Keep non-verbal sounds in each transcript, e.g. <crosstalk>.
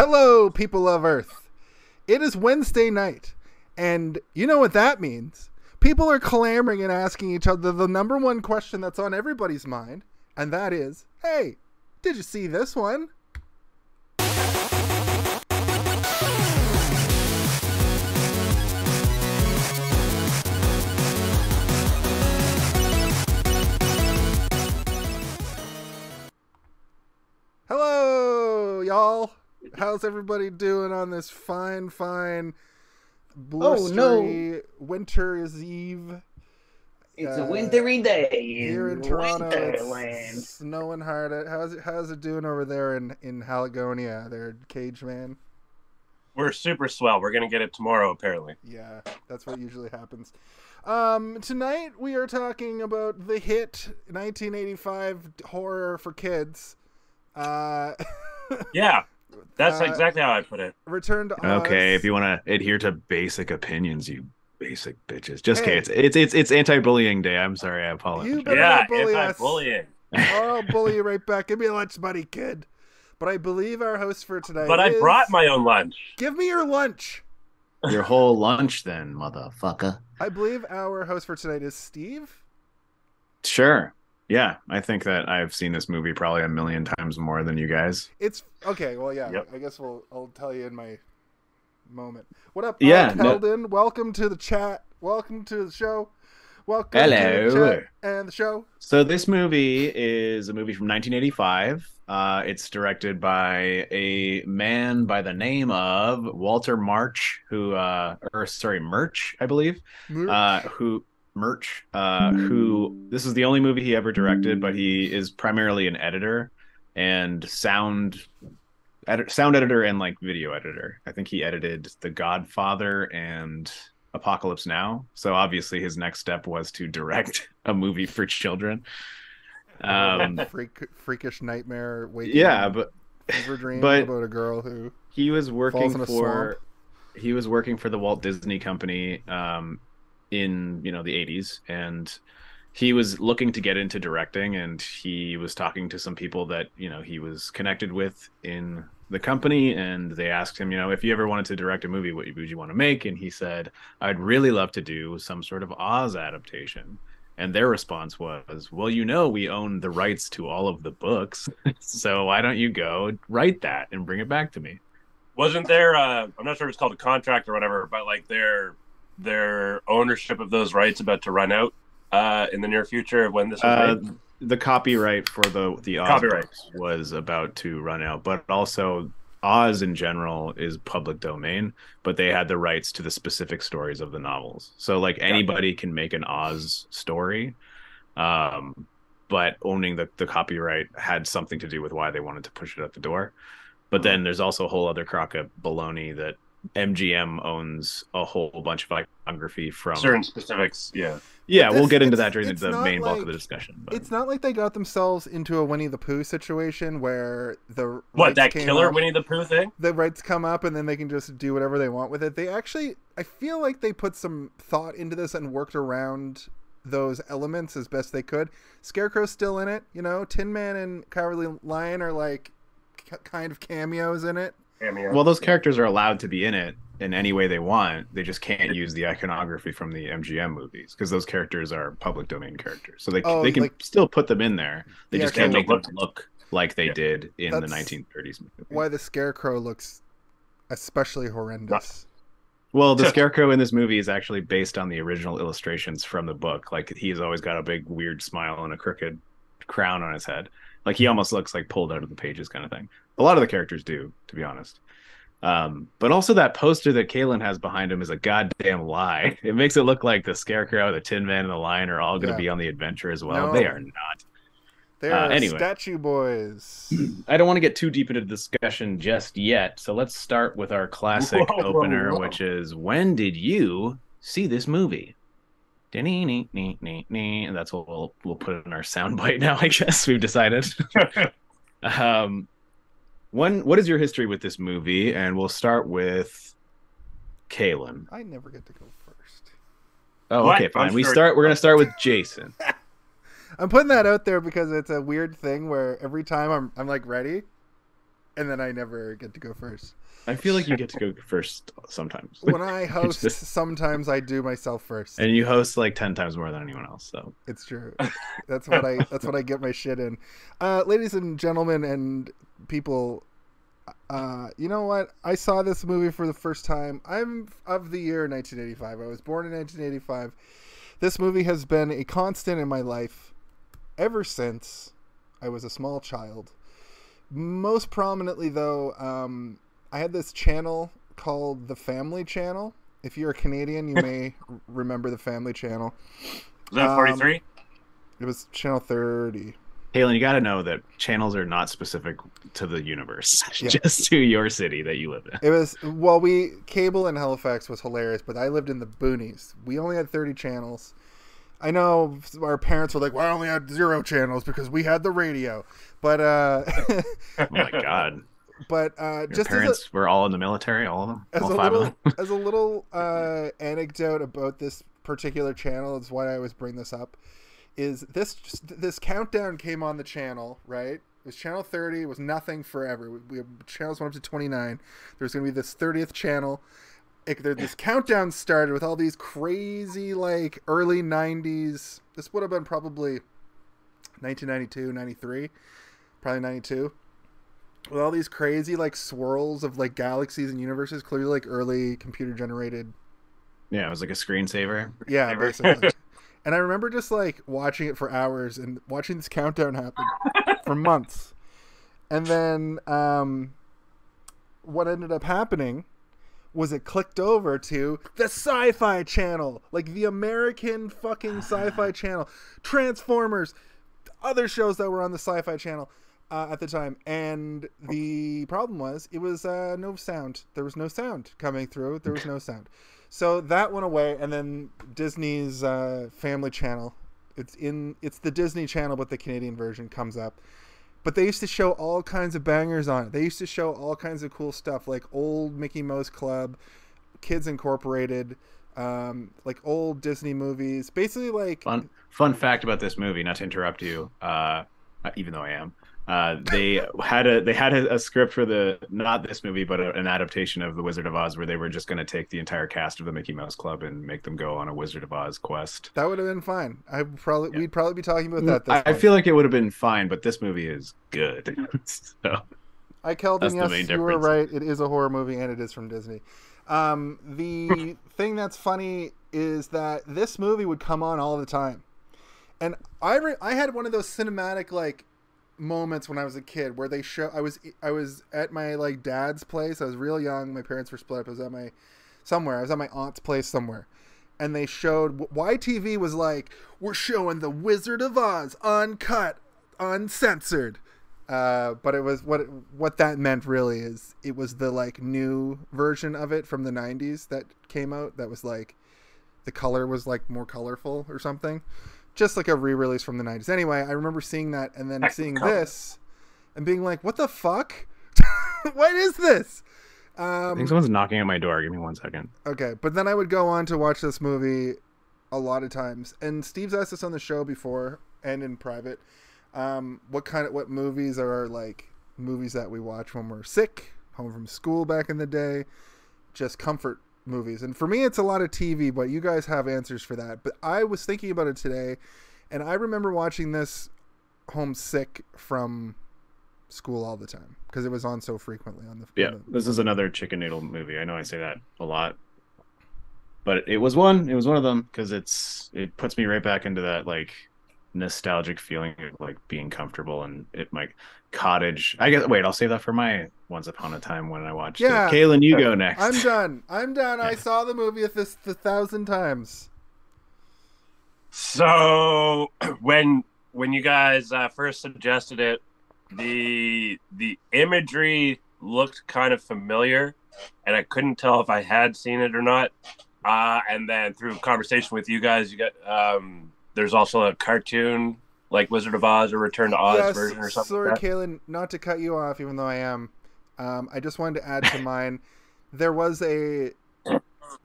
Hello, people of Earth. It is Wednesday night, and you know what that means. People are clamoring and asking each other the number one question that's on everybody's mind, and that is hey, did you see this one? How's everybody doing on this fine, fine, blustery no. winter's eve It's Uh, a wintry day here in Toronto? It's Winterland. snowing hard. How's it? How's it doing over there in in Haligonia? There, Cage Man. We're super swell. We're gonna get it tomorrow, apparently. Yeah, that's what usually happens. Um, tonight we are talking about the hit 1985 horror for kids. Uh, <laughs> Yeah, that's Uh, exactly how I put it. Return to Oz. Okay, if you want to adhere to basic opinions, you basic bitches. Just Hey. kidding. It's it's it's, it's anti-bullying day. I'm sorry. I apologize. You better Yeah, not bully us. anti-bullying. I'll <laughs> bully you right back. Give me a lunch money, kid. But I believe our host for tonight. But I is- brought my own lunch. Give me your lunch. Your whole lunch, then, motherfucker. I believe our host for tonight is Steve. Sure. Yeah, I think that I've seen this movie probably a million times more than you guys. It's okay. Well, yeah. Yep. I guess we'll. I'll tell you in my moment. What up, Yeah, Alec no- Welcome to the chat. Welcome to the show. Welcome to the Hello. chat and the show. So this movie is a movie from 1985. Uh, it's directed by a man by the name of Walter March, who, uh, or sorry, Murch, I believe. uh, who Merch, uh, who this is the only movie he ever directed, but he is primarily an editor and sound edit, sound editor and like video editor. I think he edited The Godfather and Apocalypse Now. So obviously his next step was to direct a movie for children. Um, <laughs> Freak, freakish nightmare. Waking yeah, but dream but- about a girl who. he was working for he was working for the Walt Disney Company um, in you know the 80s and he was looking to get into directing and he was talking to some people that you know he was connected with in the company and they asked him you know if you ever wanted to direct a movie what would you want to make and he said I'd really love to do some sort of Oz adaptation and their response was well you know we own the rights to all of the books <laughs> so why don't you go write that and bring it back to me Wasn't there? Uh, I'm not sure if it's called a contract or whatever, but like their their ownership of those rights about to run out uh, in the near future of when this Uh, the copyright for the the Oz was about to run out, but also Oz in general is public domain, but they had the rights to the specific stories of the novels. So like anybody can make an Oz story, um, but owning the the copyright had something to do with why they wanted to push it out the door. But then there's also a whole other crock of baloney that MGM owns a whole bunch of iconography from. Certain specifics, yeah. Yeah, But we'll get into that during the not main bulk of the discussion. But. It's not like they got themselves into a Winnie the Pooh situation where the What that came killer up- Winnie the Pooh thing? the rights come up and then they can just do whatever they want with it. They actually, I feel like they put some thought into this and worked around those elements as best they could. Scarecrow's still in it, you know. Tin Man and Cowardly Lion are like k- kind of cameos in it. Cameo. Well, those characters are allowed to be in it in any way they want. They just can't use the iconography from the MGM movies because those characters are public domain characters. So they Oh, they can like- still put them in there. They The just can't make them look like they Yeah. did in the 1930s movie. Why the Scarecrow looks especially horrendous. Well, the <laughs> scarecrow in this movie is actually based on the original illustrations from the book. Like he's always got a big weird smile and a crooked crown on his head. Like he almost looks like pulled out of the pages kind of thing. A lot of the characters do, to be honest. Um, but also that poster that Kalen has behind him is a goddamn lie. <laughs> It makes it look like the scarecrow, the Tin Man, and the Lion are all going to Yeah. be on the adventure as well. No. They are not. They Uh, are anyway. statue boys. <clears throat> I don't want to get too deep into the discussion just yet. So let's start with our classic Whoa, whoa, opener, whoa. which is when did you see this movie? And that's what we'll we'll put in our soundbite <laughs> now. I guess we've decided. <laughs> um, when what is your history with this movie? And we'll start with Kalen. I never get to go first. Oh, What? okay, I'm fine. We sure- start. We're gonna start with Jason. <laughs> I'm putting that out there because it's a weird thing where every time I'm I'm like ready, and then I never get to go first. I feel like you get to go first sometimes. <laughs> When I <laughs> host, just- sometimes I do myself first. and you host like 10 times more than anyone else. So It's true. <laughs> That's what I. That's what I get my shit in. Uh, ladies and gentlemen, and people. Uh, you know what? I saw this movie for the first time. I'm of the year 1985. I was born in 1985. This movie has been a constant in my life ever since I was a small child. Most prominently, though, um, I had this channel called the Family Channel. If you're a Canadian, you may <laughs> remember the Family Channel. Was that Um, 43? It was channel 30. Halen, you got to know that channels are not specific to the universe, <laughs> Yeah. just to your city that you live in. It was well, we cable in Halifax was hilarious, but I lived in the boonies. We only had 30 channels. I know our parents were like, "Well, I only had zero channels because we had the radio." But uh Oh my <laughs> god, but uh your just as a, parents were all in the military, all of them, as all a little them. as a little uh, anecdote about this particular channel is why I always bring this up is this this countdown came on the channel right? It was channel 30 it was nothing forever. We, we channels went up to 29 there's going to be this 30th channel. It, there, this countdown started with all these crazy like early 90s this would have been probably 1992 93 probably 92 with all these crazy like swirls of like galaxies and universes clearly like early computer generated Yeah, it was like a screensaver. yeah Ever. basically <laughs> and i remember just like watching it for hours and watching this countdown happen for <laughs> months and then um what ended up happening was it clicked over to the sci-fi channel like the american fucking sci-fi <sighs> channel transformers other shows that were on the sci-fi channel uh, at the time. And the problem was it was uh, no sound. There was no sound coming through. There was no <laughs> sound. So that went away and then disney's uh, family channel it's in it's the disney channel but the canadian version comes up. But they used to show all kinds of bangers on it. They used to show all kinds of cool stuff like old mickey mouse club kids incorporated um, like old disney movies. Basically like Fun fun fact about this movie, not to interrupt you, uh, even though I am. Uh, they had a they had a, a script for the not this movie, but a, an adaptation of The Wizard of Oz, where they were just going to take the entire cast of the Mickey Mouse Club and make them go on a Wizard of Oz quest. that would have been fine i probably Yeah. we'd probably be talking about that this I, I feel like it would have been fine, but this movie is good. <laughs> so I Keldon, yes, you were right. It is a horror movie and it is from Disney. Um, the thing that's funny is that this movie would come on all the time, and I re- I had one of those cinematic like moments when I was a kid where they show I was I was at my like dad's place. I was real young. My parents were split up. I was at my somewhere. I was at my aunt's place somewhere. And they showed YTV was like, "We're showing the Wizard of Oz uncut, uncensored." Uh, but it was what what that meant really is it was the like new version of it from the 90s that came out that was like the color was like more colorful or something just like a re-release from the 90s anyway i remember seeing that and then seeing this and being like what the fuck <laughs> what is this I um think someone's knocking at my door. Give me one second. Okay, but then I would go on to watch this movie a lot of times, and Steve's asked us on the show before and in private, um, what kind of what movies are like movies that we watch when we're sick, home from school back in the day, just comfort movies. And for me, it's a lot of TV, but you guys have answers for that. But I was thinking about it today, and I remember watching this homesick from school all the time because it was on so frequently on the Yeah, on the- this is another chicken noodle movie. I know I say that a lot, but it was one. It was one of them because it's it puts me right back into that like nostalgic feeling of like being comfortable and it like cottage. I guess. Wait, I'll save that for my Once Upon a Time when I watched Yeah. it. Kaylin, you go next. I'm done. I'm done. I saw the movie a, this a thousand times. So <clears throat> when when you guys uh, first suggested it, the the imagery looked kind of familiar, and I couldn't tell if I had seen it or not. Uh, and then through conversation with you guys, you got um, there's also a cartoon like Wizard of Oz or Return to Oz version or something. sorry, like. Kaylin, not to cut you off, even though I am. Um, I just wanted to add to mine. There was a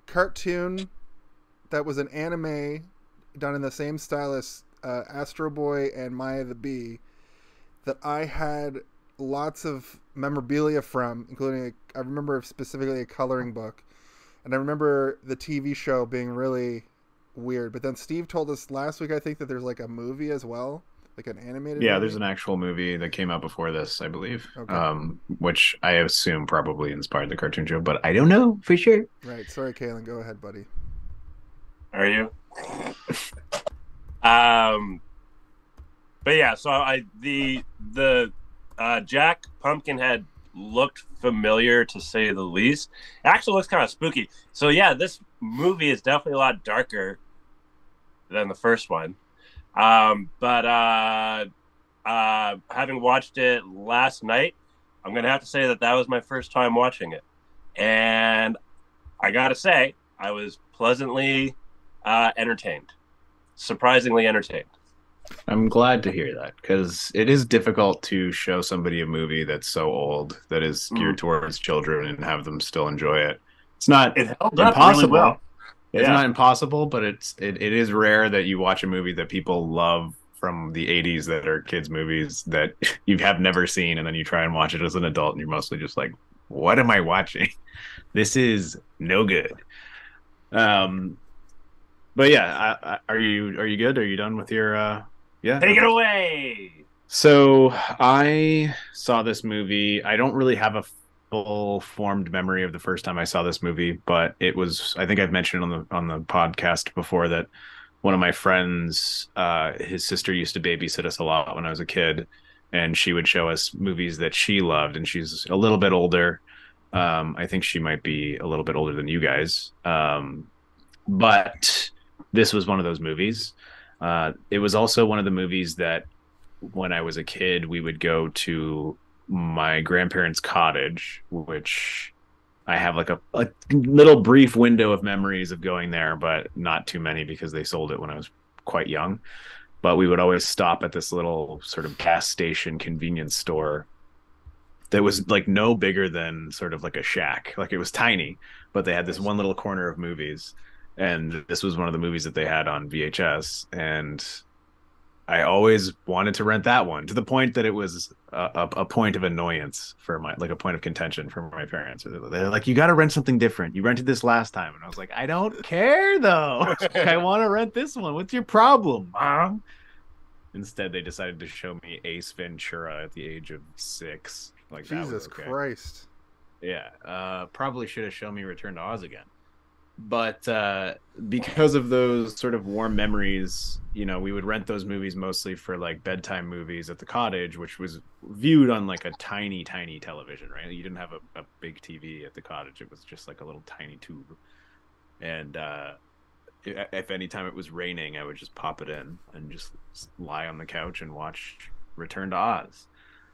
cartoon that was an anime done in the same style as uh, Astro Boy and Maya the Bee that I had lots of memorabilia from, including a, I remember specifically a coloring book, and I remember the TV show being really weird. But then Steve told us last week, I think, that there's like a movie as well, like an animated. Yeah, movie. there's an actual movie that came out before this, I believe, Okay. um, which I assume probably inspired the cartoon show, but I don't know for sure. right. Sorry, Kalen. Go ahead, buddy. Are you? um, but yeah, so I the the uh, Jack Pumpkinhead looked familiar to say the least. It actually looks kind of spooky. So yeah, this movie is definitely a lot darker than the first one. Um, but uh, uh, having watched it last night, I'm gonna have to say that that was my first time watching it, and I gotta say I was pleasantly uh, entertained, surprisingly entertained. I'm glad to hear that because it is difficult to show somebody a movie that's so old that is geared towards children and have them still enjoy it. It's not It held impossible. It's Yeah. not impossible, but it's it, it is rare that you watch a movie that people love from the 80s that are kids movies that <laughs> you have never seen and then you try and watch it as an adult and you're mostly just like what am I watching? <laughs> This is no good. Um but yeah, I, I, are you are you good? Are you done with your uh yeah? Take it away. So I saw this movie. I don't really have a full formed memory of the first time I saw this movie, but it was I think I've mentioned on the on the podcast before that one of my friends, uh, his sister used to babysit us a lot when I was a kid, and she would show us movies that she loved, and she's a little bit older. Um, I think she might be a little bit older than you guys. Um, but this was one of those movies. Uh, it was also one of the movies that when I was a kid, we would go to my grandparents' cottage, which I have like a, a little brief window of memories of going there, but not too many because they sold it when I was quite young. But we would always stop at this little sort of gas station convenience store that was like no bigger than sort of like a shack. Like it was tiny, but they had this one little corner of movies. And this was one of the movies that they had on VHS. And I always wanted to rent that one to the point that it was a, a, a point of annoyance for my like a point of contention for my parents. They're like, "You got to rent something different. You rented this last time," and I was like, "I don't care though. <laughs> I want to rent this one. What's your problem, mom?" Instead, they decided to show me Ace Ventura at the age of six. Like Jesus okay. Christ. Yeah, uh, probably should have shown me Return to Oz again. But uh, because of those sort of warm memories, you know, we would rent those movies mostly for like bedtime movies at the cottage, which was viewed on like a tiny, tiny television, right? You didn't have a, a big TV at the cottage; it was just like a little tiny tube. And uh, if any time it was raining, I would just pop it in and just lie on the couch and watch Return to Oz.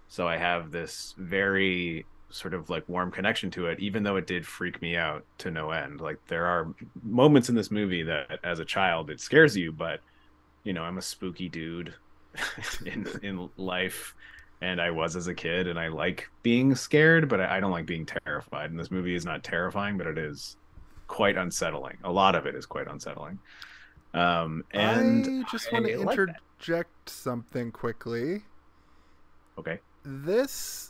So I have this very sort of like warm connection to it, even though it did freak me out to no end. Like there are moments in this movie that as a child it scares you, but you know, I'm a spooky dude <laughs> in in life and I was as a kid and I like being scared, but I don't like being terrified. And this movie is not terrifying, but it is quite unsettling. A lot of it is quite unsettling. Um and I just want I to like interject something quickly. okay. This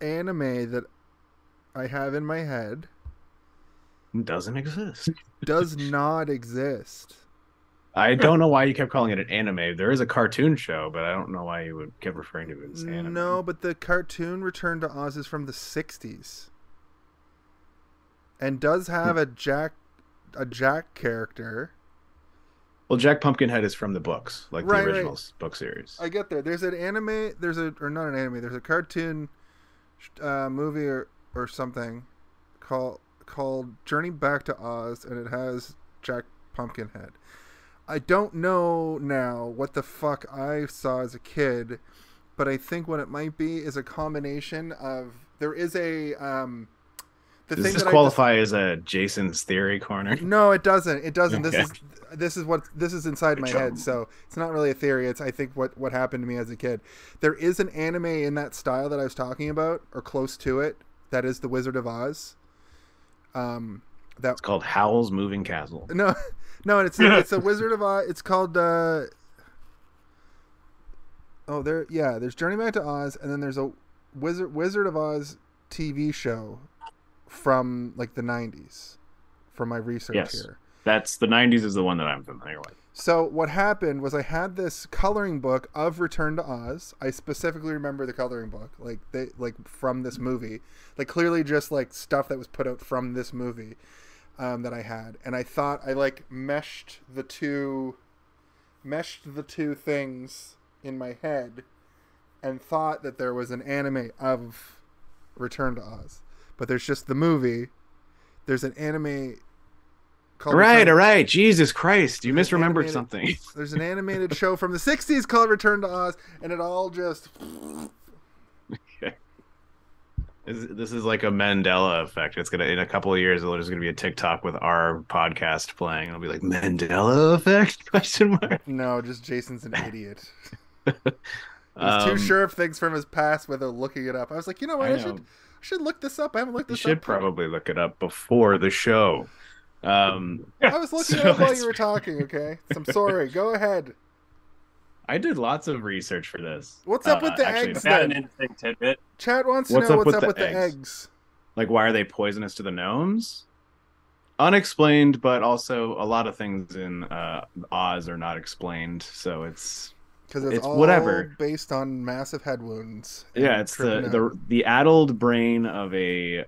anime that I have in my head Doesn't exist. does not exist. I don't know why you kept calling it an anime. There is a cartoon show, but I don't know why you would keep referring to it as anime. No, but the cartoon Return to Oz is from the '60s, and does have a Jack, a Jack character. Well, Jack Pumpkinhead is from the books, like Right, the right. original s book series. I get there. There's an anime. There's a or not an anime. There's a cartoon uh, movie or or something called called Journey Back to Oz, and it has Jack Pumpkinhead. I don't know now what the fuck I saw as a kid, but I think what it might be is a combination of there is a um the Does thing this qualify as a Jason's theory corner? <laughs> No, it doesn't. It doesn't. This is this is what this is inside my head. So it's not really a theory. It's I think what what happened to me as a kid. There is an anime in that style that I was talking about, or close to it. That is the Wizard of Oz. Um, that It's called Howl's Moving Castle. no, <laughs> no, it's a, it's a Wizard of Oz. It's called. Uh, oh, there, yeah. There's Journey Back to Oz, and then there's a Wizard Wizard of Oz TV show from like the '90s. From my research Yes. here. That's the '90s is the one that I'm familiar with. So what happened was I had this coloring book of Return to Oz. I specifically remember the coloring book, like they like from this movie, like clearly just like stuff that was put out from this movie um, that I had, and I thought I like meshed the two, meshed the two things in my head, and thought that there was an anime of Return to Oz, but there's just the movie. There's an anime. Called All right, Return- all right. Jesus Christ, you There's misremembered animated- something. <laughs> There's an animated show from the 60s called Return to Oz, and it all just. This this is like a Mandela effect. It's gonna in a couple of years. There's gonna be a TikTok with our podcast playing. It'll be like Mandela effect <laughs> question mark. No, just Jason's an idiot. <laughs> He's too Um, sure of things from his past without looking it up. I was like, you know what? I I, know. should, I should look this up. I haven't looked this up. You this should up. probably look it up before the show. Um, I was looking <laughs> it up while you were talking, okay? So I'm sorry. Go ahead. I did lots of research for this. What's up with the actually, eggs? Is that an interesting tidbit? Chat wants to What's know up what's with up the with the eggs? eggs. Like, why are they poisonous to the gnomes? Unexplained, but also a lot of things in uh, Oz are not explained. So it's Because it's, It's all whatever. based on massive head wounds. yeah, it's the the the addled brain of a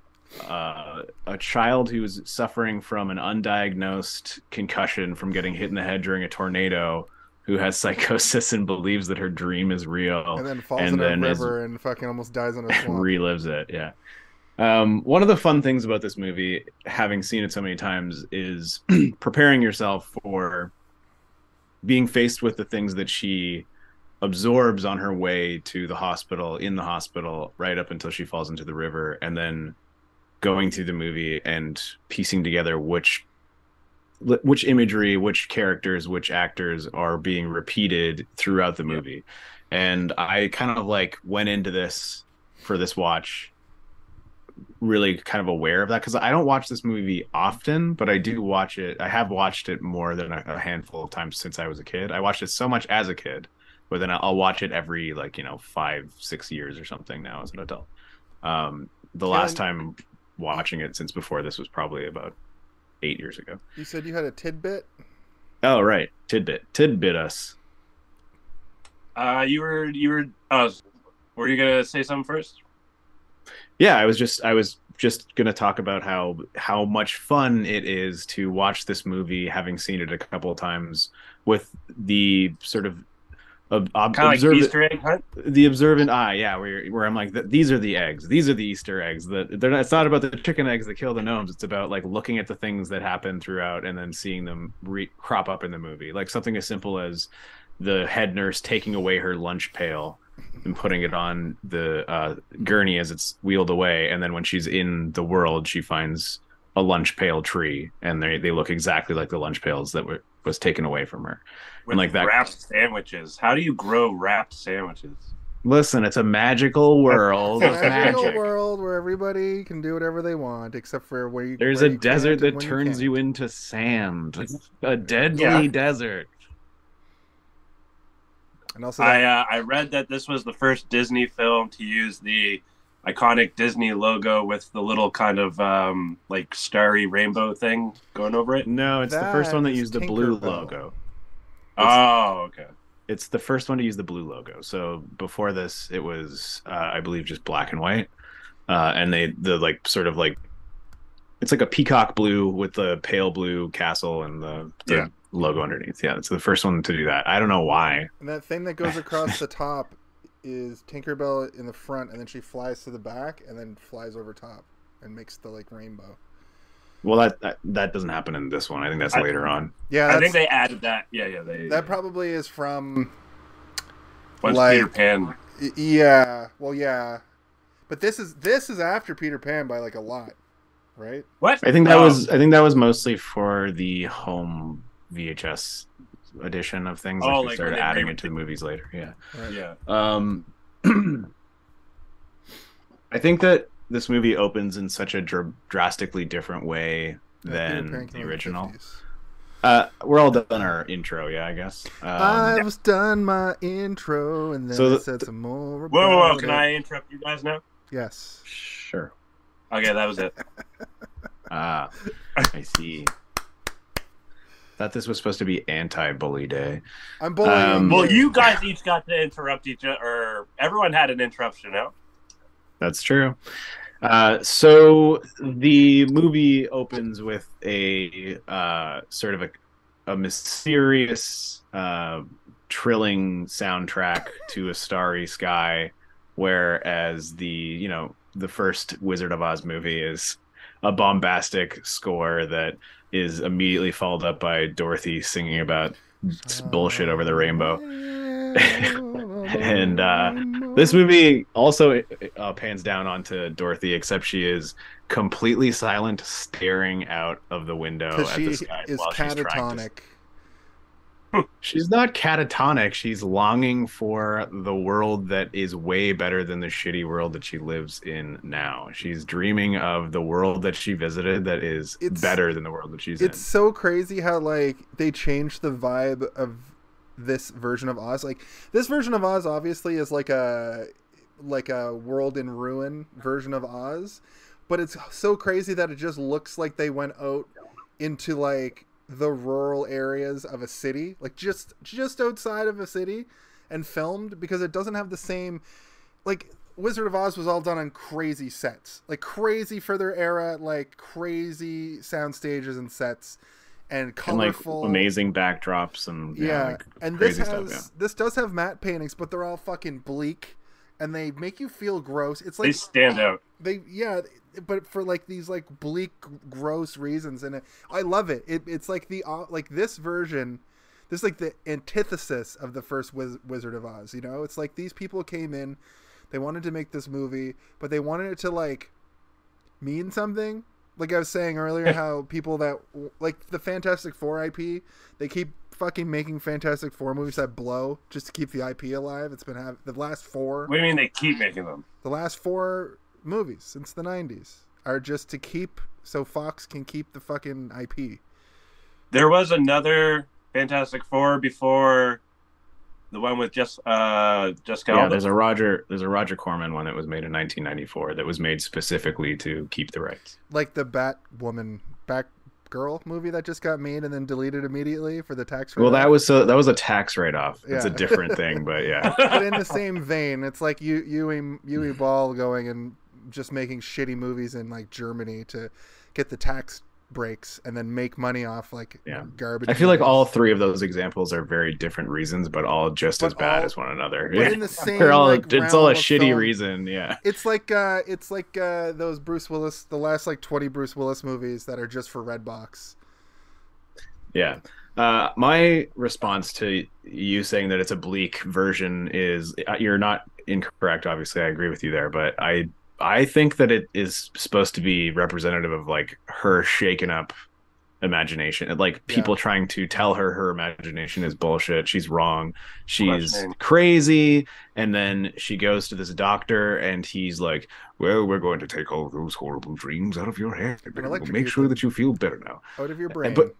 uh, a child who's suffering from an undiagnosed concussion from getting hit in the head during a tornado, who has psychosis and believes that her dream is real. and then falls and in a then is- river and fucking almost dies in a <laughs> swamp. relives it yeah um, one of the fun things about this movie having seen it so many times is <clears throat> preparing yourself for being faced with the things that she absorbs on her way to the hospital in the hospital right up until she falls into the river and then going through the movie and piecing together which which imagery which characters which actors are being repeated throughout the movie and i kind of like went into this for this watch really kind of aware of that because I don't watch this movie often, but I do watch it. I have watched it more than a, a handful of times since I was a kid. I watched it so much as a kid, but then I'll watch it every like you know five, six years or something now as an adult. Um, the Yeah, last time watching it since before this was probably about eight years ago. You said you had a tidbit. Oh right, tidbit, tidbit us. Uh, you were you were. Uh, were you gonna say something first? yeah i was just i was just going to talk about how how much fun it is to watch this movie having seen it a couple of times with the sort of ob- ob- Kind of like Easter egg hunt. the observant eye yeah where, where i'm like these are the eggs. These are the easter eggs that they're not it's not about the chicken eggs that kill the gnomes. It's about like looking at the things that happen throughout and then seeing them re- crop up in the movie. Like something as simple as the head nurse taking away her lunch pail and putting it on the uh, gurney as it's wheeled away. And then when she's in the world she finds a lunch pail tree and they, they look exactly like the lunch pails that were was taken away from her With like that- wrapped sandwiches. How do you grow wrapped sandwiches? listen it's a magical <laughs> world It's a magical magic world where everybody can do whatever they want, except for where you. There's where a you desert that turns can't. you, into sand. <laughs> A deadly Yeah. desert. And also, I uh, I read that this was the first Disney film to use the iconic Disney logo with the little kind of um, like starry rainbow thing going over it. No, it's the first one that used the blue Tinkerbell. logo. Oh, okay. It's the first one to use the blue logo. So before this, it was, uh, I believe, just black and white. Uh, and they, the like, sort of like, it's like a peacock blue with the pale blue castle and the, the Yeah. logo underneath. Yeah, it's the first one to do that. I don't know why. and that thing that goes <laughs> across the top is Tinkerbell in the front, and then she flies to the back, and then flies over top and makes the like rainbow. Well, that that, that doesn't happen in this one. I think that's I- later on. Yeah, I think they added that. Yeah, yeah. They that probably is from. once like- Peter Pan. Yeah, well, yeah, but this is this is after Peter Pan by like a lot, right? What? I think that Oh, was I think that was mostly for the home VHS edition of things. Oh, like, like started adding it to the movies later. Yeah. Right. Yeah. Um, <clears throat> I think that this movie opens in such a dr- drastically different way Yeah, Peter Pan than the original. Uh, we're all done our intro, yeah, I guess. Um, I've done my intro and then So I said some more. Whoa, whoa, whoa! Can it. I interrupt you guys now? Yes. sure. Okay, that was it. <laughs> Ah, I see. Thought this was supposed to be anti-bully day. I'm bullying. Um, Well, you guys each got to interrupt each other, or everyone had an interruption. No, That's true. Uh, so the movie opens with a uh, sort of a, a mysterious, uh, trilling soundtrack to a starry sky, whereas the you know the first Wizard of Oz movie is a bombastic score that is immediately followed up by Dorothy singing about bullshit over the rainbow. <laughs> And, uh, This movie also uh, pans down onto Dorothy, except she is completely silent, staring out of the window at the sky is while she's trying to. She's not catatonic. She's longing for the world that is way better than the shitty world that she lives in now. She's dreaming of the world that she visited that is It's- better than the world that she's It's so crazy how like they changed the vibe of this version of Oz. Like this version of Oz obviously is like a like a world in ruin version of Oz, but it's so crazy that it just looks like they went out into like the rural areas of a city, like just just outside of a city and filmed because it doesn't have the same like Wizard of Oz was all done on crazy sets, like crazy for their era, like crazy sound stages and sets, and in. And like colorful, amazing backdrops and yeah, yeah. like, and this has stuff. Yeah. this does have matte paintings, but they're all fucking bleak, and they make you feel gross. It's like they stand out. they yeah but for like these like bleak gross reasons and it, i love it. it it's like the uh, like this version this is like the antithesis of the first Wiz- wizard of oz you know it's like these people came in they wanted to make this movie but they wanted it to like mean something like i was saying earlier how people that like the fantastic four ip they keep fucking making fantastic four movies that blow just to keep the ip alive it's been have the last four What do you mean they keep making them? the last four movies since the 90s are just to keep so Fox can keep the fucking IP. There was another Fantastic Four before the one with just uh Jessica Yeah, Alba. there's a Roger there's a Roger Corman one that was made in 1994 that was made specifically to keep the rights. Like the Batwoman Batgirl movie that just got made and then deleted immediately for the tax Well, that was a, that was a tax write off. It's a different thing, but yeah. <laughs> But in the same vein, it's like you Uwe Uwe Boll going and just making shitty movies in like Germany to get the tax breaks and then make money off like Yeah. garbage. I feel like all three of those examples are very different reasons, but all just But as bad all- as one another. but in the <laughs> same They're all like, it's all a shitty film. reason. Yeah. It's like uh it's like uh those Bruce Willis the last like 20 Bruce Willis movies that are just for Redbox. Yeah. Uh, my response to you saying that it's a bleak version is uh, you're not incorrect. Obviously, I agree with you there, but I I think that it is supposed to be representative of like her shaken up imagination, like people trying to tell her her imagination is bullshit. She's wrong. She's crazy, and then she goes to this doctor, and he's like, "Well, we're going to take all those horrible dreams out of your head. and We'll make sure that you feel better now." Out of your brain. but-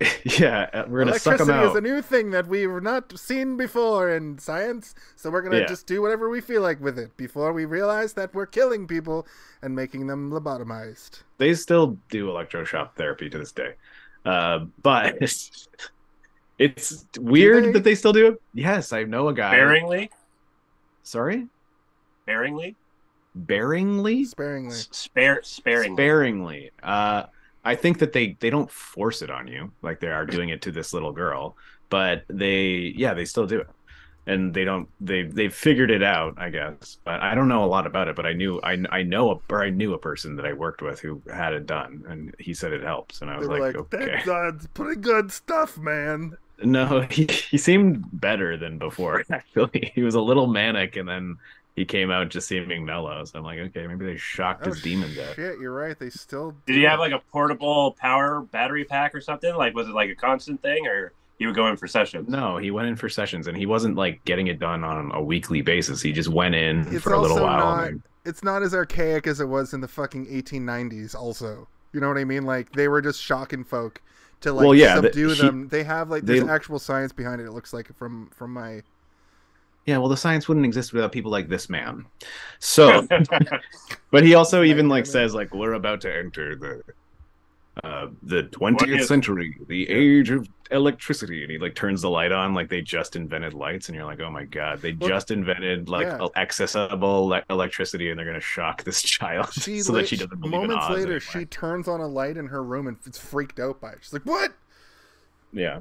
<laughs> yeah, uh, we're gonna suck them Electricity is a new thing that we've not seen before in science, so we're gonna Yeah. just do whatever we feel like with it before we realize that we're killing people and making them lobotomized. They still do electroshock therapy to this day, uh, but <laughs> it's weird they? that they still do it. Yes, I know a guy. Sparingly, Sorry, sparingly, Bearingly, Sparingly. S- spare, sparingly. sparingly. Uh, I think that they they don't force it on you like they are doing it to this little girl, but they yeah they still do it, and they don't they they figured it out I guess. But I don't know a lot about it. But I knew I I know a, or I knew a person that I worked with who had it done, and he said it helps, and I was like, like, okay. that's, that's pretty good stuff, man. No, <laughs> he he seemed better than before. <laughs> Actually, he was a little manic, and then he came out just seeming mellow. So I'm like, okay, maybe they shocked Oh, his demons out. shit, you're right. They still Did do he have like a portable power battery pack or something? Like, was it like a constant thing, or he would go in for sessions? No, he went in for sessions, and he wasn't like getting it done on a weekly basis. He just went in It's for a little while. not- and It's not as archaic as it was in the fucking 1890s. Also, You know what I mean? Like they were just shocking folk to like Well, yeah, the- subdue he- them. They have like there's they- actual science behind it. It looks like from from my Yeah, well, the science wouldn't exist without people like this man. So, <laughs> but he also <laughs> even like says like we're about to enter the uh the 20th 20th. century, the age of electricity, and he like turns the light on like they just invented lights, and you're like, oh my god, they Well, just invented like yeah. accessible le- electricity, and they're gonna shock this <laughs> child she so that she doesn't believe moments later anymore. she turns on a light in her room and it's freaked out by it. She's like, "What?" yeah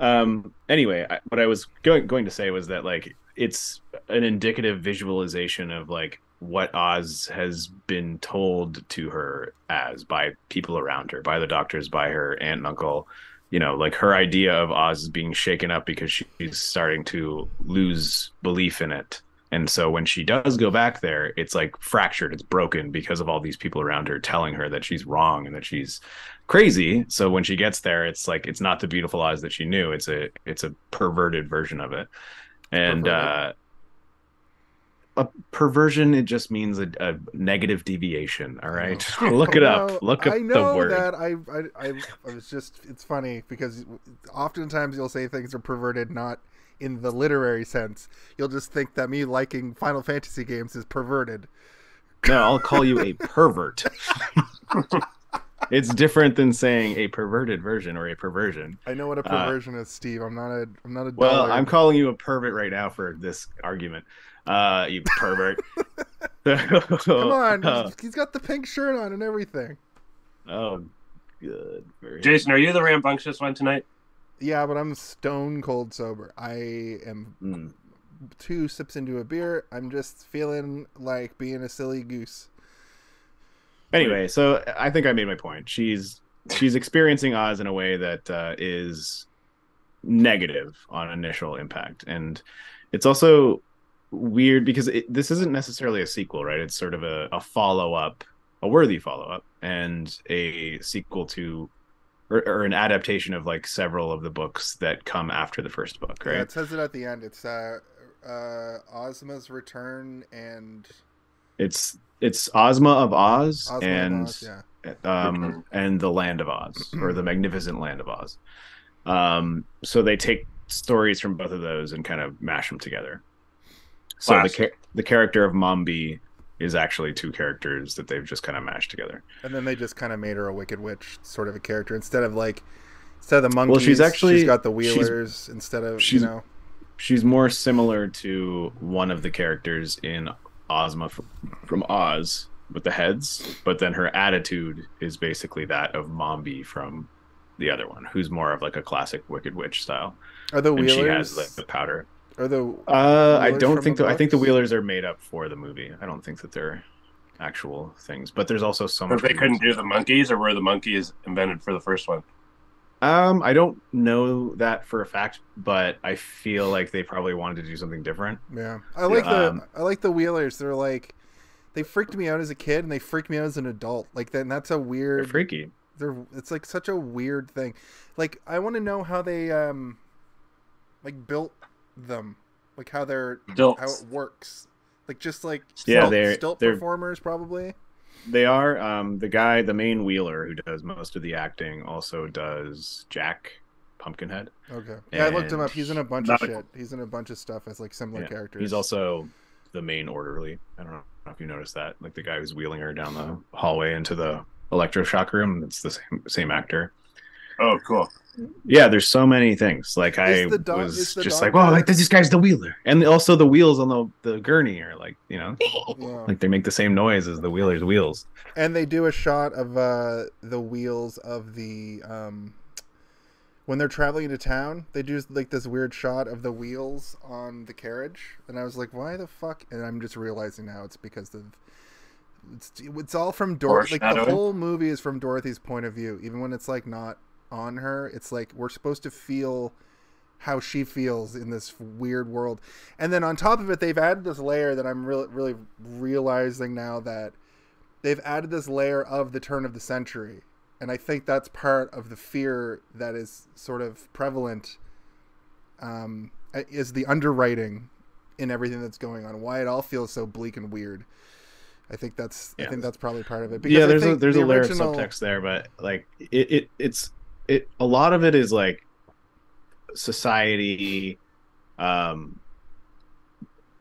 um anyway I, what i was going going to say was that like it's an indicative visualization of like what oz has been told to her as by people around her by the doctors by her aunt and uncle. You know like her idea of oz is being shaken up because she's starting to lose belief in it. And so when she does go back there it's like fractured. It's broken because of all these people around her telling her that she's wrong and that she's crazy. So when she gets there it's like it's not the beautiful eyes that she knew. It's a it's a perverted version of it. And uh a perversion it just means a, a negative deviation. All right. <laughs> Look it up. No, look up I know the word. that I, I I I was just it's funny because oftentimes you'll say things are perverted not in the literary sense. You'll just think that me liking Final Fantasy games is perverted. no i'll call you a pervert <laughs> <laughs> it's different than saying a perverted version or a perversion I know what a Uh, perversion is, Steve. I'm not a I'm not a well dollar. i'm calling you a pervert right now for this argument uh you pervert <laughs> Come on, he's- he's got the pink shirt on and everything. oh good very Jason, are you the rambunctious one tonight? Yeah, but I'm stone cold sober. I am Mm. two sips into a beer. I'm just feeling like being a silly goose. Anyway so i think i made my point she's she's experiencing oz in a way that uh, is negative on initial impact and it's also weird because it, this isn't necessarily a sequel right it's sort of a, a follow-up a worthy follow-up and a sequel to or, or an adaptation of like several of the books that come after the first book right? Yeah, it says it at the end. It's uh, uh, Ozma's return and it's it's ozma of oz Ozma and Oz, yeah. um, and the Land of Oz, or the Magnificent Land of Oz. Um, so they take stories from both of those and kind of mash them together. So the Classic. the character of Mombi is actually two characters that they've just kind of mashed together. And then they just kind of made her a wicked witch sort of a character instead of like instead of the monkeys. Well, she's actually- she's got the wheelers instead of she's- you know. She's more similar to one of the characters in Ozma from, from Oz with the heads, but then her attitude is basically that of Mombi from the other one, who's more of like a classic Wicked Witch style, Are the and she has like the powder. Are the Uh, I don't think the that. I think the? Wheelers are made up for the movie. I don't think that they're actual things. But there's also so But much. they couldn't do the monkeys, or were the monkeys invented for the first one? Um, I don't know that for a fact, but I feel like they probably wanted to do something different. yeah, I like the Um, I like the wheelers. They're like they freaked me out as a kid and they freaked me out as an adult. Like then that's a They're weird. freaky. they're it's like such a weird thing like i want to know how they um like built them like how they're Stilts. how it works like just like Yeah, stilt, they're- stilt they're- performers probably They are. Um, the guy, the main Wheeler, who does most of the acting, also does Jack Pumpkinhead. okay yeah i looked him up he's in a bunch of a- shit he's in a bunch of stuff as like similar Yeah. characters He's also the main orderly. I don't know if you noticed that, like the guy who's wheeling her down the hallway into the electroshock room. It's the same same actor. Oh, cool. Yeah, there's so many things. Like I Is the dog- was just like, oh, like this guy's the wheeler, and also the wheels on the the gurney are like, you know, <laughs> yeah. like they make the same noise as the wheeler's wheels. and they do a shot of uh the wheels of the um when they're traveling into town they do like this weird shot of the wheels on the carriage and i was like why the fuck and i'm just realizing now it's because of it's, it's all from dorothy like the whole movie is from dorothy's point of view even when it's like not on her. It's like we're supposed to feel how she feels in this weird world. And then on top of it they've added this layer that i'm really really realizing now that they've added this layer of the turn of the century. And i think that's part of the fear that is sort of prevalent um, is the underwriting in everything that's going on. Why it all feels so bleak and weird. I think that's I think that's probably part of it. yeah there's a there's the a layer original- of subtext there but like it, it it's it a lot of it is like society um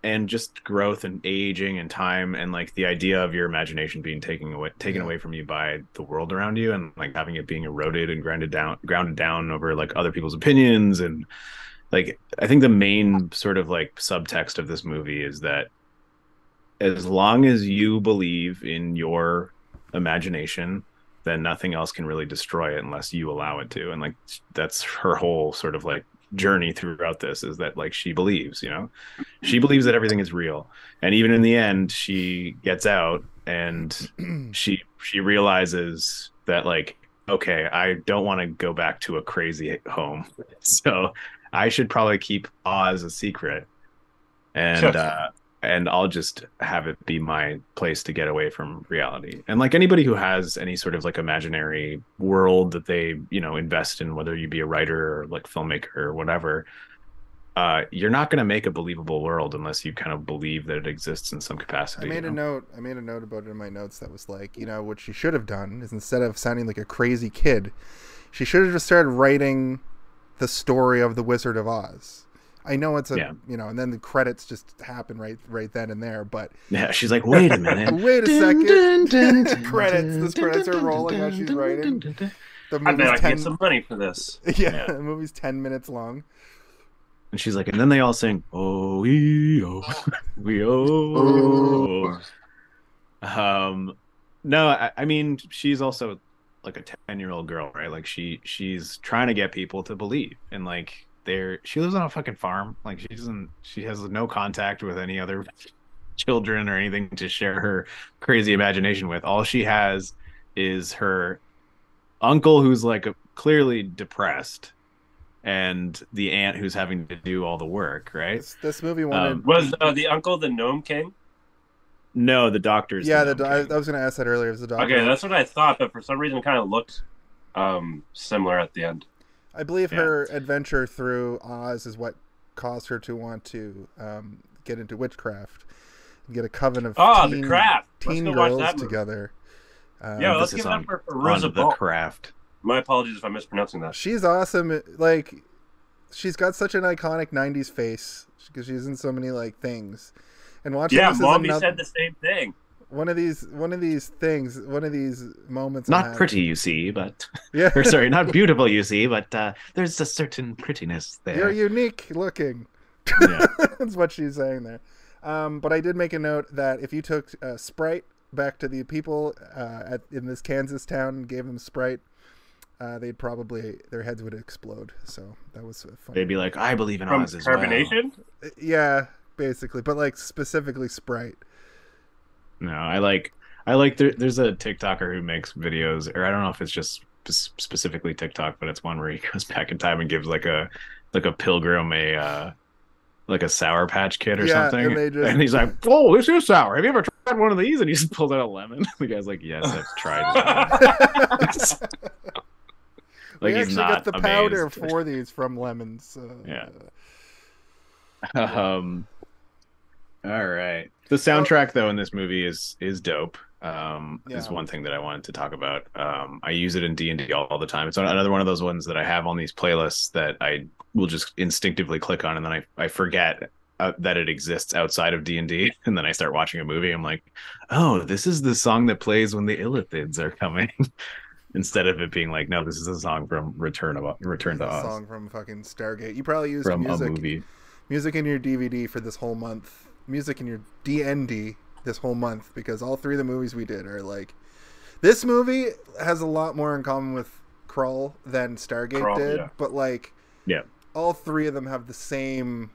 and just growth and aging and time and like the idea of your imagination being taken away taken Yeah. away from you by the world around you and like having it being eroded and grounded down grounded down over like other people's opinions and like i think the main sort of like subtext of this movie is that as long as you believe in your imagination then nothing else can really destroy it unless you allow it to. And like that's her whole sort of like journey throughout this is that like she believes you know? She believes that everything is real. And even in the end she gets out and <clears throat> she she realizes that like okay i don't want to go back to a crazy home. <laughs> So i should probably keep oz a secret. And <laughs> uh and i'll just have it be my place to get away from reality and like anybody who has any sort of like imaginary world that they you know invest in whether you be a writer or like filmmaker or whatever uh, you're not going to make a believable world unless you kind of believe that it exists in some capacity. I made you a note. I made a note about it in my notes that was like, you know, what she should have done is instead of sounding like a crazy kid, she should have just started writing the story of the Wizard of Oz. I know it's a, Yeah. you know, and then the credits just happen right, right then and there. But Yeah, she's like, wait a minute. <laughs> wait a second, <laughs> credits. This credits are rolling dun, as she's writing. dun, dun. The I bet I ten. get some money for this. <laughs> yeah, Yeah. the movie's ten minutes long. And she's like, and then they all sing, oh, we oh, we oh. Um, no, I, I mean, she's also like a ten year old girl, right? Like she she's trying to get people to believe, and like they're she lives on a fucking farm. Like she doesn't she has no contact with any other <laughs> children or anything to share her crazy imagination with. All she has is her uncle who's like a, clearly depressed and the aunt who's having to do all the work, right? This, this movie wanted. Um, Was uh, the uncle the gnome king? No, the doctor's yeah, the the, gnome I, king. I was gonna ask that earlier. It was the doctor. Okay, that's what I thought, but for some reason, it kind of looked um, similar at the end. I believe Yeah. her adventure through Oz is what caused her to want to um, get into witchcraft and get a coven of Oh, teen, the craft. Let's teen go watch girls that together. Um, Yeah, let's give it up on- for on Rosa the craft. My apologies if I'm mispronouncing that. she's awesome. Like, she's got such an iconic '90s face because she's in so many like things. And watching Yeah, this is mommy another, said the same thing. One of these one of these things, one of these moments not pretty, you see, but <laughs> Yeah, or sorry, not <laughs> beautiful, you see, but uh, there's a certain prettiness there you're unique looking. Yeah. <laughs> That's what she's saying there. Um, but I did make a note that if you took uh, Sprite back to the people uh, at, in this Kansas town and gave them Sprite, uh, they'd probably their heads would explode. So that was funny. They'd be like, I believe in From Oz as well. carbonation? Uh, Yeah, basically, but like specifically Sprite. No, I like I like there, there's a TikToker who makes videos, or I don't know if it's just spe- specifically TikTok, but it's one where he <laughs> goes back in time and gives like a like a pilgrim a uh, like a sour patch kid or Yeah, something, and just- he's like, "Oh, this is sour. Have you ever tried one of these?" And he just pulls out a lemon. <laughs> the guy's like, "Yes, I've <laughs> tried." it." we like he's actually not got the powder for these from lemons. So, Yeah. um all right. The soundtrack though in this movie is is dope um is one thing that i wanted to talk about. Um i use it in d&d all, all the time. It's another one of those ones that i have on these playlists that i will just instinctively click on and then i, I forget uh, that it exists outside of d&d <laughs> and then i start watching a movie. I'm like oh this is the song that plays when the illithids are coming <laughs> instead of it being like no this is a song from return of return to a oz. song from fucking Stargate. You probably used from a movie. music in your D&D for this whole month. Music in your DND this whole month because all three of the movies we did are like this movie has a lot more in common with Krull than Stargate Krull, did, yeah. but like Yeah. all three of them have the same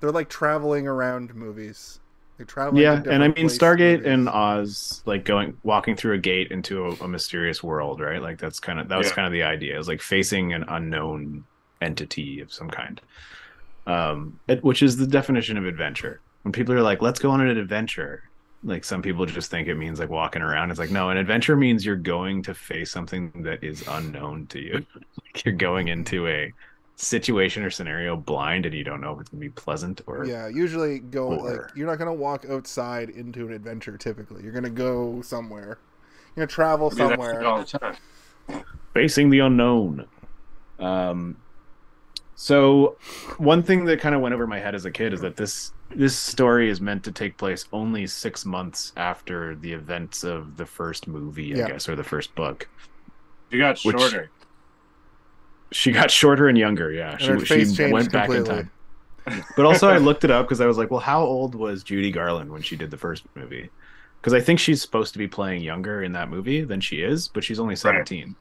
they're like traveling around movies. They're traveling yeah to and i mean stargate movies. and oz like going walking through a gate into a, a mysterious world right like that's kind of that was Yeah. kind of the idea is like facing an unknown entity of some kind um it, which is the definition of adventure when people are like let's go on an adventure like some people just think it means like walking around it's like no an adventure means you're going to face something that is unknown to you <laughs> like you're going into a situation or scenario blind and you don't know if it's gonna be pleasant or Yeah, usually go Or- like you're not gonna walk outside into an adventure. Typically, you're gonna go somewhere. You're gonna travel I mean, that's somewhere. all the time. facing the unknown. Um, so one thing that kind of went over my head as a kid is that this this story is meant to take place only six months after the events of the first movie, I guess, or the first book. She got Which- shorter. She got shorter and younger, yeah. And her She, face she changed went back in time. <laughs> But also, I looked it up because I was like, well, how old was Judy Garland when she did the first movie? Because I think she's supposed to be playing younger in that movie than she is, but she's only 17.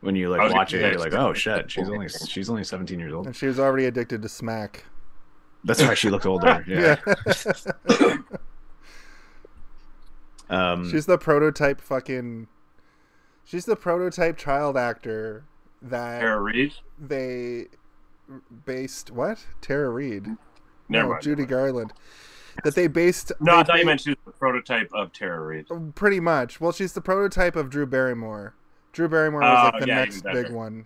When you like watch it, gonna you're like, oh shit, she's only <laughs> she's only 17 years old. And she was already addicted to smack. That's why she looked older. <laughs> Yeah. yeah. <coughs> Um, she's the prototype fucking. She's the prototype child actor that Tara Reid. they based what Tara Reid. Never no, mind. Judy Garland. That they based. No, they I thought you meant she was the prototype of Tara Reid. Pretty much. Well, she's the prototype of Drew Barrymore. Drew Barrymore was Oh, like the yeah, next big one.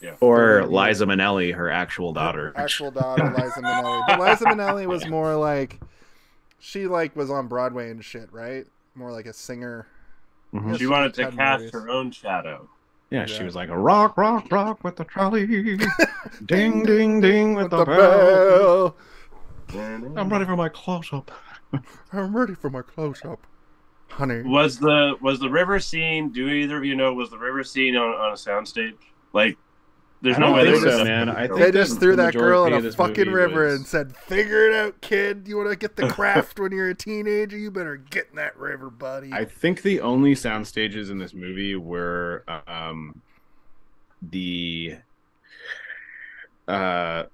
Yeah. or Liza Minnelli, her actual daughter. Actual daughter, Liza Minnelli. But Liza <laughs> Minnelli was more like she like was on Broadway and shit, right? More like a singer. Mhm. Yeah, She wanted to cast movies. her own shadow. Yeah, she was like a rock, rock, rock with the trolley, <laughs> ding, ding, ding with the, The bell. bell. I'm ready for my close up. I'm ready for my close up, honey. Was the was the river scene? Do either of you know was the river scene on, on a soundstage? Like, there's I no way think they so, would've- man. I think They just threw the that girl in a fucking river was- and said, "Figure it out, kid. You want to get the <laughs> craft when you're a teenager? You better get in that river, buddy." I think the only sound stages in this movie were um, the uh,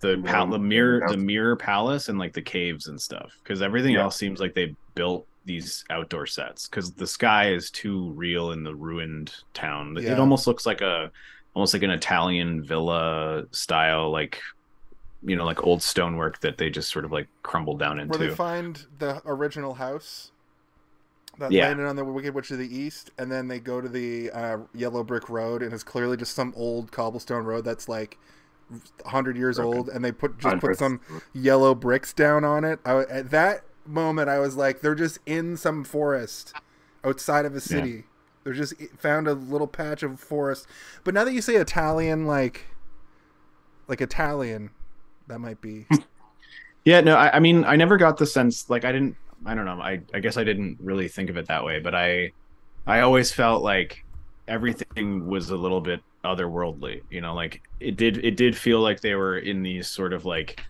the pal- the mirror the mirror palace and like the caves and stuff because everything Yeah. else seems like they built these outdoor sets because the sky is too real in the ruined town. It- Yeah. It almost looks like a almost like an Italian villa style like you know like old stonework that they just sort of like crumbled down into. Where they find the original house that Yeah. landed on the Wicked Witch of the East, and then they go to the uh, yellow brick road, and it's clearly just some old cobblestone road that's like hundred years Broken. old, and they put just put some yellow bricks down on it. I, at that moment, I was like, they're just in some forest outside of a city. They're just found a little patch of forest. But now that you say Italian, like like Italian, that might be. <laughs> Yeah, no, I, I mean, I never got the sense like I didn't. I don't know. I I guess I didn't really think of it that way, but I I always felt like everything was a little bit otherworldly. You know, like it did. It did feel like they were in these sort of like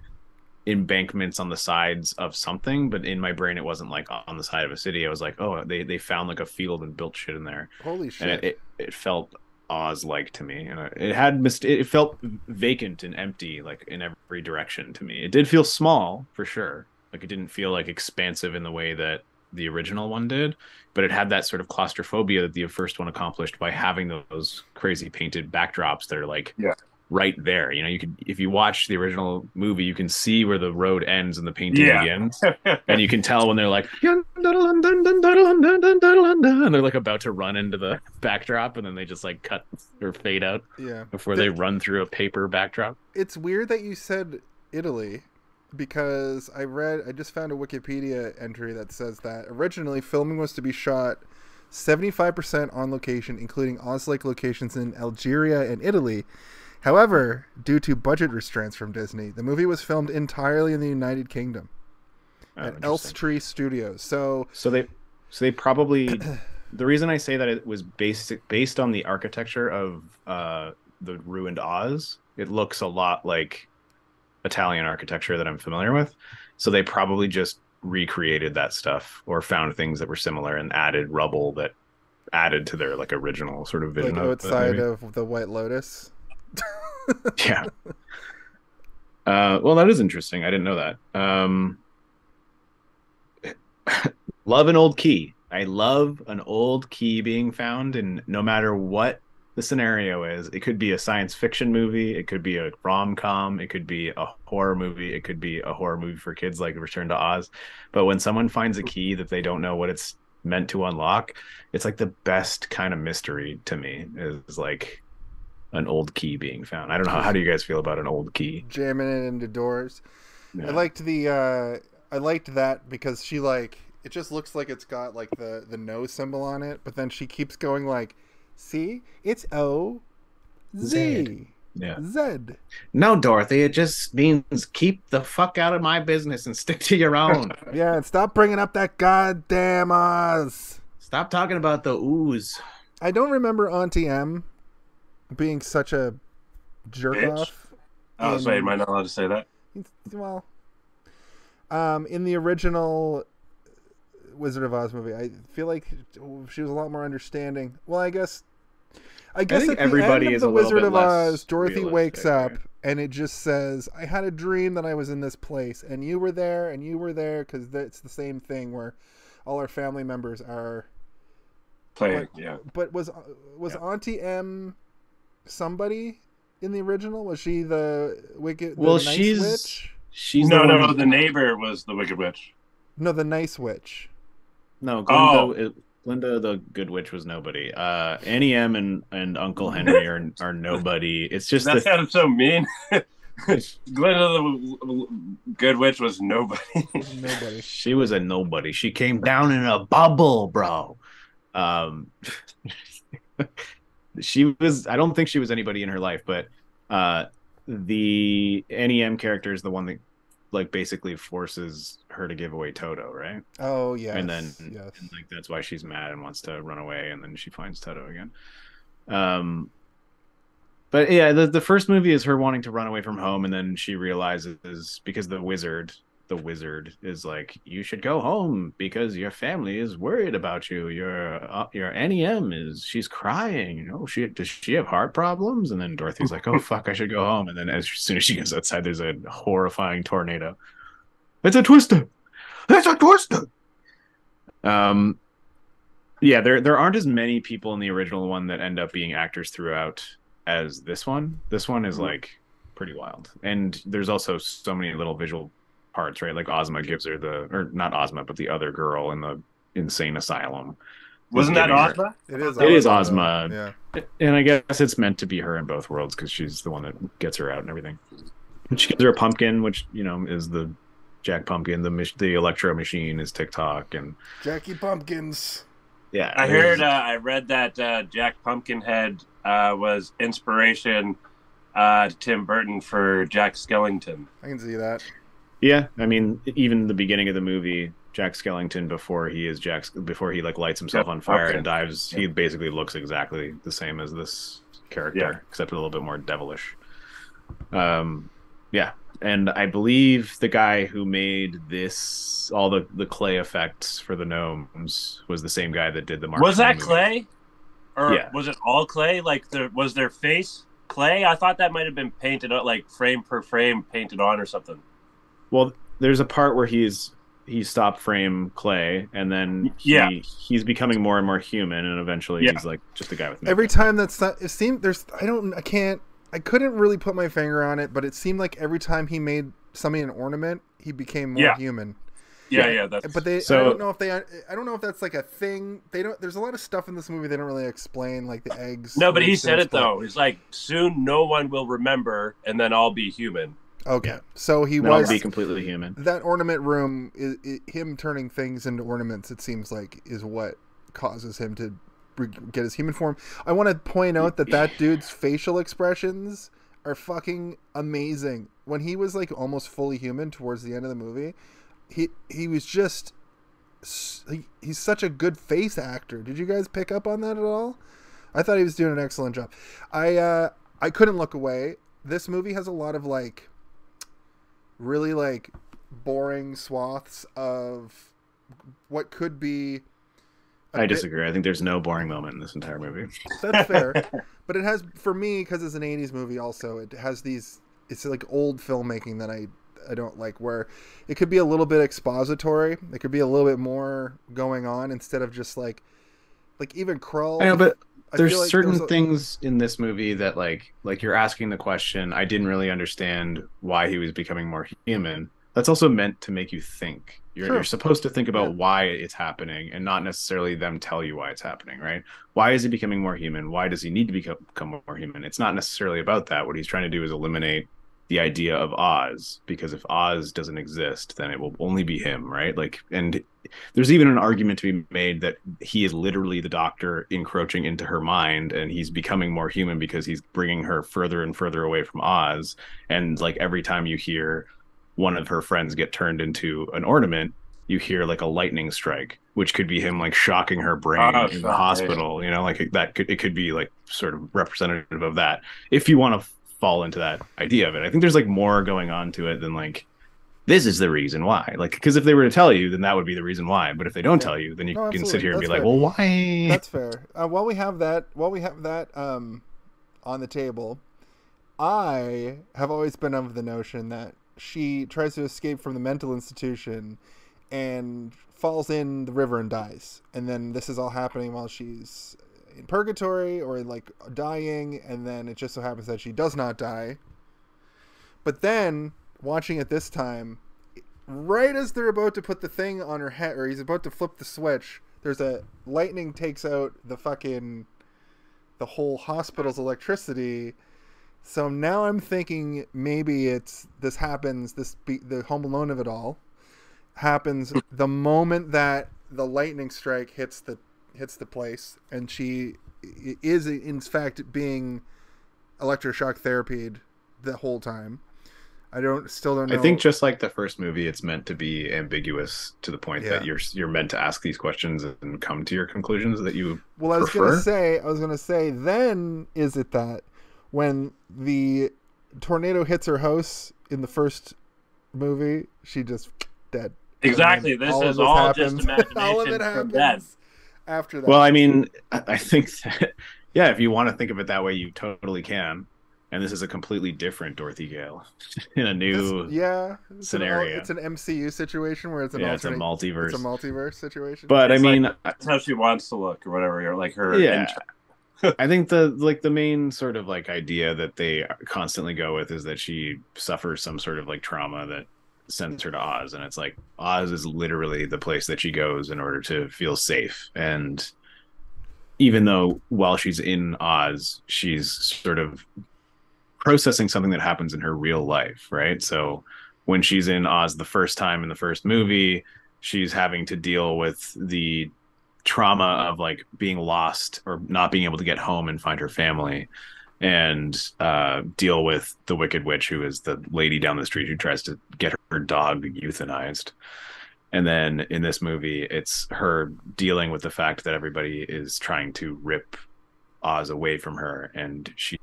embankments on the sides of something, but in my brain it wasn't like on the side of a city. I was like, oh, they they found like a field and built shit in there, Holy and shit! it it, it felt Oz like to me, and it had mist- it felt vacant and empty, like in every direction to me. It did feel small for sure, like it didn't feel like expansive in the way that the original one did, but it had that sort of claustrophobia that the first one accomplished by having those crazy painted backdrops that are like Yeah. Right there. You know, you could if you watch the original movie, you can see where the road ends and the painting Yeah. begins <laughs> and you can tell when they're like and they're like about to run into the backdrop and then they just like cut or fade out yeah. before they run through a paper backdrop it's weird that you said Italy because I read I just found a Wikipedia entry that says that originally filming was to be shot 75% on location including Oz-like locations in Algeria and Italy. However, due to budget restraints from Disney, the movie was filmed entirely in the United Kingdom Oh, at. Elstree Studios. So, so they so they probably the reason i say that it was basic based on the architecture of uh the ruined oz it looks a lot like italian architecture that i'm familiar with so they probably just recreated that stuff or found things that were similar and added rubble that added to their like original sort of vision like of the outside movie. of the White Lotus. Yeah. Uh well that is interesting. I didn't know that. Um <laughs> love an old key. I love an old key being found and no matter what the scenario is it could be a science fiction movie it could be a rom-com it could be a horror movie it could be a horror movie for kids like return to oz. But when someone finds a key that they don't know what it's meant to unlock it's like the best kind of mystery to me is like an old key being found. I don't know how, how do you guys feel about an old key? jamming it into doors. I liked the uh I liked that because she like it just looks like it's got like the the no symbol on it, but then she keeps going like, "See, it's O Z Z. yeah. Z." No, Dorothy, it just means keep the fuck out of my business and <laughs> stick to your own. <laughs> Yeah, and stop bringing up that goddamn Oz. Stop talking about the ooze. I don't remember Auntie M being such a jerk Bitch. off. I was in- wait, am I not allowed to say that? well um in the original wizard of oz movie i feel like she was a lot more understanding well i guess i guess think at the everybody end of is the a wizard of oz dorothy wakes realistic, up and it just says i had a dream that i was in this place and you were there and you were there because it's the same thing where all our family members are Playing, yeah. but was was Yeah. auntie m somebody in the original was she the wicked the Well, nice she's- witch She's no, the no, no. The neighbor was the Wicked Witch. no the nice witch No, Oh. Glinda, it- Glinda the Good Witch was nobody. Uh, Auntie M and, and Uncle Henry are are nobody. It's just That the, sounded so mean. <laughs> Glinda the Good Witch was nobody. nobody <laughs> she was a nobody. She came down in a bubble, bro. Um, she was. I don't think she was anybody in her life, but uh, the NEM character is the one that like basically forces her to give away Toto, right? Oh yeah. and then yes. and like that's why she's mad and wants to run away and then she finds Toto again. Um but yeah, the the first movie is her wanting to run away from home and then she realizes because the wizard the wizard is like you should go home because your family is worried about you. Your uh, your NEM is she's crying. You know, she does she have heart problems? And then Dorothy's like, "Oh fuck, I should go home." And then as soon as she gets outside there's a horrifying tornado. It's a twister. It's a twister. Um, yeah, there there aren't as many people in the original one that end up being actors throughout as this one. This one is like pretty wild, and there's also so many little visual parts, right? Like Ozma gives her the, or not Ozma, but the other girl in the insane asylum. Wasn't that giving her- Ozma? It is. It is Ozma, Ozma. Yeah. And I guess it's meant to be her in both worlds because she's the one that gets her out and everything. And she gives her a pumpkin, which you know is the Jack Pumpkin. The the Electro Machine is TikTok, and Jackie Pumpkins. yeah, I heard, uh, I read that uh, Jack Pumpkinhead uh, was inspiration uh, to Tim Burton for Jack Skellington. I can see that. Yeah, I mean, even the beginning of the movie, Jack Skellington before he is Jack, before he like lights himself on fire okay. and dives, he basically looks exactly the same as this character, Yeah. except a little bit more devilish. Um, yeah, and I believe the guy who made this, all the the clay effects for the gnomes, was the same guy that did the Mark. was that movie. clay, or Yeah. was it all clay? Like, there was their face clay? I thought that might have been painted on, like frame per frame, painted on or something. Well, there's a part where he's he stop frame clay, and then he, Yeah. he's becoming more and more human, and eventually Yeah. he's like just a guy with Every time that's not, it seemed there's. I don't. I can't. I couldn't really put my finger on it, but it seemed like every time he made somebody an ornament, he became more Yeah. human. Yeah, Yeah. yeah, that's. But they. I don't know if they. I don't know if that's like a thing. They don't. There's a lot of stuff in this movie they don't really explain, like the eggs. no, but he said instance, it though. He's like, soon no one will remember, and then I'll be human. But- Okay, Yeah. so he Then I'll was be completely human. that ornament room. Is, i him turning things into ornaments. It seems like is what causes him to re- get his human form. I want to point out that that <laughs> dude's facial expressions are fucking amazing. When he was like almost fully human towards the end of the movie, he he was just he, he's such a good face actor. Did you guys pick up on that at all? I thought he was doing an excellent job. I uh I couldn't look away. This movie has a lot of like really like boring swaths of what could be a I bit- disagree. I think there's no boring moment in this entire movie. <laughs> that's fair. <laughs> but it has for me because it's an 80s movie also it has these it's like old filmmaking that I I don't like where it could be a little bit expository. It could be a little bit more going on instead of just like like even Krull. I know, but I there's like certain there a- things in this movie that like like you're asking the question. I didn't really understand why he was becoming more human. that's also meant to make you think. You're, Sure. you're supposed to think about Yeah. why it's happening and not necessarily them tell you why it's happening, right? Why is he becoming more human? Why does he need to become, become more human? It's not necessarily about that. What he's trying to do is eliminate the idea of Oz because if Oz doesn't exist, then it will only be him, right? Like, and there's even an argument to be made that he is literally the doctor encroaching into her mind and he's becoming more human because he's bringing her further and further away from Oz. And like every time you hear one of her friends get turned into an ornament, you hear like a lightning strike, which could be him like shocking her brain Oh, in the hospital. You know, like that could it could be like sort of representative of that. If you want to fall into that idea of it, I think there's like more going on to it than like this is the reason why. Like, because if they were to tell you, then that would be the reason why. But if they don't Yeah. tell you, then you No, can sit here and That's be like, well, why? That's fair. Uh, while we have that, while we have that um, on the table, I have always been of the notion that she tries to escape from the mental institution and falls in the river and dies. And then this is all happening while she's in purgatory or like dying, and then it just so happens that she does not die. But then watching it this time, right as they're about to put the thing on her head, or he's about to flip the switch, there's a lightning takes out the fucking the whole hospital's electricity. So now I'm thinking maybe it's this happens this be, the Home Alone of it all happens the moment that the lightning strike hits the hits the place, and she is in fact being electroshock therapied the whole time. I don't still don't know. I think just like the first movie, it's meant to be ambiguous to the point that you're you're meant to ask these questions and come to your conclusions that you Well, I was prefer? gonna say, I was gonna say, then is it that when the tornado hits her house in the first movie, she just dead. And Exactly. then This all is this all happens- just <laughs> imagination all of it from happens dead. After that. Well, I mean, I I think that, yeah, if you want to think of it that way, you totally can. And this is a completely different Dorothy Gale <laughs> in a This- new, yeah, it's An, scenario. al- it's an MCU situation where it's an yeah, it's a multiverse. it's a multiverse situation. but I It's mean, That's how she wants to look, or whatever. Or like her. Yeah. in- I think the like the main sort of like idea that they constantly go with is that she suffers some sort of like trauma that sends her to Oz, and it's like Oz is literally the place that she goes in order to feel safe. And even though while she's in Oz, she's sort of processing something that happens in her real life, right? So when she's in Oz the first time in the first movie, she's having to deal with the trauma of like being lost or not being able to get home and find her family and uh, deal with the wicked witch who is the lady down the street who tries to get her dog euthanized and then in this movie it's her dealing with the fact that everybody is trying to rip oz away from her and she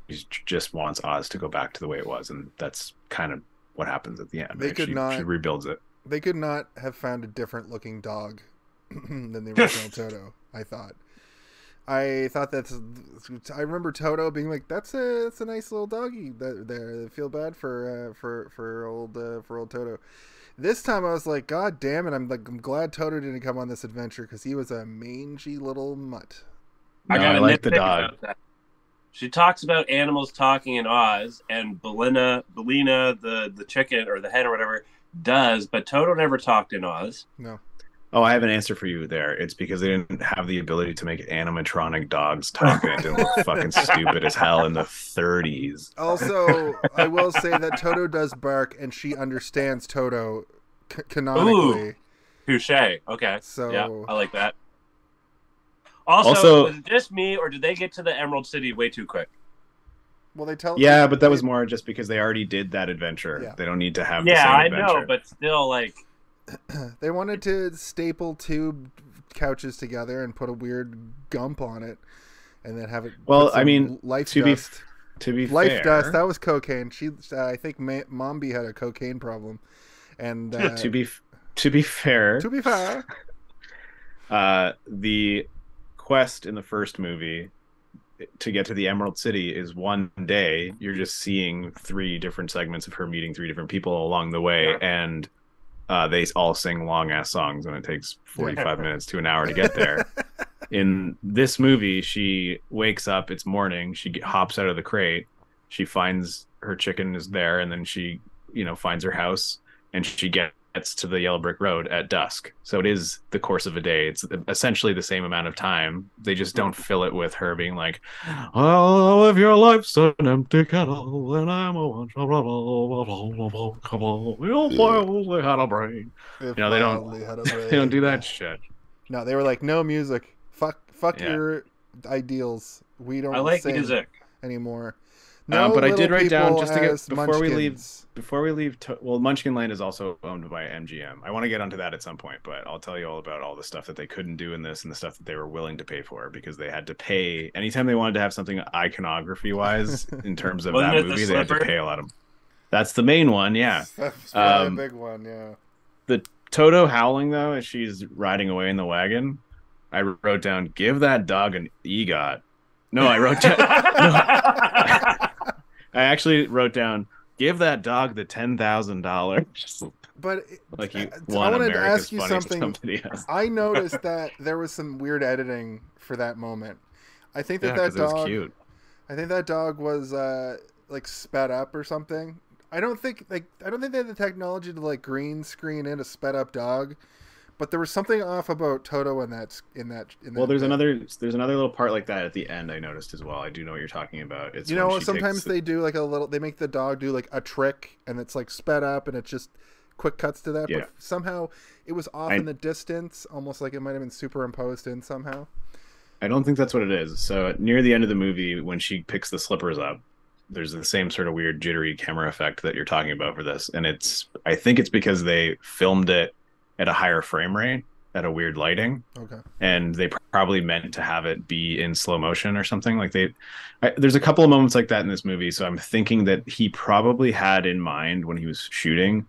just wants oz to go back to the way it was and that's kind of what happens at the end They right? could she, not- she rebuilds it they could not have found a different looking dog <clears throat> than the original <laughs> Toto. I thought. I thought that's. I remember Toto being like, "That's a that's a nice little doggy that there." I feel bad for uh, for for old uh, for old Toto. This time I was like, "God damn it!" I'm like, I'm glad Toto didn't come on this adventure because he was a mangy little mutt. No, got I a like the dog. She talks about animals talking in Oz, and Billina, Billina, the the chicken or the hen or whatever, does, but Toto never talked in Oz. No, Oh, I have an answer for you there. It's because they didn't have the ability to make animatronic dogs talk and it didn't look fucking <laughs> stupid as hell in the 30s. Also, I will say that Toto does bark, and she understands Toto c- canonically. Touche. Okay. So Yeah, I like that. Also, Also- was it just me, or did they get to the Emerald City way too quick? well, they tell. Yeah, but that was more just because they already did that adventure. Yeah. They don't need to have the Yeah, same I adventure. know, but still, like, <clears throat> They wanted to staple two couches together and put a weird gump on it, and then have it. Well, I mean, life to be dust. to be fair. life fair, dust. That was cocaine. She, uh, I think, Ma- Mombi had a cocaine problem, and uh, to be to be fair, to be fair, <laughs> uh, the quest in the first movie to get to the Emerald City is one day. You're just seeing three different segments of her meeting three different people along the way, and uh, they all sing long ass songs, and it takes 45 <laughs> minutes to an hour to get there. in this movie, she wakes up. It's morning. She get, hops out of the crate. She finds her chicken is there, and then she, you know, finds her house, and she gets to the yellow brick road at dusk. So it is the course of a day. It's essentially the same amount of time. They just don't fill it with her being like, "Oh, if your life's an empty kettle, then I'm a one. Come on, you wildly had a brain." If You know, they don't- wildly had a <laughs> They don't do that shit. No, they were like, no music. Fuck, fuck Yeah. your ideals. We don't I like music. anymore. Uh, but I did write down just to get- as before we leave- Before we leave, to- well, Munchkin Land is also owned by MGM. I want to get onto that at some point, but I'll tell you all about all the stuff that they couldn't do in this and the stuff that they were willing to pay for because they had to pay anytime they wanted to have something iconography wise <laughs> in terms of that it the movie. They had to pay a lot of. That's the main one, yeah. <laughs> That's probably Um, a big one, yeah. The Toto howling though as she's riding away in the wagon. I wrote down, "Give that dog an EGOT." No, I wrote down. <laughs> I actually wrote down, "Give that dog the ten thousand dollars." But Like you I- wanted to ask you something. <laughs> I noticed that there was some weird editing for that moment. I think that that it was dog. cute. I think that dog was uh, like sped up or something. I don't think like I don't think they had the technology to like green screen in a sped up dog, but there was something off about Toto in that in that. In Well, that there's bit. another there's another little part like that at the end. I noticed as well. I do know what you're talking about. It's you know, sometimes they do like a little. They make the dog do like a trick, and it's like sped up, and it just quick cuts to that. Yeah. But somehow it was off I- in the distance, almost like it might have been superimposed in somehow. I don't think that's what it is. So near the end of the movie, when she picks the slippers up, there's the same sort of weird jittery camera effect that you're talking about for this, and it's I think it's because they filmed it at a higher frame rate at a weird lighting. Okay. and they probably meant to have it be in slow motion or something. Like they I, there's a couple of moments like that in this movie. So i'm thinking that he probably had in mind when he was shooting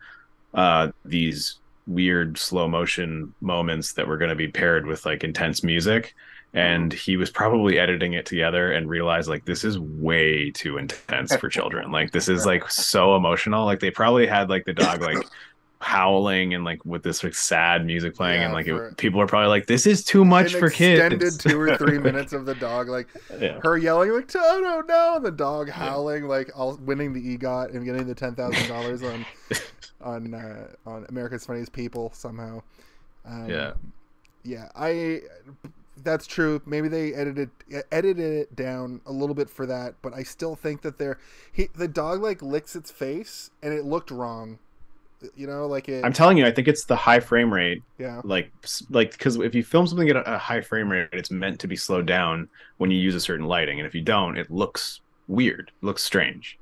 uh these weird slow motion moments that were going to be paired with like intense music. And he was probably editing it together and realized like this is way too intense for children. Like this is like so emotional. Like they probably had like the dog like howling and like with this like sad music playing and like it, people are probably like this is too much for extended kids two or <laughs> three minutes of the dog like yeah. her yelling like Toto no, and the dog howling like all winning the EGOT and getting the ten thousand dollars on <laughs> on uh, on America's Funniest People somehow. Um, Yeah. yeah. I that's true. Maybe they edited edited it down a little bit for that, but I still think that they're he the dog like licks its face and it looked wrong. You know, like it. i'm telling you i think it's the high frame rate yeah. like like because if you film something at a, high frame rate it's meant to be slowed down when you use a certain lighting and if you don't it looks weird looks strange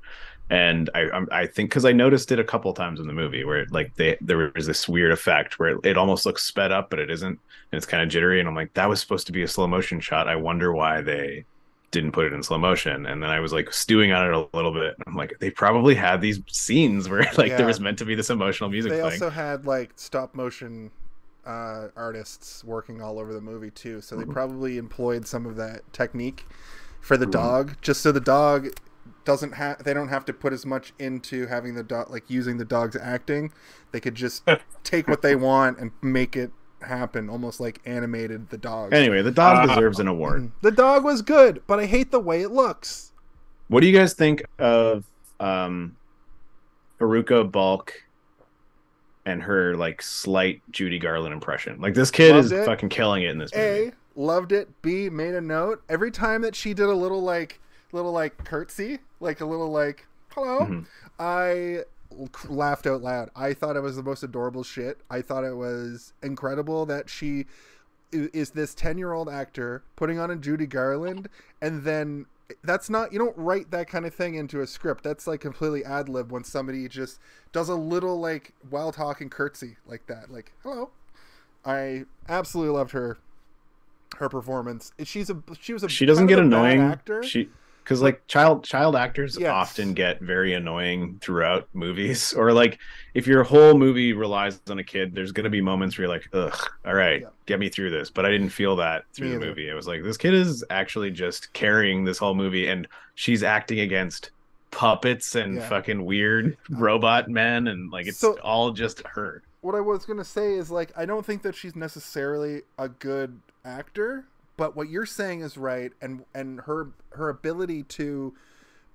and i i think because i noticed it a couple times in the movie where it, like they there was this weird effect where it, it almost looks sped up but it isn't and it's kind of jittery and i'm like that was supposed to be a slow motion shot i wonder why they didn't put it in slow motion and then i was like stewing on it a little bit i'm like they probably had these scenes where <laughs> like Yeah. there was meant to be this emotional music They playing also had like stop motion uh, artists working all over the movie too, so Mm-hmm. they probably employed some of that technique for the dog, just so the dog doesn't have. They don't have to put as much into having the dog like using the dog's acting. They could just <laughs> take what they want and make it happen, almost like animated the dog. anyway the dog Uh, deserves an award <clears throat> The dog was good, but I hate the way it looks. What do you guys think of um Haruka Balk and her like slight Judy Garland impression? Like this kid Loved is it. fucking killing it in this movie. A loved it. B made a note every time that she did a little like little like curtsy, like a little like hello. Mhm. I l- laughed out loud. I thought it was the most adorable shit. I thought it was incredible that she is this 10 year old actor putting on a Judy Garland and then that's not you don't write that kind of thing into a script that's like completely ad lib when somebody just does a little like while talking curtsy like that like hello i absolutely loved her her performance she's a she was a She doesn't get annoying. actor She because like child child actors Yes. often get very annoying throughout movies <laughs> or like if your whole movie relies on a kid there's going to be moments where you're like ugh all right Yeah. get me through this but i didn't feel that through Me the either. movie it was like this kid is actually just carrying this whole movie and she's acting against puppets and Yeah. fucking weird <laughs> robot men and like it's So- all just her what I was gonna say is like I don't think that she's necessarily a good actor, but what you're saying is right, and and her her ability to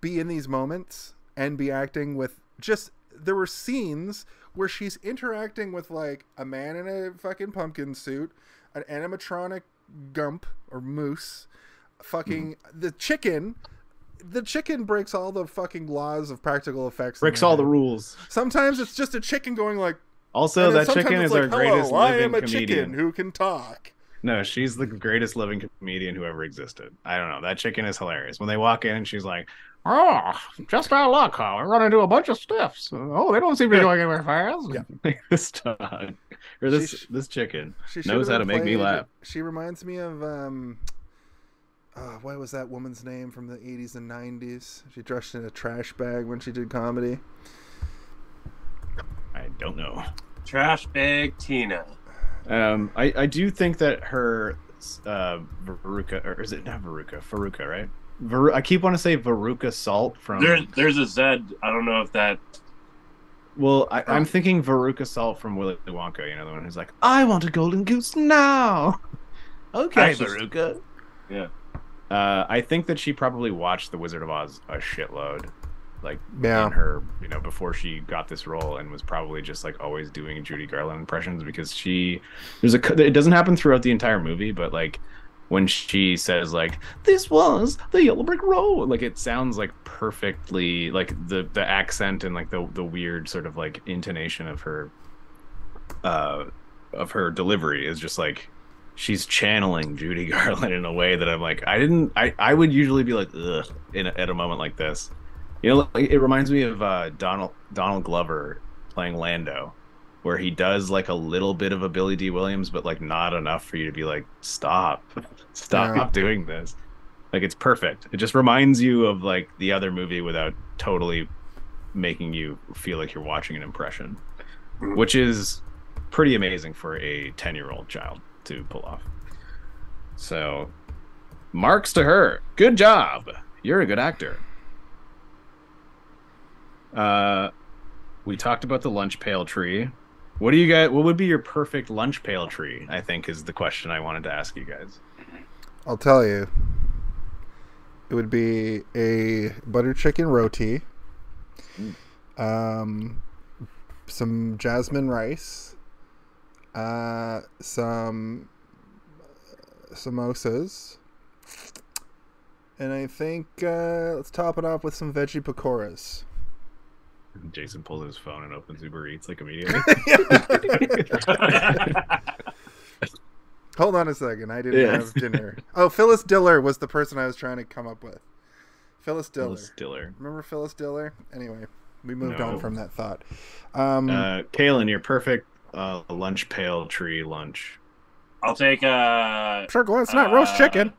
be in these moments and be acting with just there were scenes where she's interacting with like a man in a fucking pumpkin suit, an animatronic gump or moose, fucking mm-hmm. the chicken. The chicken breaks all the fucking laws of practical effects. Breaks all the rules. Sometimes it's just a chicken going like. Also, that chicken is our greatest Hello, I living am a comedian. chicken who can talk. No, she's the greatest living comedian who ever existed. I don't know. That chicken is hilarious. When they walk in and she's like, Oh, just our luck, huh? I run into a bunch of stiffs. Oh, they don't seem to be going anywhere fast. Yeah. <laughs> this dog or this She's- this chicken She knows how to make me laugh. She reminds me of um, uh, what was that woman's name from the '80s and '90s? She dressed in a trash bag when she did comedy. I don't know. Trash bag Tina. Um, I I do think that her uh Veruca or is it not Veruca? Faruka, right? Ver- I keep wanting to say Veruca Salt from. There, there's a Z. I don't know if that. Well, I, I'm thinking Veruca Salt from Willy Wonka. You know the one who's like, "I want a golden goose now." <laughs> Okay, Actually- Veruca. Yeah. Uh, I think that she probably watched The Wizard of Oz a shitload, like Yeah. in her, you know, before she got this role, and was probably just like always doing Judy Garland impressions because she, there's a, it doesn't happen throughout the entire movie, but like when she says like this was the yellow brick road, like it sounds like perfectly like the the accent and like the the weird sort of like intonation of her, uh, of her delivery is just like she's channeling Judy <laughs> Garland in a way that I'm like, I didn't, I, I would usually be like, ugh, in a, at a moment like this. You know, like, it reminds me of uh, Donald Donald Glover playing Lando, where he does like a little bit of a Billy Dee Williams, but like not enough for you to be like, stop, <laughs> stop Yeah. doing this. Like it's perfect. It just reminds you of like the other movie without totally making you feel like you're watching an impression, which is pretty amazing for a 10 year old child to pull off. So, marks to her. Good job. You're a good actor. Uh, we talked about the lunch pail tree. What do you guys? What would be your perfect lunch pail tree? I think is the question I wanted to ask you guys. I'll tell you. It would be a butter chicken roti, um, some jasmine rice, uh, some samosas, and I think uh, let's top it off with some veggie pakoras. <laughs> Jason pulls his phone and opens Uber Eats like immediately. <laughs> <laughs> Hold on a second. I didn't Yeah. have dinner. Oh, Phyllis Diller was the person I was trying to come up with. Phyllis Diller. Phyllis Diller. Remember Phyllis Diller? Anyway, we moved No. on from that thought. Um, Uh, Kaylin, your perfect uh, lunch pail tree lunch. I'll take a sure, Glenn, it's not roast uh, chicken.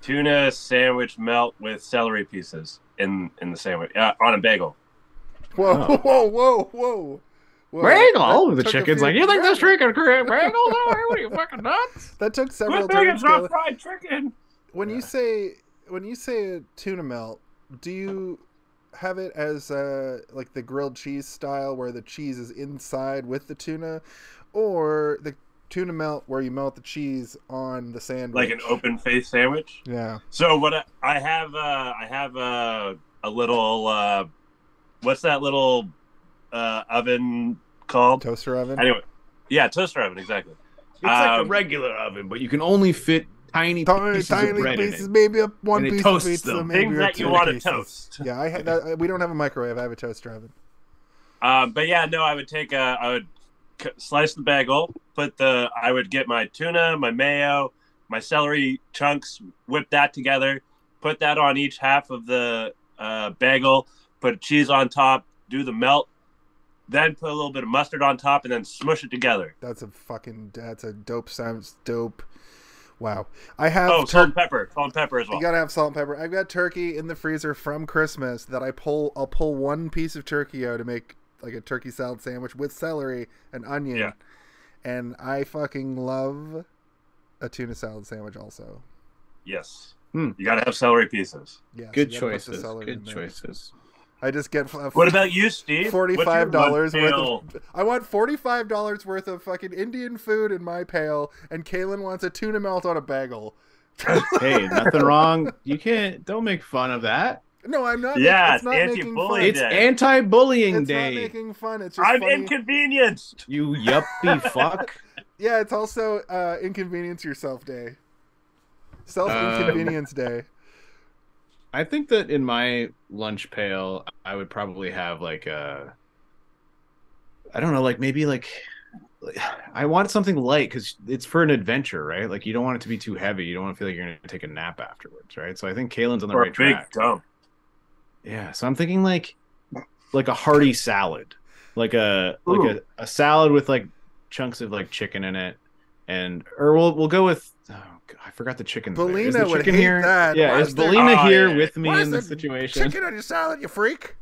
tuna sandwich melt with celery pieces in in the sandwich uh, on a bagel. Whoa, oh. <laughs> whoa, whoa, whoa. whoa. Bagel. That The took a chicken's like, you think this tree can create bagels? Oh, what are you fucking nuts? <laughs> That took several Good thing turns. it's not Caleb. fried chicken. When you say when you say a tuna melt, do you have it as uh, like the grilled cheese style where the cheese is inside with the tuna, or the tuna melt where you melt the cheese on the sandwich? Like an open face sandwich. Yeah. So what I, I have, uh, I have uh, a little, uh, what's that little uh, oven called? Toaster oven. Anyway, yeah, toaster oven, exactly. It's like a Um, regular oven, but you can only fit tiny, Tiny, pieces tiny of bread pieces, in it. maybe a one And it piece of toasts pizza, them. maybe Things or that you two wanna toast. Yeah, I ha- that, we don't have a microwave. I have a toaster oven. Um, but yeah, no, I would take a, I would c- slice the bagel, put the, I would get my tuna, my mayo, my celery chunks, whip that together, put that on each half of the uh, bagel, put cheese on top, do the melt, then put a little bit of mustard on top, and then smush it together. That's a fucking. That's a dope. Sounds dope. Wow. I have. Oh, tur- salt and pepper, salt and pepper as well. You gotta have salt and pepper. I've got turkey in the freezer from Christmas that I pull. I'll pull one piece of turkey out to make like a turkey salad sandwich with celery and onion. Yeah. And I fucking love a tuna salad sandwich also. Yes, Hmm. you got to have celery pieces. Yes, Good you gotta put the choices. Good there. Choices. I just get What about you, Steve? forty-five dollars worth of. I want forty-five dollars worth of fucking Indian food in my pail, and Kaylin wants a tuna melt on a bagel. <laughs> hey, nothing wrong. You can't. Don't make fun of that. No, I'm not. Yeah, it's not it's making fun. anti-bullying It's anti-bullying It's not day. making fun. It's just I'm funny. inconvenienced. You yuppie <laughs> fuck. yeah, it's also uh, inconvenience yourself day. Self Um, inconvenience day. I think that in my lunch pail, I would probably have like a, I don't know, like maybe like, I want something light because it's for an adventure, right? Like you don't want it to be too heavy. You don't want to feel like you're going to take a nap afterwards, right? So I think Kaylin's on the Or right big track. dump. Yeah, so I'm thinking like, like a hearty salad, like a like a, a salad with like chunks of like chicken in it, and or we'll we'll go with. Oh, I forgot the chicken. Billina the would chicken hate here? that. Yeah, Why is is there- Billina Oh, here yeah. with me Why in is this situation? Chicken on your salad, you freak.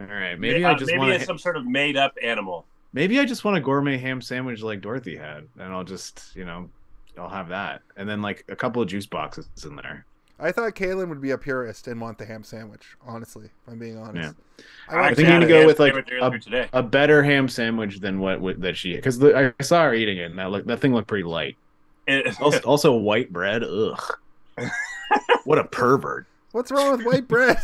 All right, maybe Uh, I just maybe want it's to. some sort of made up animal. Maybe I just want a gourmet ham sandwich like Dorothy had, and I'll just you know, I'll have that, and then like a couple of juice boxes in there. I thought Kaylin would be a purist and want the ham sandwich. Honestly, if I'm being honest. I, I think you that. need to go with, like, a- today. A better ham sandwich than what, what that she because I saw her eating it, and that look that thing looked pretty light. It- <laughs> Also, also white bread. Ugh. what a pervert. What's wrong with white bread?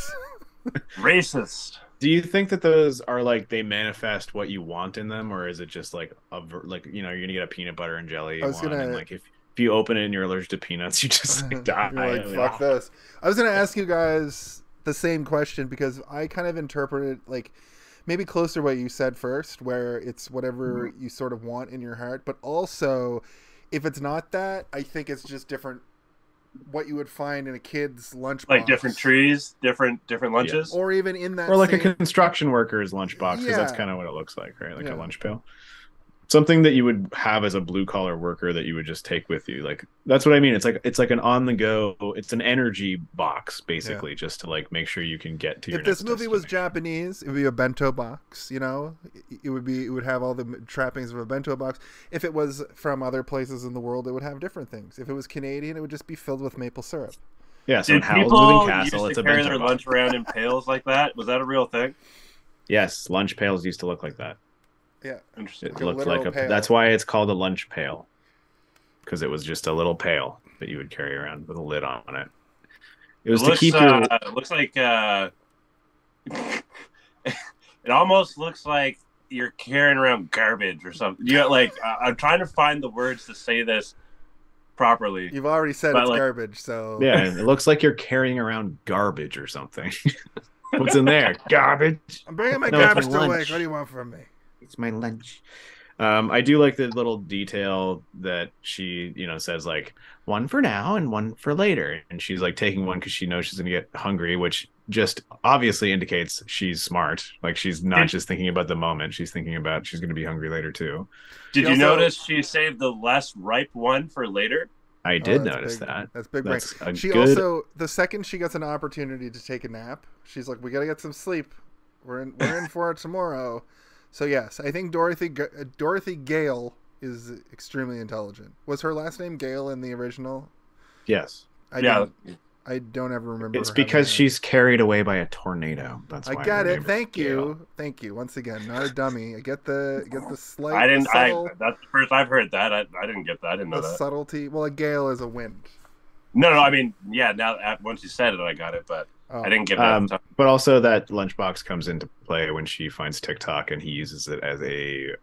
<laughs> racist. Do you think that those are like they manifest what you want in them, or is it just like a like you know you're gonna get a peanut butter and jelly I was one, and gonna- like if if you open it and you're allergic to peanuts, you just like <laughs> die. You're like, fuck this. I was gonna ask you guys the same question because I kind of interpreted like maybe closer to what you said first, where it's whatever Mm-hmm. you sort of want in your heart, but also if it's not that, I think it's just different. What you would find in a kid's lunchbox, Like different trees, different different lunches. or even in that, or like a construction worker's lunchbox because that's kind of what it looks like right like Yeah. a lunch pail something that you would have as a blue collar worker that you would just take with you like that's what i mean it's like it's like an on the go it's an energy box basically just to like make sure you can get to your if this movie was. Japanese, it would be a bento box. You know, it- it would be it would have all the trappings of a bento box. If it was from other places in the world, it would have different things. If it was Canadian, it would just be filled with maple syrup. yeah so in Did Howl's people moving castle used it's to a carry bento their box. lunch around in pails like that? Was that a real thing? yes lunch pails used to look like that Yeah, Interesting. it Like a looked like a. Pail. That's why it's called a lunch pail because it was just a little pail that you would carry around with a lid on it it was it to looks, keep your uh, it looks like uh, <laughs> it almost looks like you're carrying around garbage or something. You got like I- I'm trying to find the words to say this properly. you've already said But, it's like- garbage. So Yeah, it looks like you're carrying around garbage or something. <laughs> What's in there? Garbage. I'm bringing my No, garbage my to work. What do you want from me? It's my lunch. Um, I do like the little detail that she, you know, says like one for now and one for later, and she's like taking one because she knows she's gonna get hungry, which just obviously indicates she's smart. Like she's not just thinking about the moment; she's thinking about she's gonna be hungry later too. Did She you also- notice she saved the less ripe one for later? I Oh, did that's notice big- that. That's big brain. That's a She good. also the second she gets an opportunity to take a nap, she's like, "We gotta get some sleep. We're in we're in <laughs> for it tomorrow." So yes, I think Dorothy uh, Dorothy Gale is extremely intelligent. Was her last name Gale in the original? yes, I yeah. didn't- I don't ever remember. it's because a- she's carried away by a tornado. That's I why got it. Thank Gail. you. Thank you. Once again, not a dummy. I get the get the slight. I didn't. I subtle- that's the first I've heard that. I, I didn't get that. I didn't know the that. subtlety. Well, a gale is a wind. No, no. I mean, yeah. Now, once you said it, I got it, but Oh. I didn't get that. Um, at the time. But also that lunchbox comes into play when she finds TikTok and he uses it as a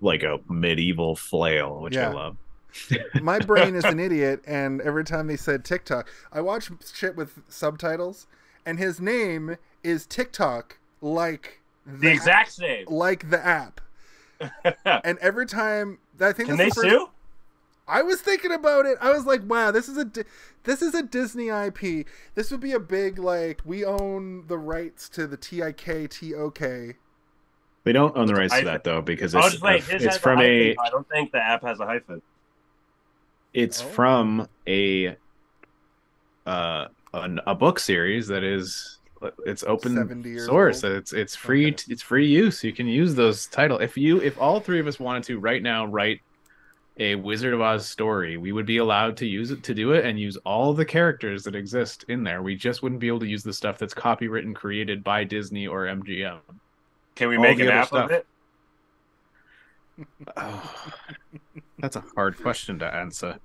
like a medieval flail, which Yeah. I love. <laughs> my brain is an <laughs> idiot and every time they said tiktok i watch shit with subtitles and his name is tiktok like the exact same. like the app <laughs> and every time i think Can that's they the first, sue? i was thinking about it i was like wow this is a Di- this is a disney ip this would be a big like we own the rights to the tiktok They don't own the rights I- to that though because it's just wait. His it's from a, a hyphen. I don't think the app has a hyphen. it's Oh. from a uh an, a book series that is it's open source old? it's it's free Okay. it's free use you can use those title if you if all three of us wanted to right now write a wizard of oz story we would be allowed to use it to do it and use all the characters that exist in there we just wouldn't be able to use the stuff that's copywritten created by disney or mgm Can we All make the an app stuff. of it? <sighs> Oh, that's a hard question to answer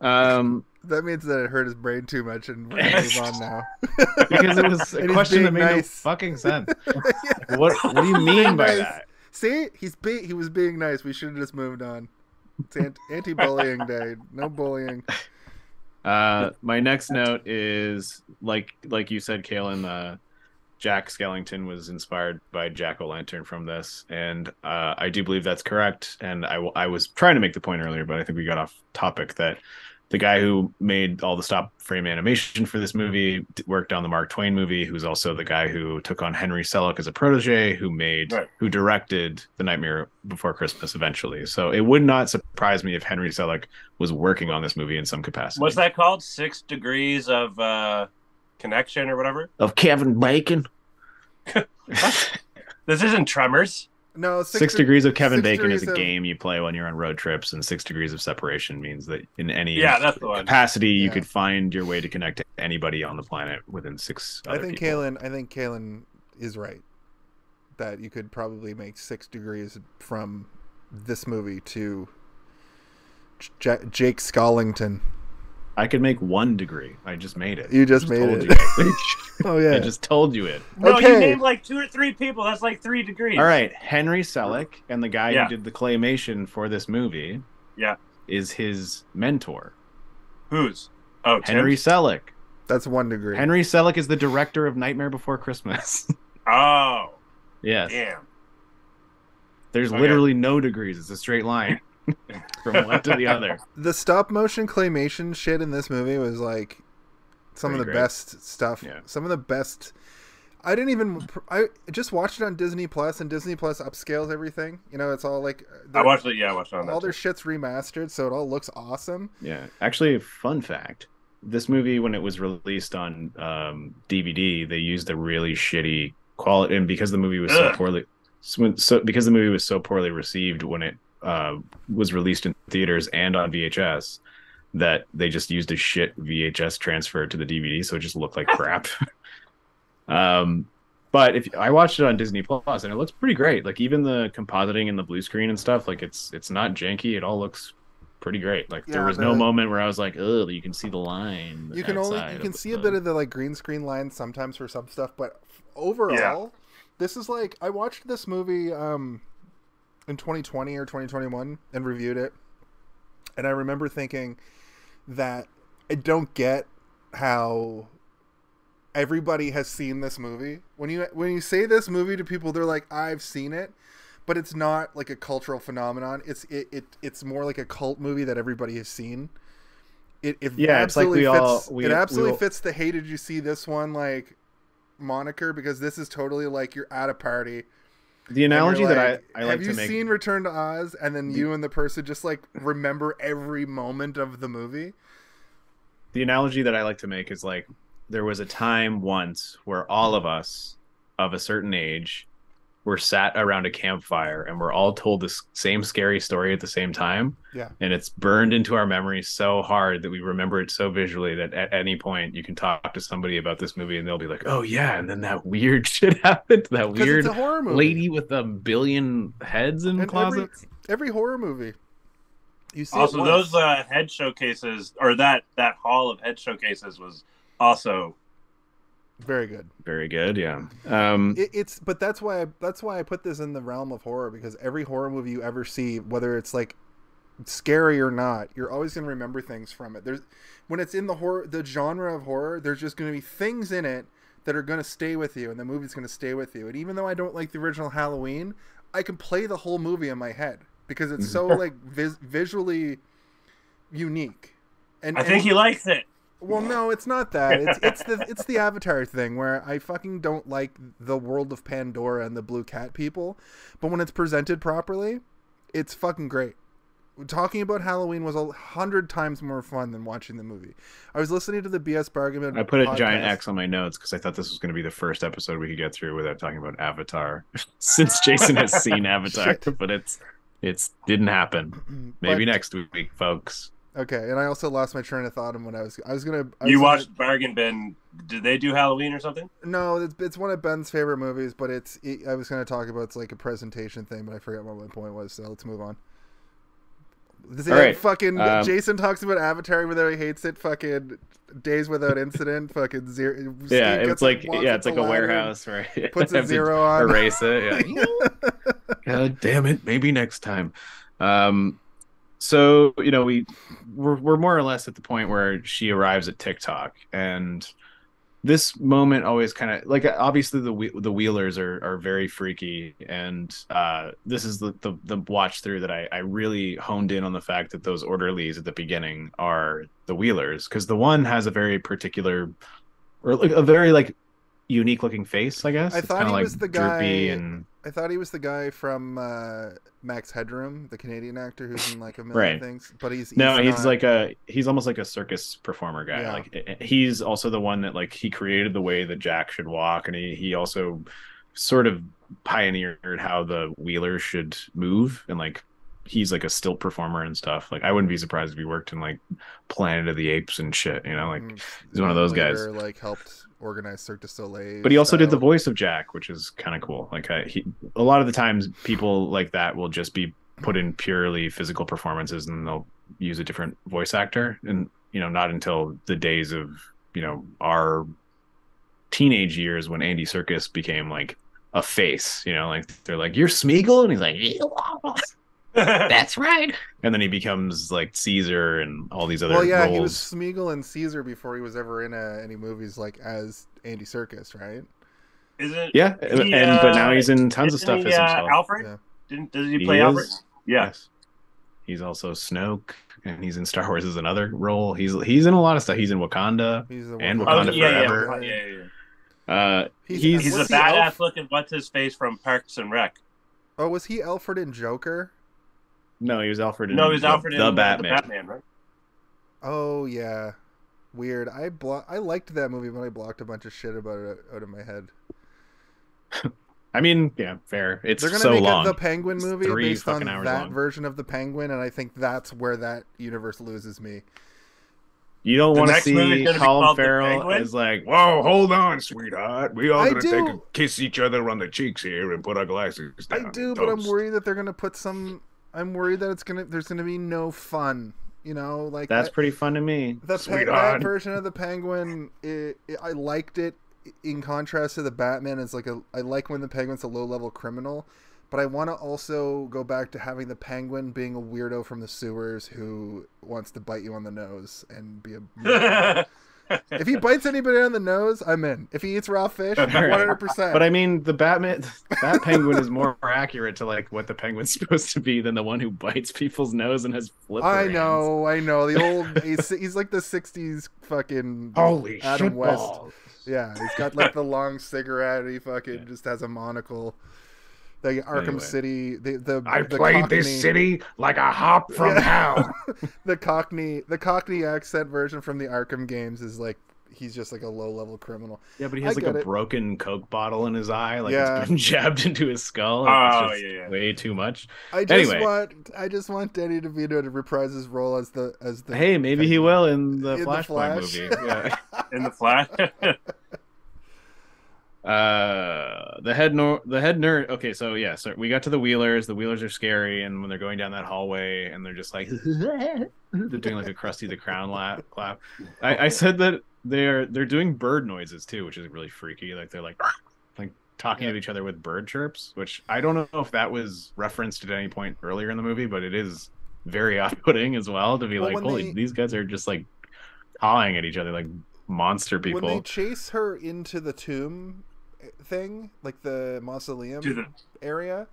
Um, That means that it hurt his brain too much, and we're gonna move on now. <laughs> because it was <laughs> a And question that being made no fucking sense. <laughs> What What do you mean by Nice. that? See, he's be- he was being nice. We should have just moved on. It's anti-bullying day. No bullying. Uh, my next note is like like you said, Kalen. Uh, Jack Skellington was inspired by Jack O' Lantern from this, and uh, I do believe that's correct. And I, w- I was trying to make the point earlier, but I think we got off topic that the guy who made all the stop frame animation for this movie worked on the Mark Twain movie, who's also the guy who took on Henry Selick as a protege, who made Right. who directed The Nightmare Before Christmas eventually. So it would not surprise me if Henry Selick was working on this movie in some capacity. What's that called? Six degrees of uh, connection or whatever. of Kevin Bacon. <laughs> This isn't Tremors. No, Six, degrees of Kevin Bacon is a of- game you play when you're on road trips, and six degrees of separation means that in any Yeah, that's the one. capacity you could find your way to connect to anybody on the planet within six. I think people. Kalen. I think Kalen is right. That you could probably make six degrees from this movie to J- Jake Skellington. I could make one degree. I just made it. You just I made told it. You. <laughs> Oh yeah. I just told you it. No, Okay. you named like two or three people. That's like three degrees. All right, Henry Selick and the guy Yeah. who did the claymation for this movie, Yeah. is his mentor, Who's? Oh, Tim? Henry Selick. That's one degree. Henry Selick is the director of Nightmare Before Christmas. <laughs> Oh, yes. damn. There's Okay. literally no degrees. It's a straight line <laughs> from one to the other. the stop motion claymation shit in this movie was like some Pretty of the great. best stuff. Yeah. Some of the best. I didn't even. I just watched it on Disney Plus, and Disney Plus upscales everything. You know, it's all like I watched it. Yeah, I watched it on all that. their too. shit's remastered, so it all looks awesome. Yeah. Actually, fun fact: this movie, when it was released on um, DVD, they used a really shitty quality, and because the movie was so poorly, so, so because the movie was so poorly received when it uh, was released in theaters and on VHS, that they just used a shit VHS transfer to the DVD, so it just looked like crap. <laughs> um, but if I watched it on Disney Plus, and it looks pretty great. Like even the compositing and the blue screen and stuff, like it's it's not janky. It all looks pretty great. Like there Yeah, was no moment where I was like, "Oh, you can see the line." You can only you of can the- see a bit of the like green screen lines sometimes for some stuff, but f- overall, this is like I watched this movie um in 2020 or 2021 and reviewed it, and I remember thinking that I don't get how everybody has seen this movie. When you when you say this movie to people, they're like, "I've seen it." But it's not like a cultural phenomenon. It's it, it it's more like a cult movie that everybody has seen. It, it Yeah, it's like absolutely we all- we- it absolutely fits the "Hey, did you see this one?" like moniker because this is totally like you're at a party. The analogy that I, I like have to you make. seen Return to Oz? And then you and the person just like remember every moment of the movie. the analogy that I like to make is like there was a time once where all of us of a certain age were sat around a campfire and we're all told the same scary story at the same time. Yeah. And it's burned into our memory so hard that we remember it so visually that at any point you can talk to somebody about this movie and they'll be like, "Oh yeah," and then that <laughs> weird shit happened. That weird horror movie. lady with a billion heads in And every- closets. Every horror movie. You see Also, those uh, head showcases or that that hall of head showcases was also very good. Very good. Yeah. Um, It, it's but that's why I, that's why I put this in the realm of horror because every horror movie you ever see, whether it's like scary or not, you're always gonna remember things from it. There's when it's in the horror, the genre of horror, there's just gonna be things in it that are gonna stay with you, and the movie's gonna stay with you. And even though I don't like the original Halloween, I can play the whole movie in my head because it's so <laughs> like vis- visually unique. And I think and- he likes it. Well, no, it's not that. It's it's the it's the Avatar thing where I fucking don't like the world of Pandora and the Blue Cat people, but when it's presented properly, it's fucking great. Talking about Halloween was a hundred times more fun than watching the movie. I was listening to the BS Bargain. I put a giant. X on my notes because I thought this was going to be the first episode we could get through without talking about Avatar, <laughs> since Jason has seen <laughs> Avatar, Shit. but it's it's didn't happen. <clears throat> Maybe But- next week, folks. Okay, and I also lost my train of thought on what I was. I was gonna. I was You gonna- watched Bargain Bin. Did they do Halloween or something? No, it's, it's one of Ben's favorite movies, but it's. It, I was gonna talk about it's like a presentation thing, but I forgot what my point was. So let's move on. This All right, fucking um, Jason talks about Avatar, even though he hates it. Fucking days without incident. fucking zero. Yeah, Steve it's like yeah, it's like a warehouse, right? Puts a <laughs> zero on. Erase it. Yeah. <laughs> God damn it! Maybe next time. Um, so you know we we're we're more or less at the point where she arrives at TikTok, and this moment always kind of like obviously the the Wheelers are are very freaky, and uh, this is the, the the watch through that I I really honed in on the fact that those orderlies at the beginning are the Wheelers because the one has a very particular or a very like unique looking face, I guess. I It's thought he like was the guy- and I thought he was the guy from uh, Max Headroom, the Canadian actor who's in like a million Right. things. But he's, he's no, he's not- like a he's almost like a circus performer guy. Yeah. Like eh, eh, he's also the one that like he created the way that Jack should walk, and he he also sort of pioneered how the wheelers should move, and like he's like a stilt performer and stuff. Like I wouldn't be surprised if he worked in like Planet of the Apes and shit. You know, like mm, he's one of those guys. Like helped organize Cirque du Soleil. but he also did the voice of Jack, which is kind of cool. Like I, he, a lot of the times, people like that will just be put in purely physical performances, and they'll use a different voice actor. And you know, not until the days of you know our teenage years when Andy Serkis became like a face. You know, like they're like, "You're Smeagol," and he's like, "Yeah, "That's right." <laughs> And then he becomes like Caesar and all these other Well, yeah, roles. he was Smeagol and Caesar before he was ever in uh, any movies like as Andy Serkis, right? Isn't Yeah, He, and but now uh, he's in tons of stuff he, as uh. Alfred? Yeah. Didn't does he He play is. Alfred? Yeah. Yes. He's also Snoke, and he's in Star Wars as another role. He's he's in a lot of stuff. He's in Wakanda. He's the And one- Oh, Wakanda yeah, yeah, Forever. yeah, yeah, yeah. Uh, He's- he's, He's a badass elf? looking what's his face from Parks and Rec. Oh, was he Alfred in Joker? No, he was Alfred. In No, he was the, Alfred in the uh, Batman. the Batman, right? Oh yeah, weird. I blo- I liked that movie, but I blocked a bunch of shit about it out of my head. <laughs> I mean, yeah, fair. It's They're gonna so make long. a, the Penguin movie three based on hours that long. version of the Penguin, and I think that's where that universe loses me. you don't want to see gonna Colin Farrell Penguin? as like, whoa, hold on, sweetheart. We all I gonna take a kiss each other on the cheeks here and put our glasses down. I do, but I'm worried that they're gonna put some. I'm worried that it's gonna. There's gonna be no fun. You know, like That's I- pretty fun to me. the pe- that version of the Penguin. It, it, I liked it. In contrast to the Batman, it's like a. I like when the Penguin's a low level criminal, but I want to also go back to having the Penguin being a weirdo from the sewers who wants to bite you on the nose and be a. <laughs> if he bites anybody on the nose, I'm in. If he eats raw fish, <laughs> 100. percent But I mean, the Batman, that penguin is more accurate to like what the penguin's <laughs> supposed to be than the one who bites people's nose and has flipper. I hands. know, I know. The old <laughs> he's, he's like the '60s fucking Holy Adam West. balls. Yeah, he's got like the long cigarette. He fucking Yeah. just has a monocle. The Arkham Anyway. City, the the I the played Cockney, this city like a hop from Yeah. hell. <laughs> the Cockney, the Cockney accent version from the Arkham games is like he's just like a low level criminal. Yeah, but he I has like a it. broken Coke bottle in his eye, like Yeah. it's been <laughs> jabbed into his skull. Oh, it's just yeah, yeah. way too much. I just Anyway. want, I just want Danny DeVito to reprise his role as the as the. Hey, maybe he will in the In the Flashpoint Flash. movie. Yeah. <laughs> in the Flash. Uh the head nor the head nerd okay so yeah so we got to the wheelers the wheelers are scary and when they're going down that hallway and they're just like <laughs> they're doing like a krusty the clown lap clap. I, I said that they're they're doing bird noises too which is really freaky like they're like like talking to each other with bird chirps which i don't know if that was referenced at any point earlier in the movie but it is very <laughs> off-putting as well to be Well, like holy they- these guys are just like cawing at each other like monster people When they chase her into the tomb thing, like the mausoleum To the- area,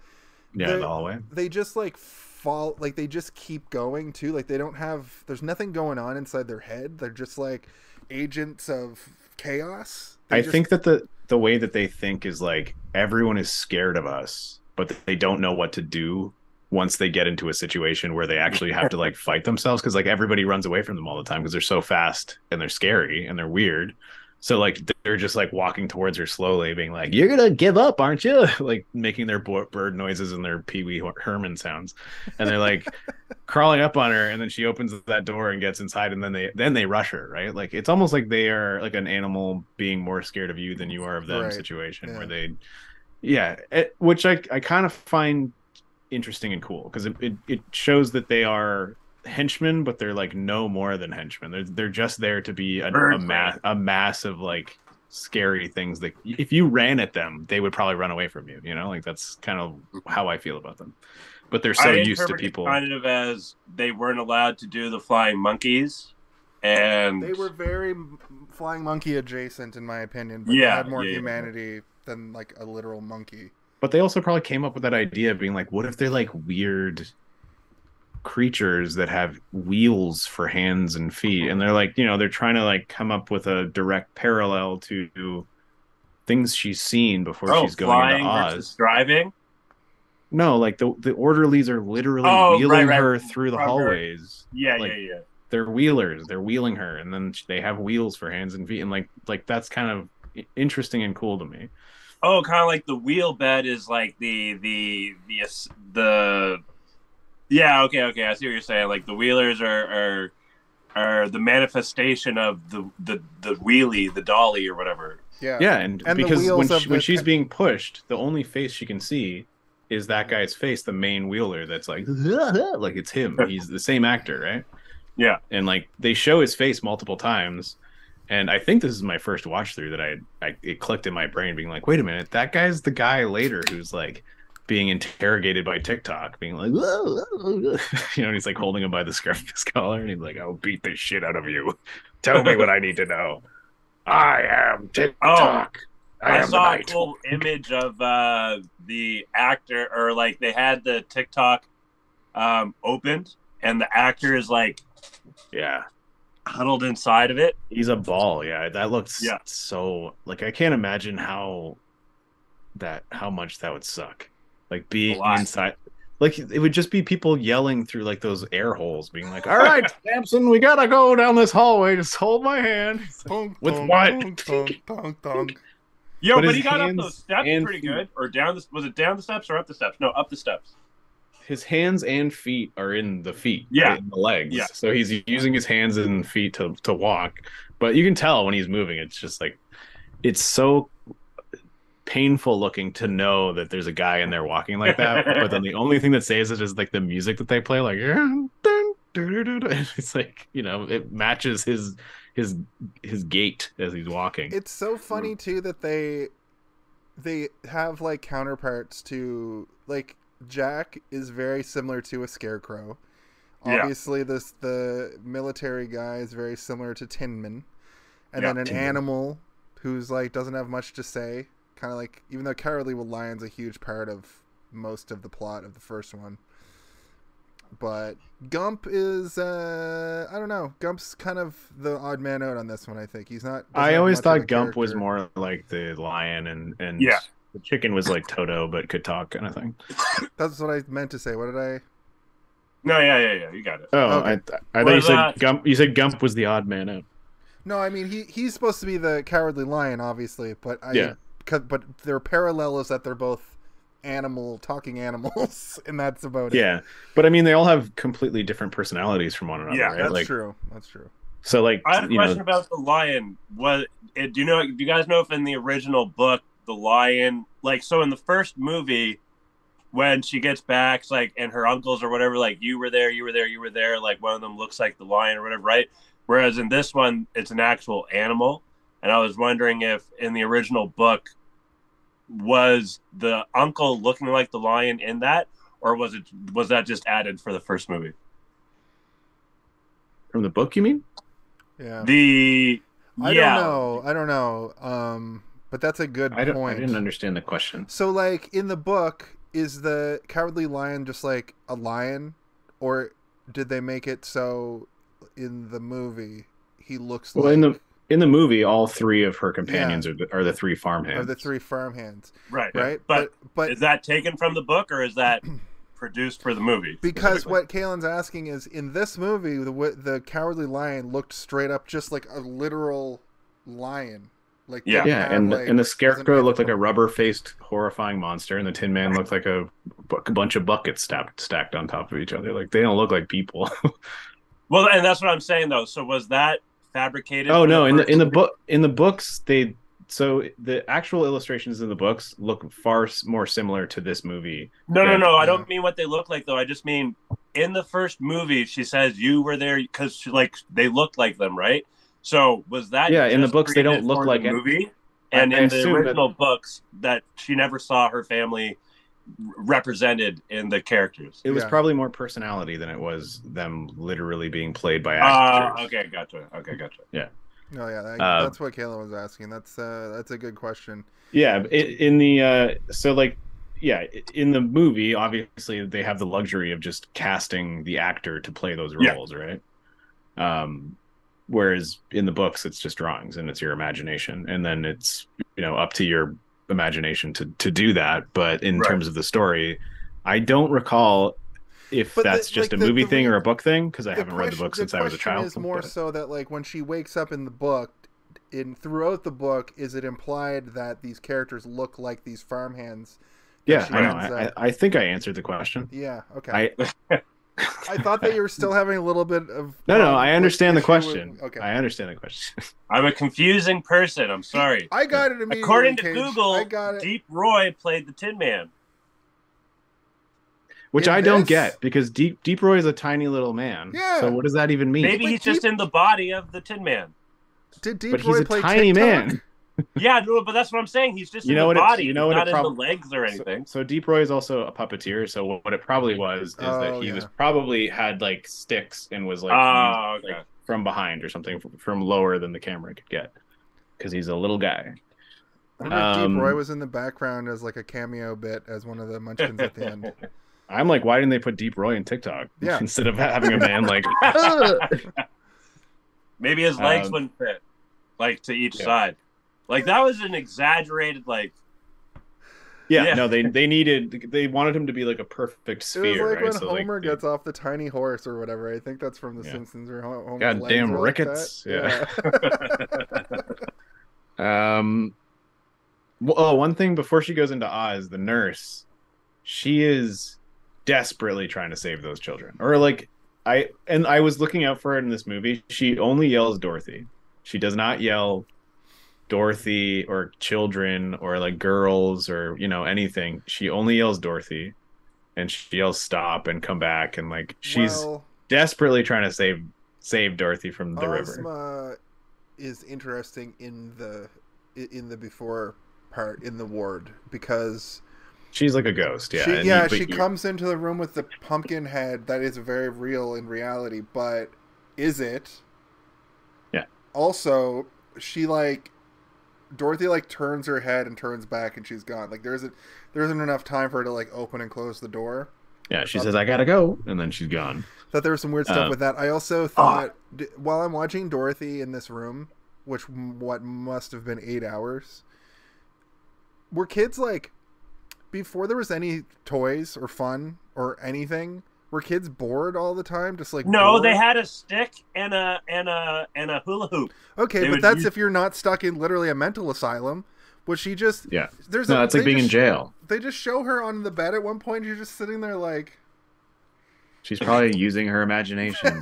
yeah they're- the hallway. they just like fall like they just keep going too. Like they don't have there's nothing going on inside their head. They're just like agents of chaos. They I just- think that the the way that they think is like everyone is scared of us, but they don't know what to do once they get into a situation where they actually have to like <laughs> fight themselves because like everybody runs away from them all the time because they're so fast and they're scary and they're weird. So like they're just like walking towards her slowly, being like, "You're gonna give up, aren't you?" <laughs> Like making their bo- bird noises and their Pee Wee Herman sounds, and they're like <laughs> crawling up on her, and then she opens that door and gets inside, and then they then they rush her, right? Like it's almost like they are like an animal being more scared of you than you are of them Right, situation, yeah. where they, yeah, it, which I I kind of find interesting and cool because it, it it shows that they are henchmen, but they're like no more than henchmen. They're they're just there to be a, a mass a mass of like scary things that if you ran at them, they would probably run away from you. You know, like that's kind of how I feel about them. But they're so I used to people. kind of as they weren't allowed to do the flying monkeys, and They were very flying monkey adjacent, in my opinion. But Yeah, they had more yeah, yeah. humanity than like a literal monkey. But they also probably came up with that idea of being like, what if they're like weird creatures that have wheels for hands and feet? And they're like, you know, they're trying to like come up with a direct parallel to things she's seen before oh, she's going into versus Oz. driving. No, like the the orderlies are literally Oh, wheeling right. her through the From her. hallways. Yeah, Like- yeah, yeah. They're wheelers. They're wheeling her, and then they have wheels for hands and feet, and like like that's kind of interesting and cool to me. Oh, kind of like the wheel bed is like the the the the. Yeah. Okay. Okay. I see what you're saying. Like the wheelers are are are the manifestation of the the the wheelie, the dolly, or whatever. Yeah. Yeah, and, And because when wheels of she, when she's being pushed, the only face she can see is that guy's face, the main wheeler. That's like, <laughs> like it's him. He's the same actor, right? Yeah. And like they show his face multiple times, and I think this is my first watch through that I, I it clicked in my brain, being like, wait a minute, that guy's the guy later who's like being interrogated by TikTok, being like, whoa <laughs> you know, and he's like holding him by the scruff of his collar, and he's like, I'll beat the shit out of you. Tell me what I need to know. I am TikTok. I, I, am the saw a cool image of uh, the actor, or like they had the TikTok um, opened, and the actor is like Yeah. huddled inside of it. He's a ball. Yeah, that looks Yeah. so like I can't imagine how that how much that would suck. Like being inside like it would just be people yelling through like those air holes being like, "All right, <laughs> Samson, we got to go down this hallway. Just hold my hand." <laughs> Like, With what? tonk, tonk, tonk. Yo, But but, he got up those steps pretty feet. good, or down the was it down the steps or up the steps? No, up the steps. His hands and feet are in the feet, Yeah. right, in the legs. Yeah. So he's using his hands and feet to to walk, but you can tell when he's moving. It's just like it's so painful looking to know that there's a guy in there walking like that. but then the only thing that saves it is like the music that they play, like <laughs> it's like you know it matches his his his gait as he's walking. It's so funny too that they they have like counterparts to like Jack is very similar to a scarecrow. Yeah. Obviously, this the military guy is very similar to Tinman, and Yeah, then an Tinman. animal who's like doesn't have much to say. Kind of like even though Cowardly Lion's a huge part of most of the plot of the first one, but Gump is uh I don't know. Gump's kind of the odd man out on this one. I think he's not. I always much of a thought Gump was more like the lion, and and Yeah. the chicken was like Toto but could talk kind of thing. That's what I meant to say. What did I? No, yeah, yeah, yeah. You got it. Oh, Okay. I, I thought you said uh, Gump. You said Gump was the odd man out. No, I mean he he's supposed to be the cowardly lion, obviously, but I Yeah. 'Cause- but their parallel is that they're both animal talking animals, <laughs> and that's about it. Yeah, but I mean, they all have completely different personalities from one another. Yeah, right? that's like, true. That's true. So, like, I have a question know, about the lion. What eh, do you know? Do you guys know if in the original book the lion, like, so in the first movie, when she gets back, it's like, and her uncles or whatever, like, you were there, you were there, you were there. Like, one of them looks like the lion or whatever, right? Whereas in this one, it's an actual animal. And I was wondering if in the original book, was the uncle looking like the lion in that, or was it was that just added for the first movie? from the book, you mean? Yeah. The I yeah, don't know. I don't know. Um, but that's a good I, don't, I didn't understand the question. So, like in the book, is the cowardly lion just like a lion, or did they make it so in the movie he looks Well, like in the in the movie, all three of her companions are, the, are the three farmhands. are the three farmhands, right, right? But but but is that taken from the book or is that <clears throat> produced for the movie? Because what Kalen's asking is, in this movie, the the cowardly lion looked straight up just like a literal lion. Like Yeah. Yeah, and like- and the scarecrow looked like a rubber faced, horrifying monster, and the Tin Man looked like a, a bunch of buckets stacked stacked on top of each other. Like they don't look like people. <laughs> Well, and that's what I'm saying though. So was that fabricated? oh no, in the in the book in the books they so the actual illustrations in the books look far more similar to this movie. No, no, Yeah. no. I don't mean what they look like though. I just mean in the first movie, she says you were there because like they looked like them, right? So was that? Yeah, in the books, they don't look like the movie. I- And I in the assume that- original books, that she never saw her family represented in the characters. It was Yeah. probably more personality than it was them literally being played by Ah, actors. okay, gotcha. Okay, gotcha. Yeah. Oh yeah, that, Uh, that's what Kayla was asking. That's uh, that's a good question. Yeah, i in the uh, so like yeah, in the movie, obviously they have the luxury of just casting the actor to play those Yeah. roles, right? Um, whereas in the books, it's just drawings and it's your imagination, and then it's you know up to your imagination to to do that. But in Right. terms of the story, I don't recall if But the- that's just like, a movie the thing re- or a book thing because I haven't read the book since I was a question child. Is more but- so that like when she wakes up in the book, in throughout the book, is it implied that these characters look like these farmhands? yeah, I know. I I think I answered the question. Yeah. Okay. I <laughs> I thought that you were still having a little bit of. No, no, um, I understand the issue with- question. okay. I understand the question. <laughs> I'm a confusing person. I'm sorry. I got it immediately. According to Cage. Google, I got it. Deep Roy played the Tin Man. Which In I don't get because Deep Deep Roy is a tiny little man. Yeah. So what does that even mean? Maybe But he's just in the body of the Tin Man. Did Deep but Roy he's a play tiny TikTok? man. Yeah, no, but that's what I'm saying. He's just You in know the what body. you know He's what not it in the legs or anything. so Deep Roy is also a puppeteer. So what it probably was is that Oh, he yeah. was probably had like sticks and was like, Oh, used, like, okay. from behind or something from, from lower than the camera could get because he's a little guy. I wonder Um, Deep Roy was in the background as like a cameo bit as one of the Munchkins at the end. <laughs> <laughs> I'm like, why didn't they put Deep Roy in TikTok <laughs> Yeah. instead of having a man like? Maybe his legs Um, wouldn't fit, like to each yeah. side. Like that was an exaggerated, like Yeah, Yeah. no, they they needed they wanted him to be like a perfect It was sphere, like right? when So, Homer the- gets off the tiny horse or whatever. I think that's from The Yeah. Simpsons or Ho- Homer's God damn are like that. rickets. <laughs> Um. Well, oh, one thing before she goes into Oz, the nurse, she is desperately trying to save those children. Or like, I and I was looking out for it in this movie. She only yells Dorothy. She does not yell Dorothy or children or like girls or you know anything. She only yells Dorothy, and she yells stop and come back and like she's well, desperately trying to save save Dorothy from the river. Ozma is interesting in the in the before part in the ward because She's like a ghost, yeah. she, yeah you- she you- comes into the room with the pumpkin head that is very real in reality but is it Yeah. also she like dorothy like turns her head and turns back and she's gone like there isn't there isn't enough time for her to like open and close the door Yeah, she says, I gotta go. And then she's gone. thought there was some weird stuff Uh, with that. I also thought d- while I'm watching Dorothy in this room, which what must have been eight hours, were kids like before there was any toys or fun or anything? Were kids bored all the time? Just like no, bored? they had a stick and a and a and a hula hoop. okay, they but would that's use- if you're not stuck in literally a mental asylum. Was she just? Yeah. There's No, a, it's like they being in just- jail. They just show her on the bed at one point. You're just sitting there like. She's probably <laughs> using her imagination.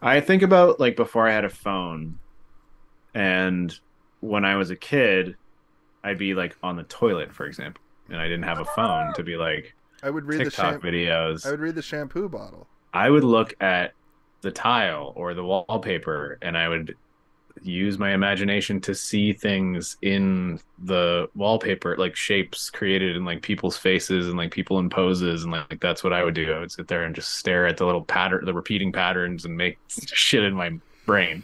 I think about like before I had a phone, and when I was a kid, I'd be like on the toilet, for example, and I didn't have a phone to be like I would read the TikTok sham- videos. I would read the shampoo bottle. I would look at the tile or the wallpaper and I would use my imagination to see things in the wallpaper, like shapes created in like people's faces and like people in poses. And like that's what I would do. I would sit there and just stare at the little pattern, the repeating patterns and make <laughs> shit in my brain.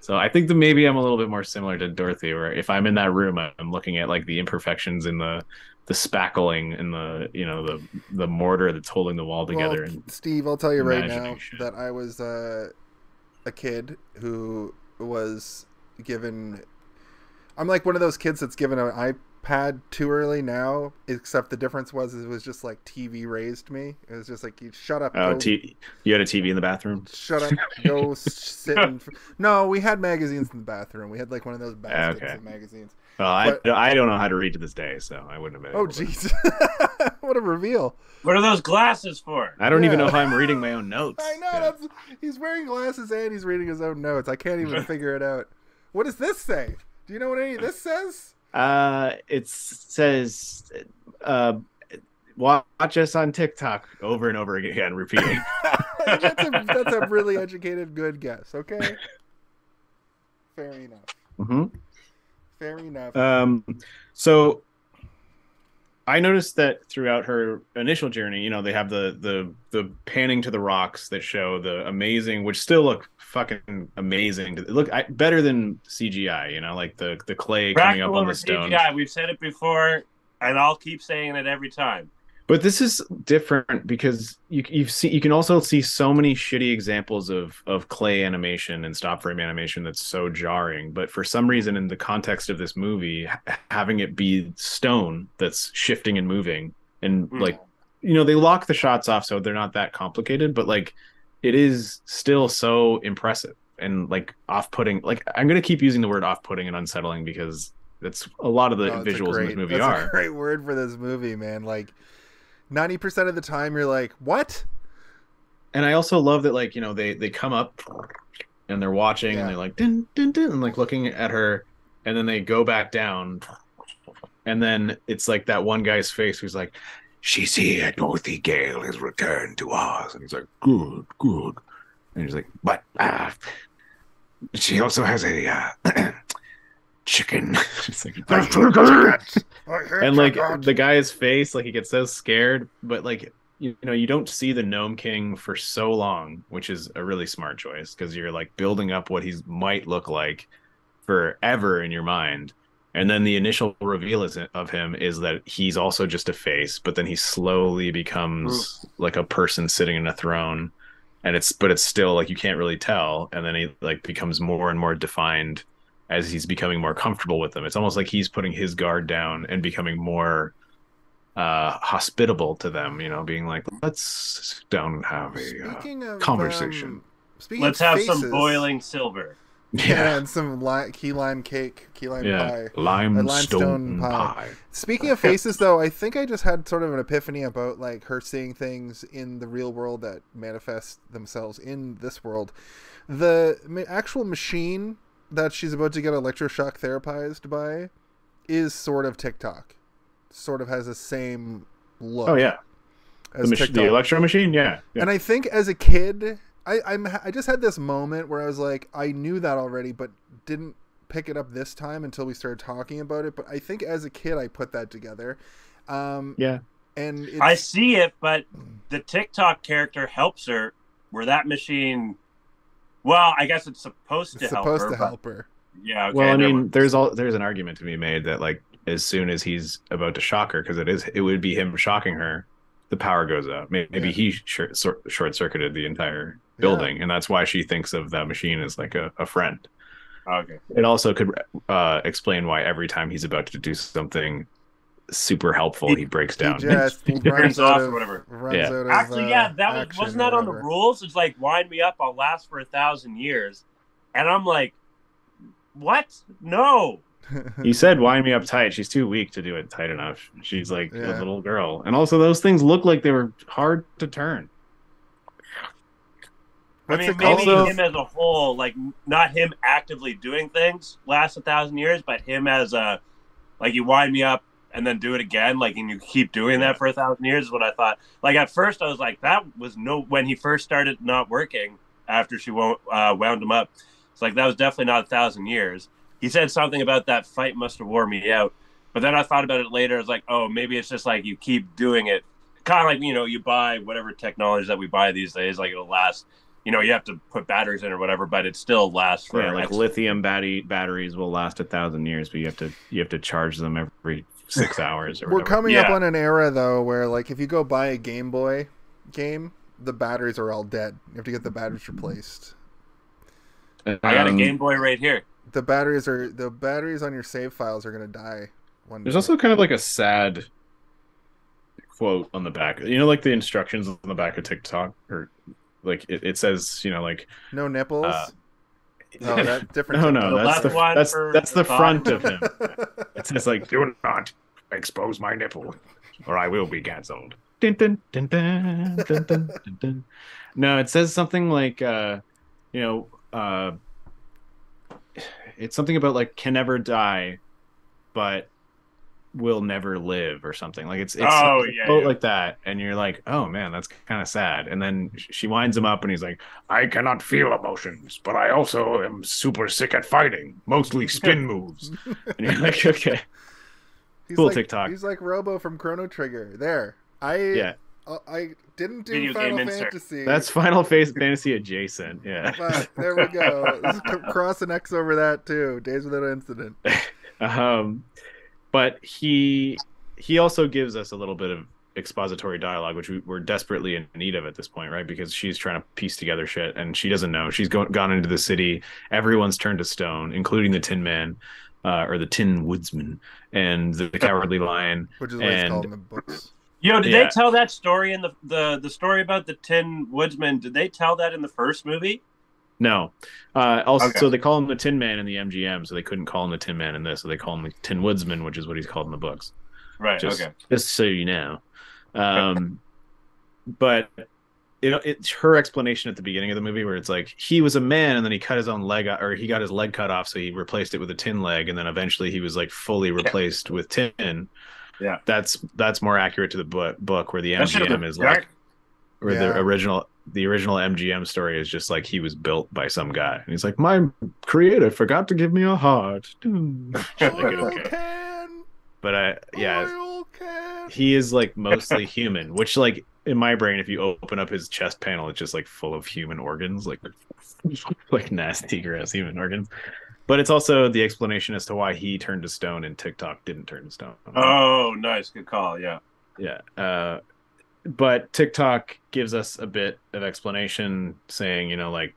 So I think that maybe I'm a little bit more similar to Dorothy, where if I'm in that room, I'm looking at like the imperfections in the the spackling and the you know the the mortar that's holding the wall together. Well, and Steve, I'll tell you right now that I was uh, a kid who was given. I'm like one of those kids that's given an iPad too early now. Except the difference was it was just like TV raised me. It was just like you shut up. Oh, go, t- you had a TV in the bathroom? shut up. <laughs> Go sit. In, no, we had magazines in the bathroom. We had like one of those baskets Okay. of magazines. Well, I, But- I don't know how to read to this day, so I wouldn't have been. Oh, able jeez, <laughs> what a reveal! What are those glasses for? I don't even know if I'm reading my own notes. <laughs> I know Yeah. that's he's wearing glasses and he's reading his own notes. I can't even <laughs> figure it out. What does this say? Do you know what any of this says? Uh, it says, uh, watch us on TikTok over and over again, repeating. that's, a, that's a really educated, good guess. Okay. Fair enough. hmm Fair enough. Um, so I noticed that throughout her initial journey, you know, they have the the the panning to the rocks that show the amazing, which still look fucking amazing. Look I, better than CGI, you know, like the the clay coming up on the stone. CGI. We've said it before, and I'll keep saying it every time. But this is different because you you've seen you can also see so many shitty examples of of clay animation and stop frame animation that's so jarring. But for some reason, in the context of this movie, having it be stone that's shifting and moving, and Mm. like you know they lock the shots off so they're not that complicated, but like it is still so impressive and like off putting. Like I'm gonna keep using the word off putting and unsettling because that's a lot of the Oh, visuals in this movie that's are. a great word for this movie, man. Like, ninety percent of the time, you're like, "What?" and I also love that like you know they they come up and they're watching Yeah. and they're like dun, dun, dun, and like looking at her and then they go back down and then it's like that one guy's face who's like She's here. Dorothy Gale has returned to Oz. And he's like, good, good. and he's like But uh, she also has a uh, <clears throat> chicken. <laughs> <laughs> like <laughs> and like the guy's face like he gets so scared but like you, you know you don't see the gnome king for so long which is a really smart choice because you're like building up what he might look like forever in your mind. And then the initial reveal is, of him is that he's also just a face but then he slowly becomes like a person sitting in a throne. And it's but it's still like you can't really tell. And then he like becomes more and more defined as he's becoming more comfortable with them. It's almost like he's putting his guard down and becoming more uh hospitable to them, you know, being like, let's sit down and have a uh, of conversation. um, speaking Let's of have faces, some boiling silver. yeah, and some li- key lime cake, key lime yeah, pie. limestone, limestone pie. pie. Speaking of <laughs> faces, though, I think I just had sort of an epiphany about like her seeing things in the real world that manifest themselves in this world. The actual machine that she's about to get electroshock therapized by is sort of TikTok. Sort of has the same look. Oh yeah, as the, mach- the electro machine. Yeah, yeah. And I think as a kid, I, I'm I just had this moment where I was like, I knew that already, but didn't pick it up this time until we started talking about it. But I think as a kid, I put that together. Um, yeah. and it's, I see it, but the TikTok character helps her. Where that machine, well, I guess it's supposed to help her. it's supposed her. to help her. Yeah. Okay, well, I mean, mind. there's all there's an argument to be made that like as soon as he's about to shock her, because it is it would be him shocking her, the power goes out. Maybe Yeah. he short short circuited the entire building, and that's why she thinks of that machine as like a, a friend. okay. It also could uh, explain why every time he's about to do something super helpful, he, He- breaks He down. just <laughs> runs turns off of or whatever. Runs Yeah. out of, Actually, uh, yeah, that was action wasn't that on the rules? It's like wind me up, I'll last for a thousand years, and I'm like, what? No. he said, "Wind me up tight." She's too weak to do it tight enough. She's like Yeah. a little girl, and also those things look like they were hard to turn. I What's mean, maybe called? him as a whole, like not him actively doing things last a thousand years, but him as a like you wind me up and then do it again, like and you keep doing that for a thousand years is what I thought. Like at first, I was like, that was no when he first started not working after she wo- uh, wound him up. It's like that was definitely not a thousand years. He said something about that fight must have wore me out, but then I thought about it later. I was like, oh, maybe it's just like you keep doing it, kind of like you know you buy whatever technology that we buy these days, like it'll last you know, you have to put batteries in or whatever, but it still lasts for Yeah, like lithium battery batteries will last a thousand years, but you have to you have to charge them every six hours or We're whatever. coming up on an era though where like if you go buy a Game Boy game, the batteries are all dead. You have to get the batteries replaced. I got a Um, Game Boy right here. The batteries are the batteries on your save files are gonna die one There's day. also kind of like a sad quote on the back. You know, like the instructions on the back of TikTok, or like it, it says, you know, like no nipples. uh, no, that different. no, no, that's left the one that's that's the the front of him. <laughs> It says like Do not expose my nipple, or I will be cancelled. Dun, dun, dun, dun, dun, dun, dun, dun. No, it says something like, uh, you know, uh, it's something about like can never die, but will never live or something. Like it's it's Oh, yeah, quote yeah. like that, and you're like, oh man, that's kind of sad. And then she winds him up, and he's like, I cannot feel emotions, but I also am super sick at fighting, mostly spin <laughs> moves. <laughs> and you're like, okay, He's Cool like, TikTok. He's like Robo from Chrono Trigger. There. I yeah, uh, I didn't do Video Final game insert. Fantasy. that's Final Face Fantasy adjacent. Yeah. but there we go. Let's <laughs> cross an X over that too. Days without incident. um but he he also gives us a little bit of expository dialogue which we, we're desperately in need of at this point right because she's trying to piece together shit and she doesn't know she's go- gone into the city everyone's turned to stone including the tin man uh, or the tin woodsman and the, the <laughs> cowardly lion Which is what it's And- called in the books. Yo, did Yeah. they tell that story in the, the the story about the Tin Woodsman? Did they tell that in the first movie? No uh also Okay. so they call him the tin man in the mgm so they couldn't call him the tin man in this so they call him the tin woodsman which is what he's called in the books Right. just, okay. just so you know. Um, but you know, it's her explanation at the beginning of the movie where it's like he was a man and then he cut his own leg or he got his leg cut off, so he replaced it with a tin leg, and then eventually he was like fully replaced with tin. Yeah. that's that's more accurate to the book, book where the MGM been is like dark. where Yeah. the original the original MGM story is just like he was built by some guy, and he's like, my creator forgot to give me a heart. <laughs> Like, okay. But I yeah, he is like mostly human which like in my brain if you open up his chest panel it's just like full of human organs like <laughs> like nasty gross human organs but it's also the explanation as to why he turned to stone and tiktok didn't turn to stone Oh, nice. Good call. Yeah. yeah uh but tiktok gives us a bit of explanation saying you know like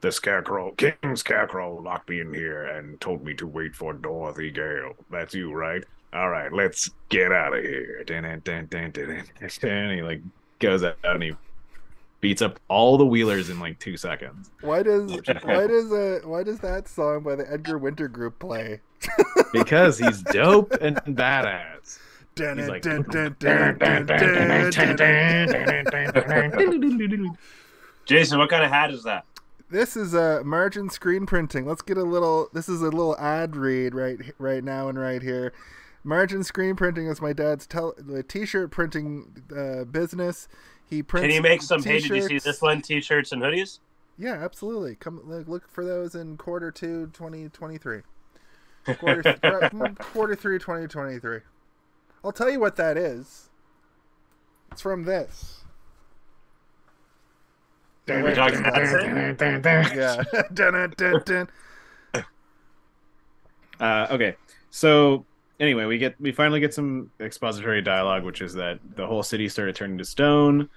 The Scarecrow, King Scarecrow, locked me in here and told me to wait for Dorothy Gale. That's you, right? All right, let's get out of here. Dun, dun, dun, dun, dun. <laughs> and he like goes out and he beats up all the wheelers in like two seconds Why does why does uh why does that song by the Edgar Winter Group play? because he's <laughs> dope and badass Jason, what kind of hat is that? This is a margin screen printing. Let's get a little. This is a little ad read right right now and right here. Margin screen printing is my dad's t-shirt printing uh, business. He prints. Can you make some? T-shirts. Hey, did you see this one? T-shirts and hoodies. Yeah, absolutely. Come look for those in quarter two twenty twenty three. Quarter, quarter I'll tell you what that is. It's from this. Dun, dun, dun. Yeah. <laughs> dun, dun, dun, dun. Uh, okay, so anyway, we get we finally get some expository dialogue, which is that the whole city started turning to stone.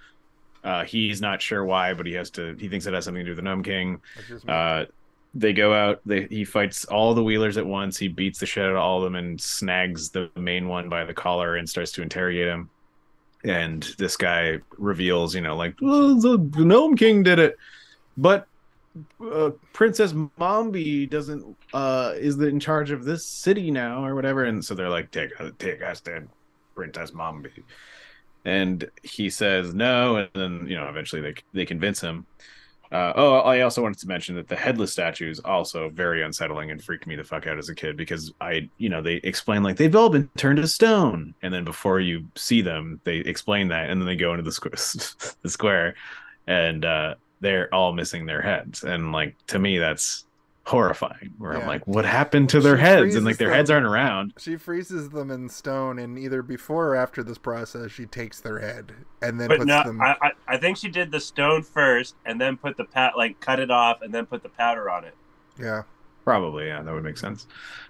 Uh, he's not sure why, but he has to. He thinks it has something to do with the Gnome King. That's just me. Uh, they go out. They, he fights all the Wheelers at once. He beats the shit out of all of them and snags the main one by the collar and starts to interrogate him. And this guy reveals, you know, like "Oh, the, Gnome King did it, but uh, Princess Mombi doesn't uh, is in charge of this city now or whatever. And so they're like, take take us then, Princess Mombi. And he says no, and then you know eventually they they convince him. Uh, oh, I also wanted to mention that the headless statue is also very unsettling and freaked me the fuck out as a kid because I, you know, they explain like they've all been turned to stone, and then before you see them, they explain that, and then they go into the square, <laughs> the square, and uh, they're all missing their heads, and like to me that's horrifying. Where Yeah. I'm like, what happened to their She heads? And like their them. heads aren't around. She freezes them in stone, and either before or after this process, she takes their head and then But puts no, them. I, I I think she did the stone first, and then put the pat like cut it off, and then put the powder on it. Yeah, Probably, yeah, that would make sense.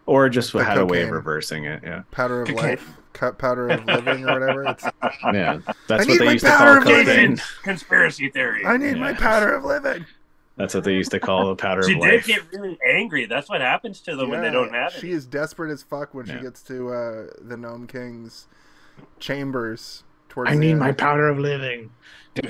Or just Like had a way of reversing it. Yeah, powder of Okay. life, cut powder of living, or whatever. It's, <laughs> yeah. That's I what need they my used to call of living. cocaine. Conspiracy theory. I need my powder of living. That's what they used to call the powder she of did get really angry. That's what happens to them when they don't have it. She it. is desperate as fuck when she gets to uh, the Gnome King's chambers. Towards I the need end. my powder of living. <laughs>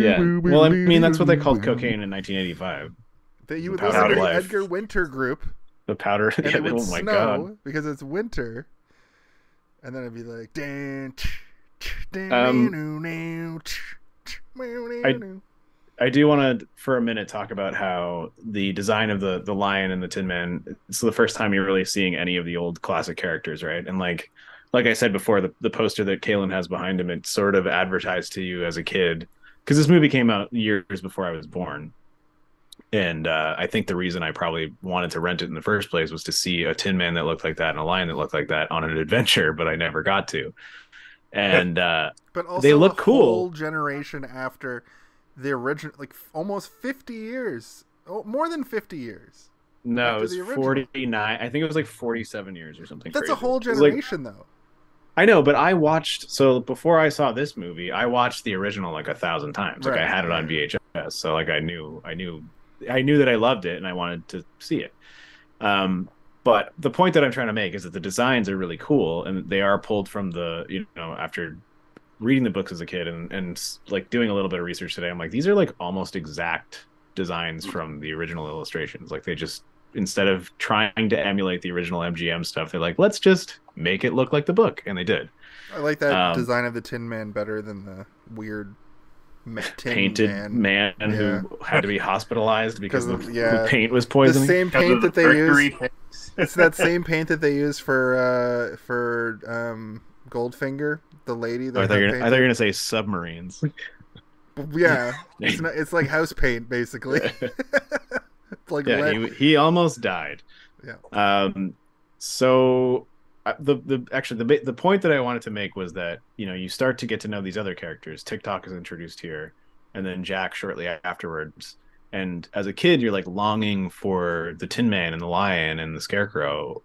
Yeah. wee, wee, Well, I mean, that's what they called cocaine in 1985. That you would listen to the. Edgar Winter group, The powder. <laughs> and yeah, it would oh my snow god. because it's winter, and then I'd be like, "Dan, tch, Um, I do want to, for a minute, talk about how the design of the the lion and the Tin Man. It's the first time you're really seeing any of the old classic characters, right? And like, like I said before, the the poster that Kalen has behind him, it sort of advertised to you as a kid because this movie came out years before I was born. And uh, I think the reason I probably wanted to rent it in the first place was to see a Tin Man that looked like that and a lion that looked like that on an adventure, but I never got to. And uh, But also, They look cool. Whole generation after the original, like almost fifty years, oh, more than fifty years. no, it was 49. I think it was like 47 years or something. That's a whole was like- generation, though. I know, but I watched so before I saw this movie, I watched the original like a thousand times. Like I had it on VHS, so like I knew, I knew, I knew that I loved it and I wanted to see it. Um, but the point that I'm trying to make is that the designs are really cool and they are pulled from the you know after reading the books as a kid and and like doing a little bit of research today, I'm like these are like almost exact designs from the original illustrations. Like they just instead of trying to emulate the original MGM stuff, they're like let's just make it look like the book, and they did. I like that Um, design of the Tin Man better than the weird painted Man. man, who had to be hospitalized because Because the, yeah. the paint was The same paint of the that they use. <laughs> It's that same paint that they use for uh for um Goldfinger, the lady that I thought, you were, had gonna- I thought you were gonna say submarines. Yeah, <laughs> it's not, it's like house paint basically. it's <laughs> like yeah, he he almost died. Yeah. Um. So the the actually the the point that I wanted to make was that you know you start to get to know these other characters. TikTok is introduced here, and then Jack shortly afterwards. And as a kid, you're like longing for the Tin Man and the Lion and the Scarecrow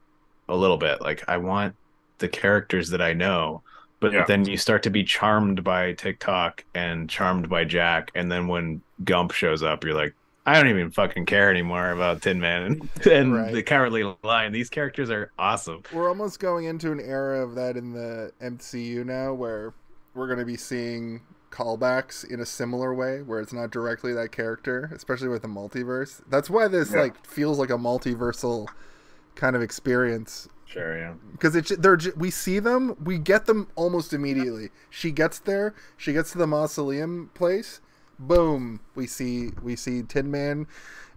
a little bit. Like I want the characters that I know. But Yeah. then you start to be charmed by TikTok and charmed by Jack, and then when Gump shows up, you're like, I don't even fucking care anymore about Tin Man and, <laughs> and Right. the Cowardly Lion. These characters are awesome. We're almost going into an era of that in the MCU now, where we're going to be seeing callbacks in a similar way, where it's not directly that character, especially with the multiverse. That's why this Yeah. like feels like a multiversal kind of experience Sure, yeah. because it's they're we see them, we get them almost immediately. She gets there, she gets to the mausoleum place, boom, we see we see Tin Man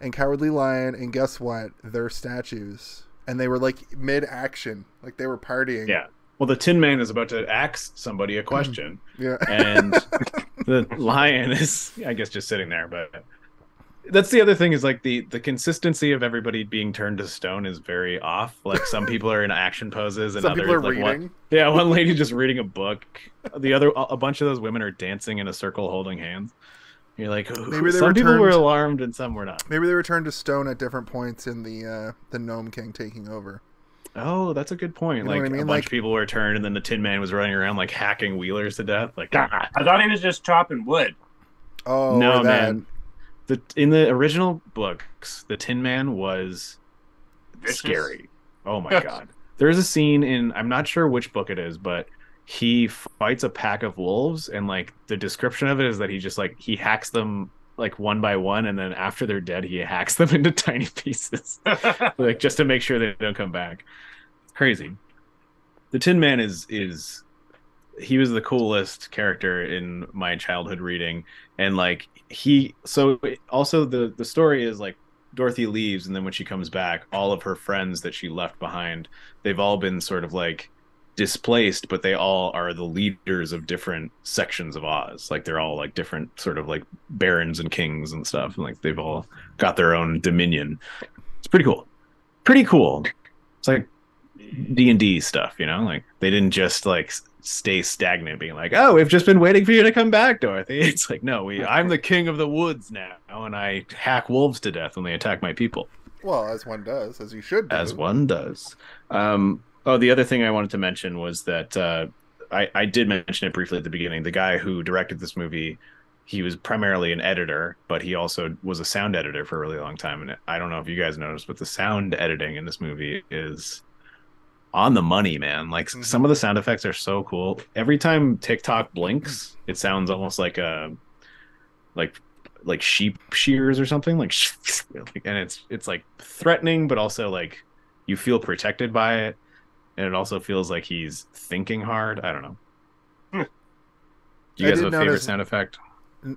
and Cowardly Lion, and guess what? They're statues, and they were like mid action, like they were partying. Yeah. Well, the Tin Man is about to ask somebody a question, mm. yeah. and <laughs> the lion is, I guess, just sitting there. But that's the other thing is like the the consistency of everybody being turned to stone is very off. Like some people are in action poses, and Some others people are like one- reading. Yeah, one lady just reading a book. The other, a bunch of those women are dancing in a circle, holding hands. You're like, Maybe they some people were alarmed and some were not. Maybe they returned to stone at different points in the uh, the Gnome King taking over. Oh, that's a good point. You know like I mean? a bunch Like- of people were turned, and then the Tin Man was running around like hacking wheelers to death. Like, ah. I thought he was just chopping wood. Oh no, or that. man. The in the original books, the Tin Man was Vicious. scary. Oh my <laughs> god. There's a scene in I'm not sure which book it is, but he fights a pack of wolves and like the description of it is that he just like he hacks them like one by one and then after they're dead he hacks <laughs> them into tiny pieces <laughs> like just to make sure they don't come back. Crazy. The Tin Man is is he was the coolest character in my childhood reading and like he so also the the story is like Dorothy leaves and then when she comes back all of her friends that she left behind they've all been sort of like displaced but they all are the leaders of different sections of Oz. Like they're all like different sort of like barons and kings and stuff and like they've all got their own dominion. It's pretty cool. Pretty cool. It's like d&d stuff you know? Like they didn't just like stay stagnant being like oh we've just been waiting for you to come back dorothy. <laughs> It's like no we i'm the king of the woods now and i hack wolves to death when they attack my people. Well, as one does, as you should do. as one does. Um oh the other thing i wanted to mention was that uh i i did mention it briefly at the beginning. The guy who directed this movie he was primarily an editor but he also was a sound editor for a really long time. And i don't know if you guys noticed but the sound editing in this movie is on the money man. Like Mhm. some of the sound effects are so cool. Every time tiktok blinks it sounds almost like a like like sheep shears or something <laughs> like and it's it's like threatening but also like you feel protected by it and it also feels like he's thinking hard i don't know Do you I guys have a favorite notice- sound effect?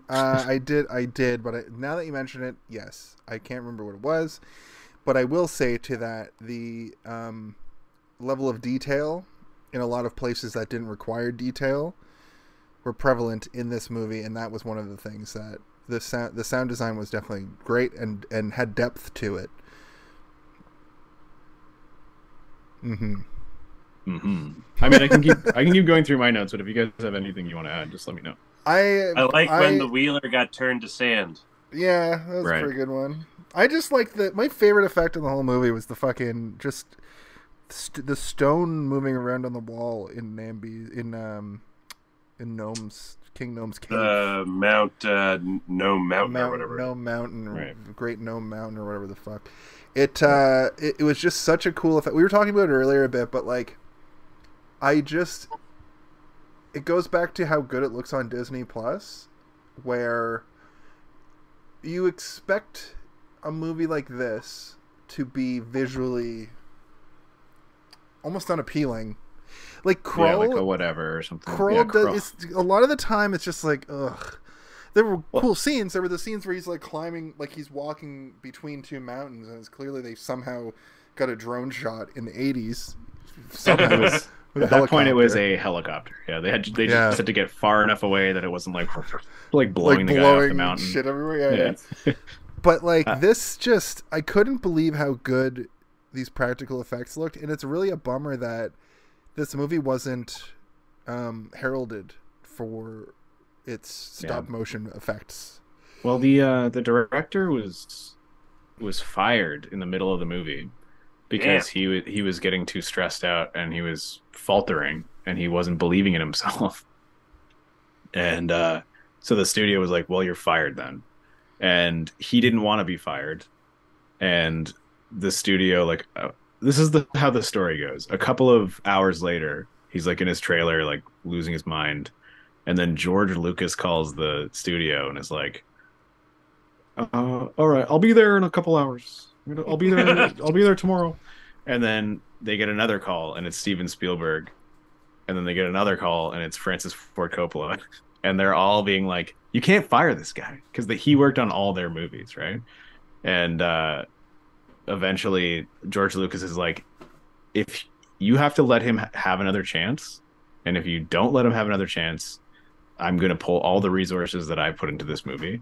Uh, I did, I did, but I, now that you mention it, yes, I can't remember what it was, but I will say to that the um, level of detail in a lot of places that didn't require detail were prevalent in this movie, and that was one of the things that the sound the sound design was definitely great and and had depth to it. Mm-hmm. Hmm I mean, I can keep I can keep going through my notes, but if you guys have anything you want to add, just let me know. I I like I- when the wheeler got turned to sand. Yeah, that was Right. a pretty good one. I just like the my favorite effect in the whole movie was the fucking just st- the stone moving around on the wall in Nambi in um in Gnome's King Gnome's cave. The Mount uh, No Mountain or Mount- whatever. Gnome Mountain, Right. Great Gnome Mountain, or whatever the fuck. It uh, it, it was just such a cool effect. We were talking about it earlier a bit, but like, I just, it goes back to how good it looks on Disney Plus, where you expect a movie like this to be visually almost unappealing. Like Krull, yeah, like a whatever or something. Krull yeah, does Krull. it's a lot of the time it's just like ugh. There were cool scenes. There were the scenes where he's like climbing, like he's walking between two mountains, and it's clearly they somehow got a drone shot in the '80s. Somehow, <laughs> It was- At that point, it was a helicopter. Yeah, they had they Yeah. just had to get far enough away that it wasn't like like like blowing the guy off the mountain. shit everywhere. Yeah, Yeah. yeah. <laughs> But like Uh, this, just I couldn't believe how good these practical effects looked, and it's really a bummer that this movie wasn't um, heralded for its stop motion effects. Well, the uh, the director was was fired in the middle of the movie because he wa- he was getting too stressed out and he was faltering and he wasn't believing in himself. <laughs> And uh, so the studio was like, "Well, you're fired then," and he didn't want to be fired. And the studio, like, uh, this is the how the story goes. A couple of hours later, he's like in his trailer, like losing his mind, and then George Lucas calls the studio and is like, uh, "All right, I'll be there in a couple hours. I'll be there. I'll be there tomorrow." <laughs> And then they get another call, and it's Steven Spielberg. And then they get another call, and it's Francis Ford Coppola. <laughs> And they're all being like, "You can't fire this guy because he worked on all their movies, right?" And uh, eventually, George Lucas is like, "If you have to let him ha- have another chance, and if you don't let him have another chance, I'm going to pull all the resources that I put into this movie.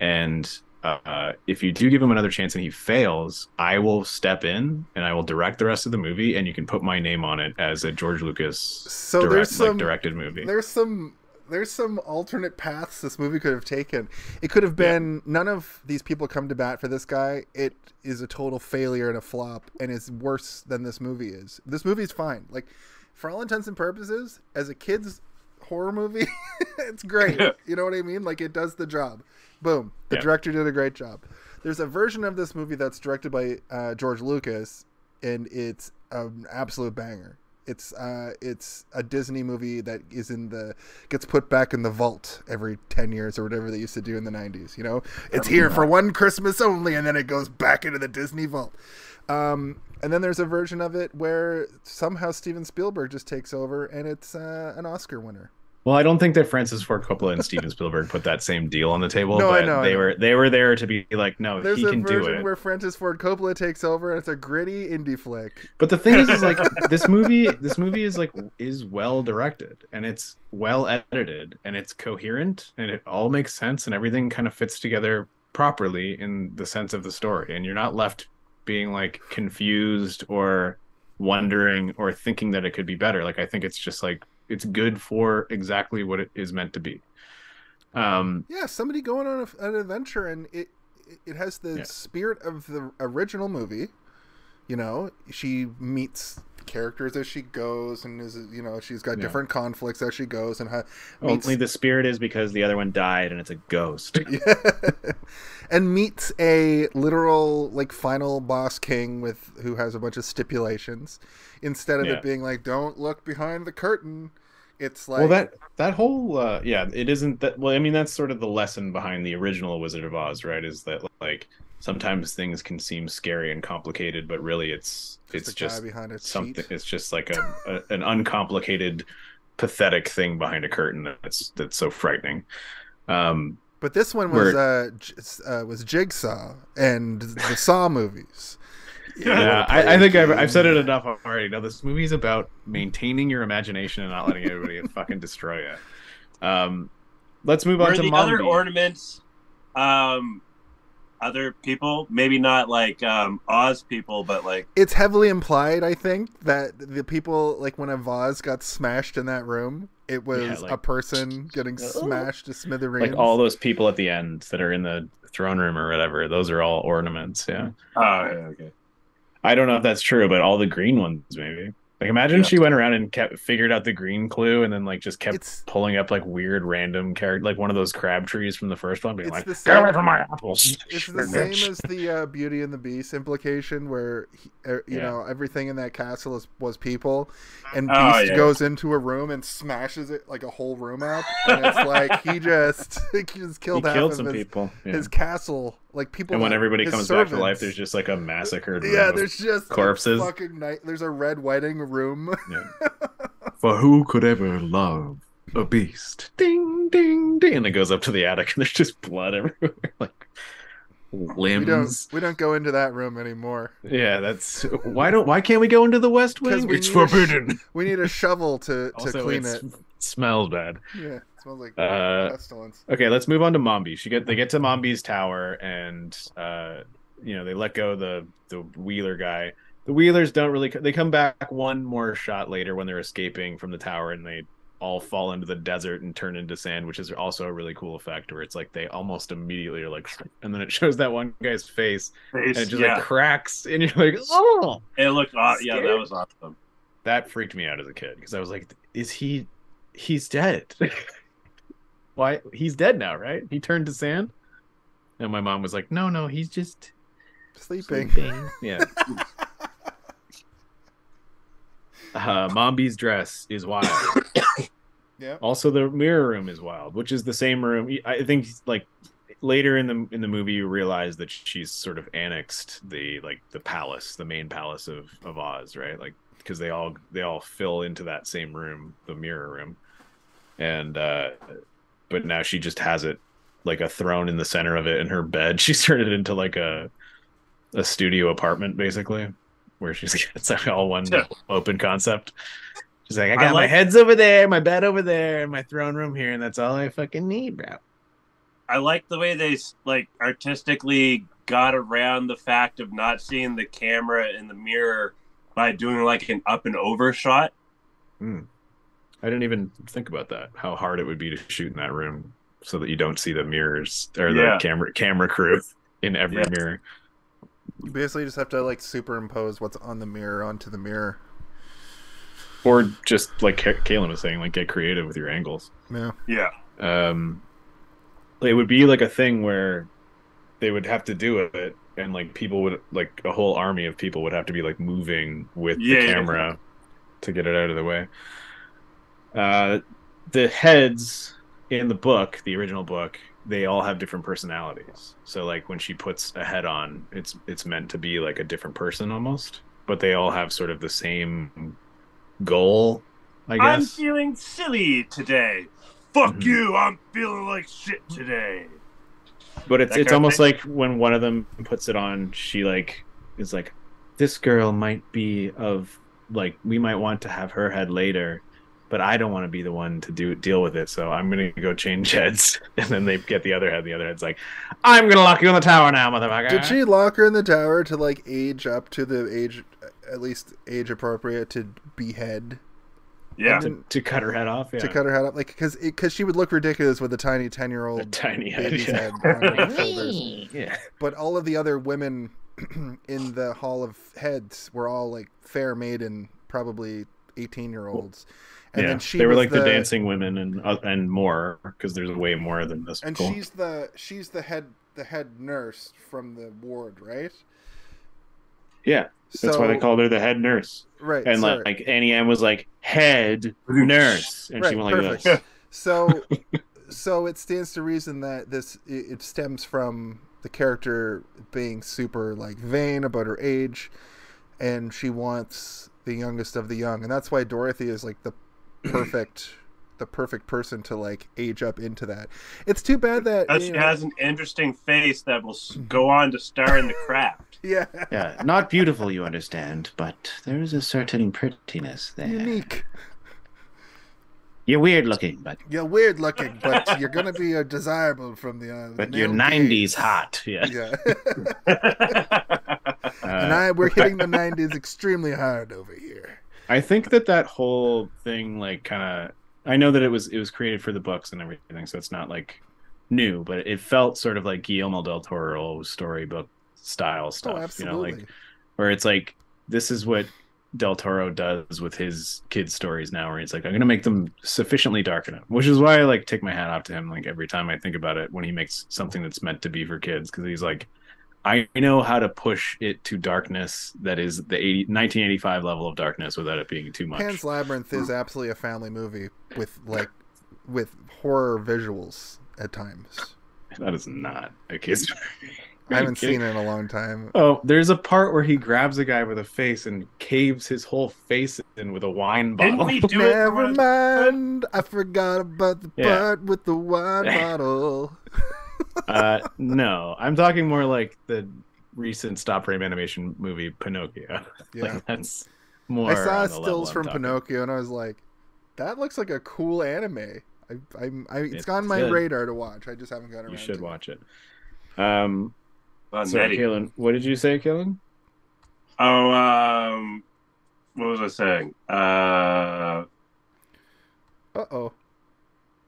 And uh, if you do give him another chance and he fails, I will step in and I will direct the rest of the movie, and you can put my name on it as a George Lucas So direct, there's some like directed movie. there's some there's some alternate paths this movie could have taken. It could have been none of these people come to bat for this guy. It is a total failure and a flop, and is worse than this movie is. This movie's fine. Like for all intents and purposes, as a kids horror movie, <laughs> it's great. <laughs> you know what I mean? Like it does the job. Boom. The Yeah. director did a great job. There's a version of this movie that's directed by uh, George Lucas, and it's an absolute banger. It's uh, it's a Disney movie that is in the gets put back in the vault every ten years or whatever they used to do in the '90s. You know, it's here for one Christmas only, and then it goes back into the Disney vault. Um, and then there's a version of it where somehow Steven Spielberg just takes over, and it's uh, an Oscar winner. Well, I don't think that Francis Ford Coppola and Steven Spielberg put that same deal on the table. No, I but know, I they know. were they were there to be like, no, There's he can do version it. where Francis Ford Coppola takes over, and it's a gritty indie flick. But the thing is, is like <laughs> this movie. This movie is like is well directed and it's well edited and it's coherent and it all makes sense and everything kind of fits together properly in the sense of the story and you're not left being like confused or wondering or thinking that it could be better. Like I think it's just like it's good for exactly what it is meant to be. Um, Yeah, somebody going on a, an adventure, and it it has the Yeah. spirit of the original movie. You know, she meets characters as she goes, and is you know she's got Yeah. different conflicts as she goes, and ha- meets only the spirit is because the other one died and it's a ghost. <laughs> and meets a literal like final boss king with who has a bunch of stipulations instead of Yeah. it being like don't look behind the curtain. It's like well that that whole uh yeah it isn't that well i mean that's sort of the lesson behind the original wizard of oz right is that like sometimes things can seem scary and complicated but really it's just it's just behind something it's just like a, a an uncomplicated pathetic thing behind a curtain that's that's so frightening. Um, But this one was uh, uh was Jigsaw and the Saw movies. <laughs> yeah, I, I think I've, I've said it enough already. Now this movie is about maintaining your imagination and not letting everybody <laughs> fucking destroy it. Um, let's move on to the Mombi. other ornaments um other people? Maybe not like um Oz people, but like It's heavily implied, I think, that the people like when a vase got smashed in that room, it was Yeah, like- a person getting smashed to smithereens. like all those people at the end that are in the throne room or whatever. Those are all ornaments. Yeah. oh yeah, okay. I don't know if that's true, but all the green ones maybe. Like imagine Yeah. she went around and kept figured out the green clue and then like just kept It's- pulling up like weird random character like one of those crab trees from the first one being like the get same- away from my apples. It's the same as the uh, Beauty and the Beast implication, where he, uh, you Yeah. know everything in that castle is, was people, and Oh, Beast yeah. goes into a room and smashes it like a whole room up, and it's like he just <laughs> he just he killed half killed of some his, people. His castle. Like people, and when everybody comes back to life, there's just like a massacred room yeah, there's just corpses. fucking night. There's a red wedding room. <laughs> For who could ever love a beast? Ding, ding, ding. And it goes up to the attic and there's just blood everywhere. <laughs> like we don't limbs. we don't go into that room anymore Yeah, that's why don't why can't we go into the West Wing? we It's a sh- forbidden. we need a shovel to to also, clean it. Smells bad. Yeah, it smells like Uh, pestilence. Okay, let's move on to Mombi. She get they get to Mombi's tower and uh you know, they let go the the Wheeler guy. The Wheelers don't really they come back one more shot later when they're escaping from the tower and they all fall into the desert and turn into sand, which is also a really cool effect where it's like they almost immediately are like <laughs> and then it shows that one guy's face and it just yeah, like cracks and you're like, <laughs> "Oh!" it looked aw- yeah, that was awesome. That freaked me out as a kid because I was like, is he he's dead. <laughs> Why he's dead now, right? He turned to sand. And my mom was like, No, no, he's just Sleeping. sleeping. yeah. <laughs> Uh, Mombi's dress is wild. <coughs> Yeah. Also, the mirror room is wild, which is the same room. I think like later in the in the movie, you realize that she's sort of annexed the like the palace, the main palace of of Oz, right? Like because they all they all fill into that same room, the mirror room, and uh but now she just has it like a throne in the center of it in her bed. <laughs> She's turned it into like a a studio apartment basically, where she's <laughs> it's like all one Yeah. open concept. She's like, I I got my heads over there, my bed over there, and my throne room here, and that's all I fucking need, bro. I like the way they like artistically got around the fact of not seeing the camera in the mirror by doing like an up and over shot. I didn't even think about that. How hard it would be to shoot in that room, so that you don't see the mirrors or the camera camera crew in every Yeah. mirror. You basically just have to like superimpose what's on the mirror onto the mirror. Or just like Ka- Kaylin was saying, like get creative with your angles. Yeah. Yeah. um it would be like a thing where they would have to do it and like people would like a whole army of people would have to be like moving with Yeah, the yeah. camera to get it out of the way uh the heads in the book the original book they all have different personalities so like when she puts a head on it's it's meant to be like a different person almost but they all have sort of the same goal i guess. I'm feeling silly today. Fuck Mhm. you. I'm feeling like shit today. But it's That it's almost like when one of them puts it on, she like is like, this girl might be of like we might want to have her head later, but I don't want to be the one to do deal with it, so I'm gonna go change heads. <laughs> And then they get the other head. The other head's like, I'm gonna lock you in the tower now, motherfucker. Did she lock her in the tower to like age up to the age, at least age appropriate to behead? Yeah. to, to cut her head off? Yeah. To cut her head off, like because because she would look ridiculous with a tiny ten year old tiny head. Yeah. head on her <laughs> shoulders. yeah. But all of the other women <clears throat> in the Hall of Heads were all like fair maiden, probably eighteen year olds. And yeah. then she they were like the, dancing women and uh, and more because there's way more than this. and she's the she's the head the head nurse from the ward, right? yeah, that's why they called her the head nurse. right. and sorry. like, like Auntie M was like head nurse, and she went like perfect. this. <laughs> So, so it stands to reason that this it stems from the character being super like vain about her age, and she wants the youngest of the young, and that's why Dorothy is like the perfect the perfect person to like age up into that. It's too bad that she know- has an interesting face that will go on to star in The Craft. <laughs> yeah, Yeah, not beautiful, you understand, but there is a certain prettiness there. unique. You're weird looking, but You're weird looking, but you're gonna be a desirable from the. Uh, but the you're '90s hot. Yeah. Yeah, Uh, <laughs> <laughs> and I we're hitting the '90s extremely hard over here. I think that that whole thing, like, kind of, I know that it was it was created for the books and everything, so it's not like new, but it felt sort of like Guillermo del Toro storybook style oh, stuff. oh, You know, like where it's like this is what Del Toro does with his kids' stories now, where he's like, I'm gonna make them sufficiently dark enough, which is why I like take my hat off to him. Like every time I think about it, when he makes something that's meant to be for kids, because he's like, I know how to push it to darkness that is the 80, 1985 level of darkness without it being too much. Pan's Labyrinth is absolutely a family movie with like with horror visuals at times. That is not a kid's movie. <laughs> I haven't seen it in a long time. Oh, there's a part where he grabs a guy with a face and caves his whole face in with a wine bottle. Didn't bottle. we do it? <laughs> Never for one- mind, I forgot about the Yeah. part with the wine <laughs> bottle. Uh, no, I'm talking more like the recent stop frame animation movie Pinocchio. <laughs> Yeah, Like that's more. I saw on the level stills from talking. Pinocchio, and I was like, "That looks like a cool anime." I, I'm, I, it's, It's on my good. radar to watch. I just haven't got around. You should to watch it. Um, sorry, Nettie. Kaylin. What did you say, Kaylin? Oh, um, what was I saying? Uh, Uh oh.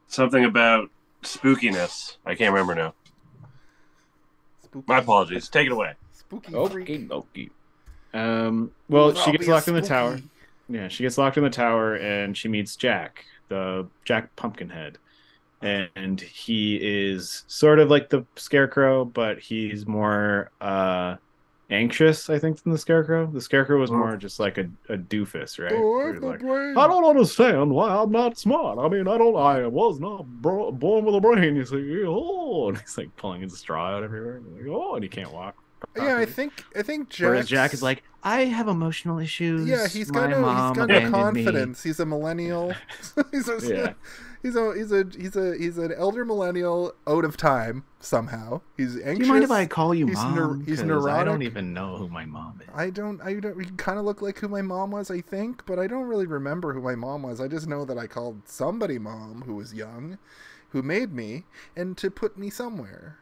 something about spookiness. I can't remember now. Spooky. My apologies. Take it away. Spooky Okay, freak. okay. Um, well, I'll she gets locked in the tower. Yeah, she gets locked in the tower and she meets Jack, the Jack Pumpkinhead. And he is sort of like the scarecrow, but he's more uh anxious, I think, than the scarecrow. The scarecrow was more just like a, a doofus, right? Oh, I've he's got like. I don't understand why I'm not smart. I mean, I don't. I was not bro- born with a brain. You see, <laughs> oh, and he's like pulling his straw out everywhere. And like, oh, and he can't walk. Yeah, I think I think Whereas Jack's- Jack is like, I have emotional issues. Yeah, he's My got no, he's got no abandoned me." confidence. He's a millennial. <laughs> he's a, Yeah. <laughs> he's a he's a he's a he's an elder millennial out of time somehow. He's anxious. Do you mind if I call you He's mom? he's 'Cause I don't even know who my mom is. I don't I don't he kind of look like who my mom was, I think, but I don't really remember who my mom was. I just know that I called somebody mom who was young, who made me and to put me somewhere.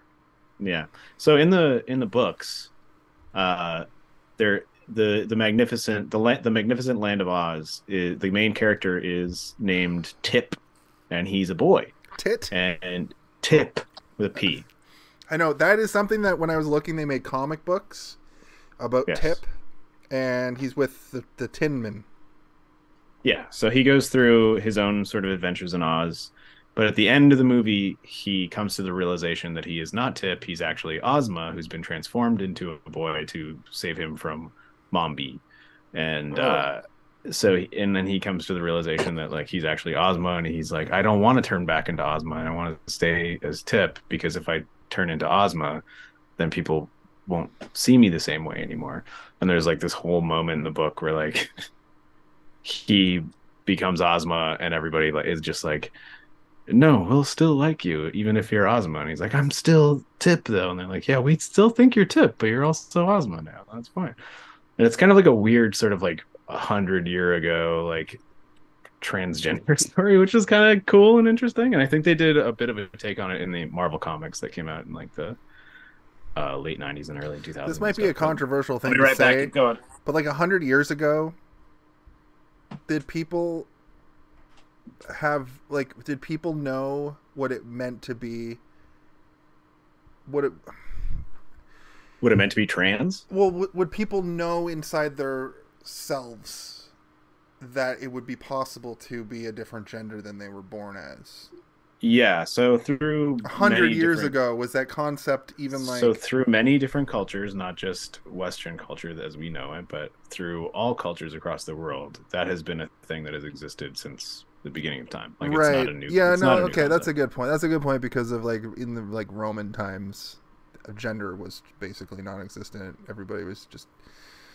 Yeah. So in the in the books, uh, there the the magnificent the la- the magnificent land of Oz is the main character is named Tip, and he's a boy, Tit. and Tip with a P. I know that is something that when I was looking, they made comic books about Yes. Tip, and he's with the, the Tin Man. Yeah, so he goes through his own sort of adventures in Oz, but at the end of the movie, he comes to the realization that he is not Tip. He's actually Ozma, who's been transformed into a boy to save him from Mombi, and Oh. uh, so and then he comes to the realization that like he's actually Ozma, and he's like, I don't want to turn back into Ozma. and I want to stay as Tip because if I turn into Ozma, then people won't see me the same way anymore. And there's like this whole moment in the book where like <laughs> he becomes Ozma and everybody like is just like no, we'll still like you even if you're Ozma. And he's like, I'm still Tip though. And they're like, Yeah, we still think you're Tip, but you're also Ozma now. That's fine. And it's kind of like a weird sort of like a hundred year ago like transgender <laughs> story, which is kind of cool and interesting. And I think they did a bit of a take on it in the Marvel comics that came out in like the uh, late '90s and early 2000s. This might be a controversial thing be to right back. say, Keep but like a hundred years ago, did people have like did people know what it meant to be? What it Would it meant to be trans? well would, would people know inside their selves that it would be possible to be a different gender than they were born as? Yeah. So through A hundred years different- ago, was that concept even like? so through many different cultures, not just Western culture as we know it, but through all cultures across the world, that has been a thing that has existed since the beginning of time. Like right. it's not a new. yeah. No. not a new Okay. That's a good point. That's a good point because of like in the like Roman times, gender was basically non-existent. Everybody was just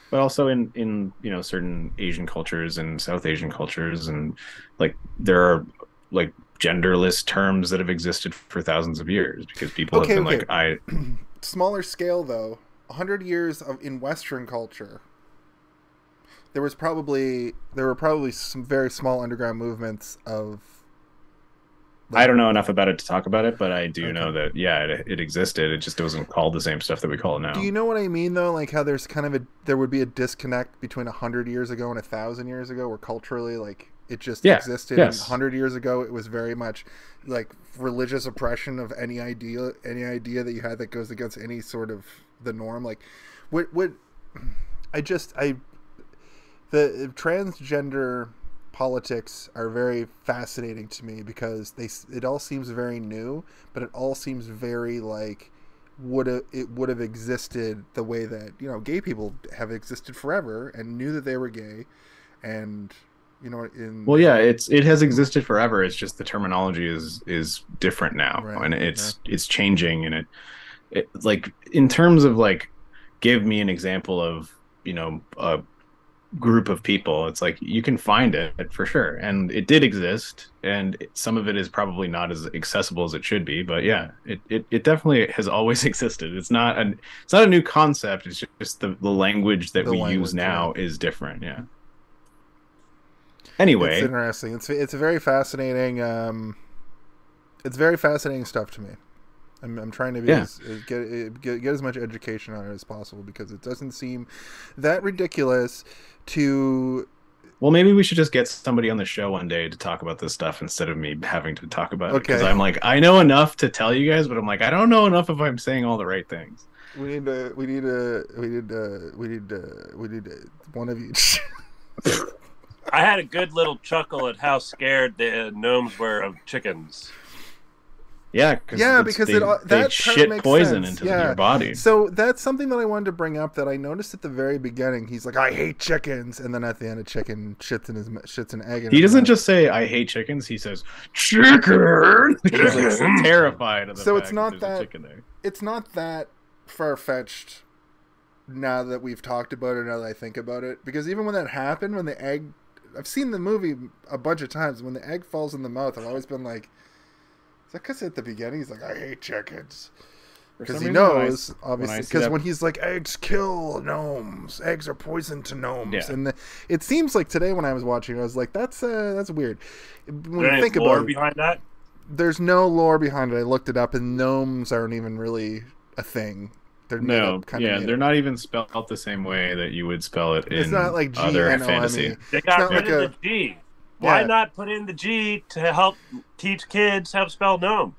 but also in in you know certain Asian cultures and South Asian cultures, and like there are like genderless terms that have existed for thousands of years because people Okay, have been okay. like I <clears throat> Smaller scale though, hundred years of in Western culture. There was probably there were probably some very small underground movements of. I don't know enough about it to talk about it, but I do Okay. know that yeah, it, it existed. It just wasn't called the same stuff that we call it now. Do you know what I mean though? Like how there's kind of a there would be a disconnect between a hundred years ago and a thousand years ago, where culturally like it just Yeah, existed. yes. Hundred years ago, it was very much like religious oppression of any idea, any idea that you had that goes against any sort of the norm. Like, what what I just I the transgender politics are very fascinating to me because they it all seems very new, but it all seems very like would have it would have existed the way that you know gay people have existed forever and knew that they were gay, and you know in Well, yeah, it's it has existed forever. It's just the terminology is is different now, Right, and it's it's changing, and it, it like in terms of like, give me an example of you know a group of people. It's like you can find it for sure, and it did exist, and some of it is probably not as accessible as it should be, but yeah, it it, it definitely <laughs> has always <laughs> existed. It's not an it's not a new concept. It's just the the language that The we language, use now is different. Yeah. Anyway, It's interesting. It's it's very fascinating. Um, it's very fascinating stuff to me. I'm, I'm trying to be Yeah. as, as- get, uh, get get as much education on it as possible because it doesn't seem that ridiculous to. Well, maybe we should just get somebody on the show one day to talk about this stuff instead of me having to talk about it. Because I'm like, I know enough to tell you guys, but I'm like, I don't know enough if I'm saying all the right things. We need to. We need to. We need to. We need to. We need to, one of each. <laughs> I had a good little chuckle at how scared the gnomes were of chickens. Yeah, Yeah, because they, it they that part shit poison sense. into Yeah. your body. So that's something that I wanted to bring up that I noticed at the very beginning. He's like, "I hate chickens," and then at the end, a chicken shits in his shits an egg. In He doesn't just say I hate chickens. He says chicken. <laughs> He's like mm. terrified of the So it's not that- chicken there. It's not that far fetched. Now that we've talked about it, now that I think about it, because even when that happened, when the egg, I've seen the movie a bunch of times. When the egg falls in the mouth, I've always been like, "Is that because at the beginning he's like, I hate chickens." Because he reason, when I- knows when I obviously because that- when he's like eggs kill gnomes eggs are poison to gnomes Yeah. and the, it seems like today when i was watching i was like that's uh that's weird When you there any think lore about it behind that? there's no lore behind it i looked it up and gnomes aren't even really a thing they're No, up, kind yeah, of they're up. not even spelled the same way that you would spell it in it's not like G other N O M fantasy. They not got rid like of a- the G. Why Yeah. not put in the G to help teach kids how to spell gnome?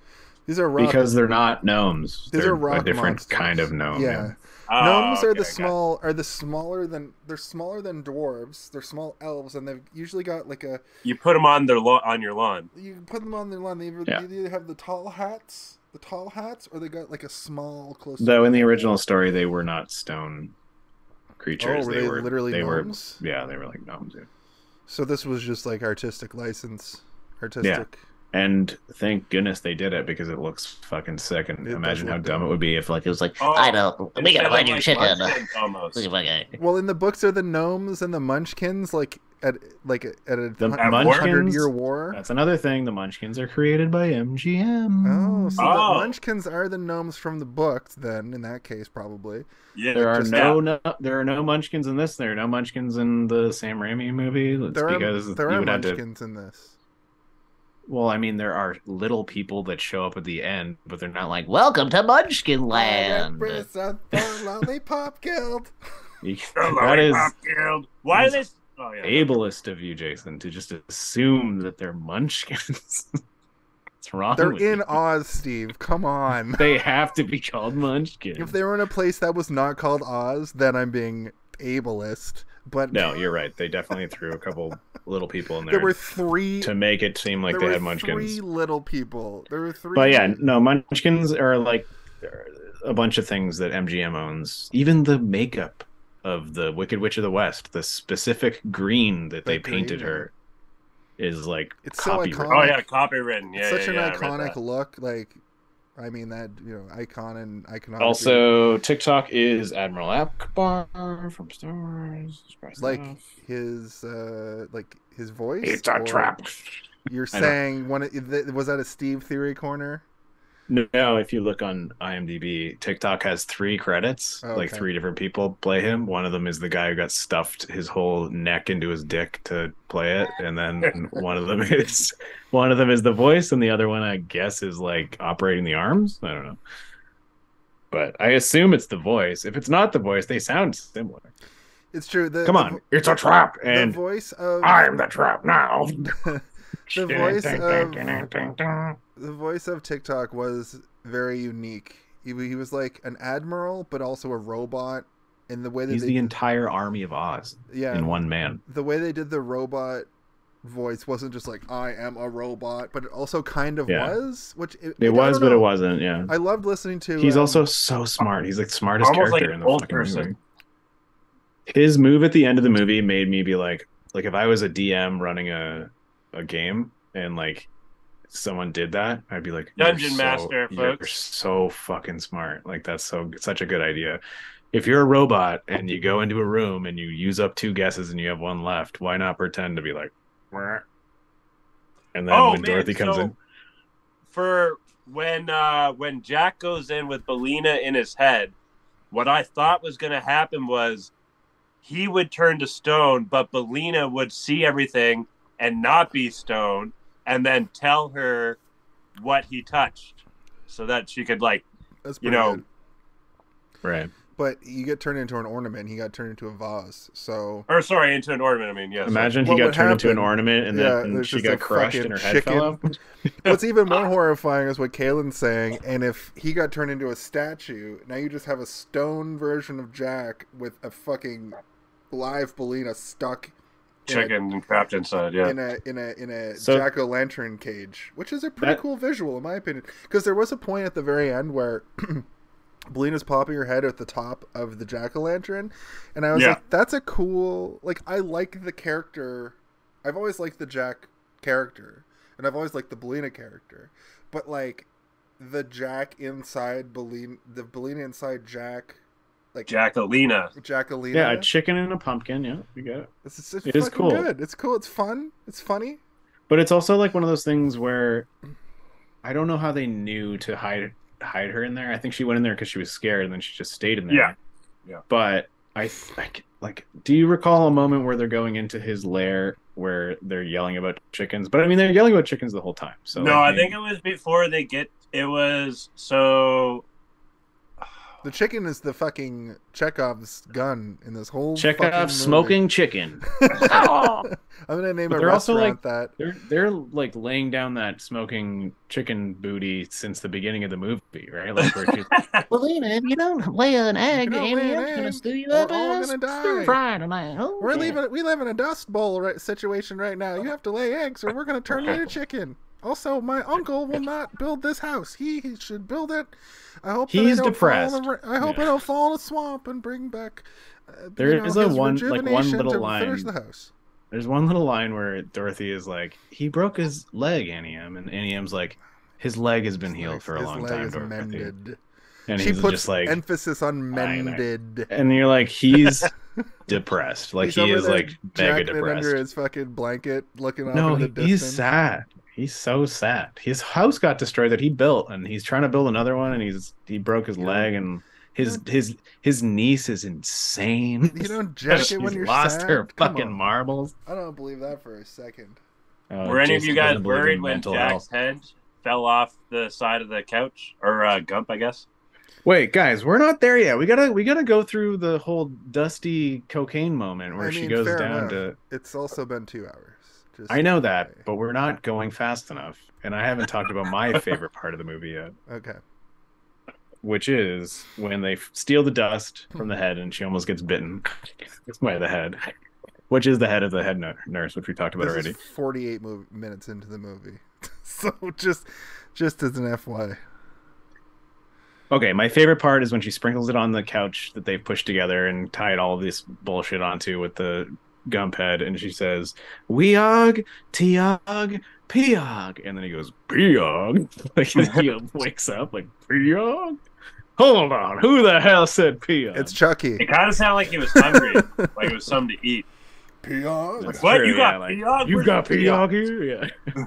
These are rock. Because they're not gnomes. These they're are rock a different monsters. kind of gnome. yeah. Oh, Gnomes are okay, the small are the smaller than they're smaller than dwarves. They're small elves and they've usually got like a You put them on their lo- on your lawn. you put them on their lawn. They either, Yeah. they either have the tall hats, the tall hats, or they got like a small close. Though in the original story, they were not stone creatures. Oh, were they, they were literally they gnomes? were yeah, they were like gnomes. Yeah. So this was just like artistic license, artistic. Yeah. And thank goodness they did it because it looks fucking sick. And It imagine how dumb good. it would be if like It was like, Oh, I know, we Instead gotta find your like, chicken. almost. <laughs> Look at my guy. Well, in the books, are the gnomes and the munchkins like at like at a The hun- Munchkins? hundred year war? That's another thing. The Munchkins are created by MGM. Oh, so Oh. the munchkins are the gnomes from the books. Then, in that case, probably. Yeah, There are no, no there are no Munchkins in this. There are no Munchkins in the Sam Raimi movie. It's There are because there are would have to munchkins in this. Well, I mean, there are little people that show up at the end, but they're not like, Welcome to Munchkin Land. the <laughs> lollipop guild. you- The <laughs> that is Lollipop Guild. Why are they? Is Oh yeah. ableist of you, Jason, to just assume that they're Munchkins. <laughs> What's wrong? They're with in you? Oz, Steve. Come on. <laughs> They have to be called Munchkins. If they were in a place that was not called Oz, then I'm being ableist. But No, you're right. They definitely threw a couple little people in there, there were three. to make it seem like there they were had Munchkins. three little people. There were three. But yeah, no, Munchkins are like a bunch of things that MGM owns. Even the makeup of the Wicked Witch of the West, the specific green that The they painted her, is like It's so copyright. iconic. Oh yeah, copywritten. Yeah, It's such yeah, an yeah, iconic look. Like, I mean that you know icon and iconography. Also, TikTok is Admiral Ackbar from Star Wars. Like stuff. his uh like his voice. It's a trap. You're saying one? of- Was that a Steve Theory corner? No, if you look on IMDb, TikTok has three credits. Oh, Like three different people play him. One of them is the guy who got stuffed his whole neck into his dick to play it, and then <laughs> one of them is one of them is the voice, and the other one, I guess, is like operating the arms. I don't know, but I assume it's the voice. If it's not the voice, they sound similar. It's true. The, Come on, vo- It's a trap. The, and voice of I'm the trap now. <laughs> the voice of the voice of TikTok was very unique. He, he was like an admiral, but also a robot. In the way that he's they the did- entire army of Oz yeah, in one man. the way they did the robot voice wasn't just like I am a robot, but it also kind of Yeah. was, which it, It was, but it wasn't. Yeah. I loved listening to. He's um, also so smart. He's like the smartest Almost like character in the old fucking person. movie. His move at the end of the movie made me be like, like if I was a DM running a a game and like someone did that, I'd be like, "You're Dungeon so- Master, You're so fucking smart. Like that's so such a good idea. If you're a robot and you go into a room and you use up two guesses and you have one left, why not pretend to be like, "Meh." and then oh when man, Dorothy comes so in, for when uh when Jack goes in with Billina in his head, what I thought was going to happen was he would turn to stone, but Billina would see everything and not be stoned and then tell her what he touched, so that she could like That's you know, good. right? but you get turned into an ornament. He got turned into a vase. So or sorry, into an ornament. I mean, yes. Imagine What he got would turned into an ornament and Yeah, then and she got crushed and her fucking head fell off. <laughs> What's even more horrifying is what Kaylin's saying. And if he got turned into a statue, now you just have a stone version of Jack with a fucking live Billina stuck a- chicken and trapped inside. Yeah. in a in a in a So- jack o' lantern cage, which is a pretty That- cool visual in my opinion. Because there was a point at the very end where <clears throat> Billina's popping her head at the top of the jack o' lantern, and I was Yeah. like, "That's a cool like I like the character. I've always liked the Jack character, and I've always liked the Billina character, but like the Jack inside Billina, the Billina inside Jack, like Jackalina. Jackalina. Yeah, a chicken and a pumpkin. Yeah, you get it. It's, it's, it's It is cool. good. It's cool. It's fun. It's funny. But it's also like one of those things where I don't know how they knew to hide hide her in there. I think she went in there because she was scared, and then she just stayed in there. Yeah. Yeah. But I like like. Do you recall a moment where they're going into his lair where they're yelling about chickens? But I mean, they're yelling about chickens the whole time. So no, like, I think it was before they get. It was so. The chicken is the fucking Chekhov's gun in this whole. check fucking out movie. smoking chicken. <laughs> I'm gonna name But a they're also, restaurant that. They're they're like laying down that smoking chicken booty since the beginning of the movie, right? Like where she's <laughs> Well, then, if you don't lay an egg, don't lay Amy, I'm gonna egg, stew you we're up all and gonna die. stir fry tonight. Oh, We're yeah. leaving. We live in a dust bowl right, situation right now. You have to lay eggs, or we're gonna turn you into chicken. Also, my uncle will not build this house. He, he should build it. I hope He's depressed. In I hope Yeah. don't fall in a swamp and bring back. Uh, There you know, is a one- like, one little line. the house. There's one little line where Dorothy is like, "He broke his leg, Auntie M," and Auntie M's like, "His leg has been healed for a long leg time, Dorothy." mended. And she puts like, emphasis on mended. and you're like, he's <laughs> depressed. Like He's he is like mega depressed. under his fucking blanket, looking off No, into the he- he's sad. He's so sad. His house got destroyed that he built, and he's trying to build another one, and he's he broke his leg, and his his his niece is insane. You don't <laughs> jack it when you're lost sad. her Come fucking on. marbles. I don't believe that for a second. Oh, Were any of you guys doesn't believe in worried when mental Jack's health. head fell off the side of the couch or uh, Gump? I guess. Wait, guys, we're not there yet. We gotta we gotta go through the whole dusty cocaine moment where I she goes down enough. to. It's also been two hours. Just I know that, but we're not going fast enough, and I haven't talked about my <laughs> favorite part of the movie yet. okay. which is when they steal the dust from the hmm. head and she almost gets bitten <laughs> by the head, which is the head of the head nurse, which we talked about This already. is 48 mov- minutes into the movie, <laughs> so just just as an FY. Okay, my favorite part is when she sprinkles it on the couch that they've pushed together and tied all of this bullshit onto with the Gump head, and she says, "Weog, Tiog, Piog," and then he goes, "Piog." <laughs> Like he um, <laughs> wakes up like Piog. Hold on, who the hell said Piog? It's Chucky. It kind of sounded like he was hungry, like it was something to eat. Peon. That's What? true, You got yeah, like, Piog? You got the Piog here? Yeah. <laughs>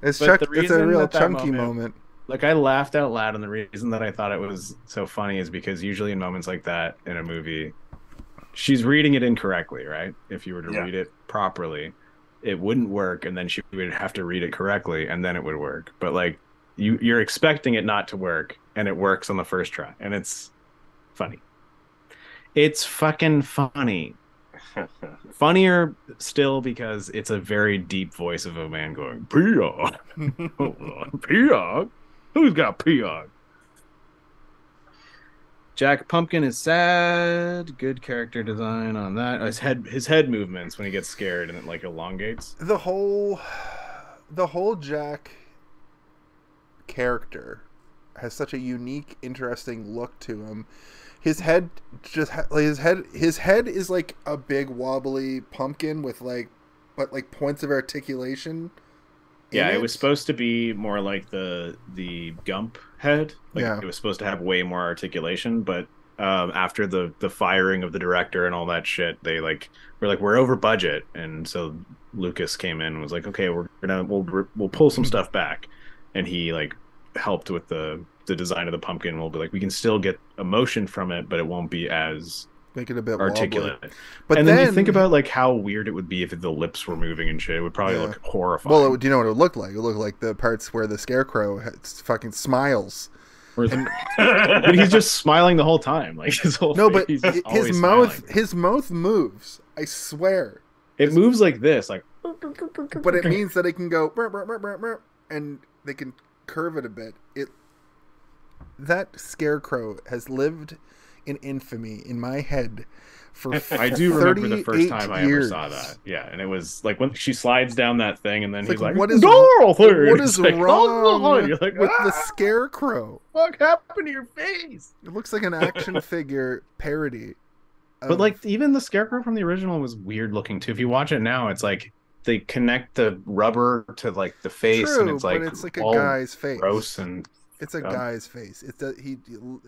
It's But Chuck. It's a real that that chunky moment- moment. like I laughed out loud, and the reason that I thought it was so funny is because usually in moments like that in a movie, she's reading it incorrectly, right? If you were to Yeah. read it properly, it wouldn't work, and then she would have to read it correctly, and then it would work. But like you, you're expecting it not to work, and it works on the first try, and it's funny. It's fucking funny. <laughs> Funnier still because it's a very deep voice of a man going, Piog. <laughs> Hold <laughs> Who's got Piog? Jack Pumpkin is sad. Good character design on that. His head his head movements when he gets scared and it like elongates. the whole, the whole Jack character has such a unique, interesting look to him. His head just like his head his head is like a big wobbly pumpkin with like, but like points of articulation. Yeah, it was supposed to be more like the the Gump head. Like Yeah. it was supposed to have way more articulation, but um, after the the firing of the director and all that shit, they like were like we're over budget, and so Lucas came in and was like, okay, we're gonna we'll we'll pull some stuff back, and he like helped with the the design of the pumpkin. We'll be like we can still get emotion from it, but it won't be as Make it a bit articulate. Wobbly. But and then, then, you think about like how weird it would be if the lips were moving and shit. It would probably Yeah. look horrifying. Well, it, do you know what it would look like? It would look like the parts where the scarecrow fucking smiles. And- <laughs> but he's just smiling the whole time. Like his whole No, but face, hi- he's his mouth, smiling. his mouth moves. I swear. It moves like this, like. But it means that it can go and they can curve it a bit. It that scarecrow has lived in infamy in my head for <laughs> I do remember the first 38 time I ever saw that. Yeah, and it was like when she slides down that thing, and then It's he's like, like, what is- Dorothy! What <laughs> is like, wrong "Oh," You're like, with the "Ah, scarecrow? What happened to your face? It looks like an action <laughs> figure parody. But like, even the scarecrow from the original was weird looking too. If you watch it now, it's like they connect the rubber to like the face, true, and it's like, but it's like a guy's face. gross and It's a Yeah. guy's face. It's a, he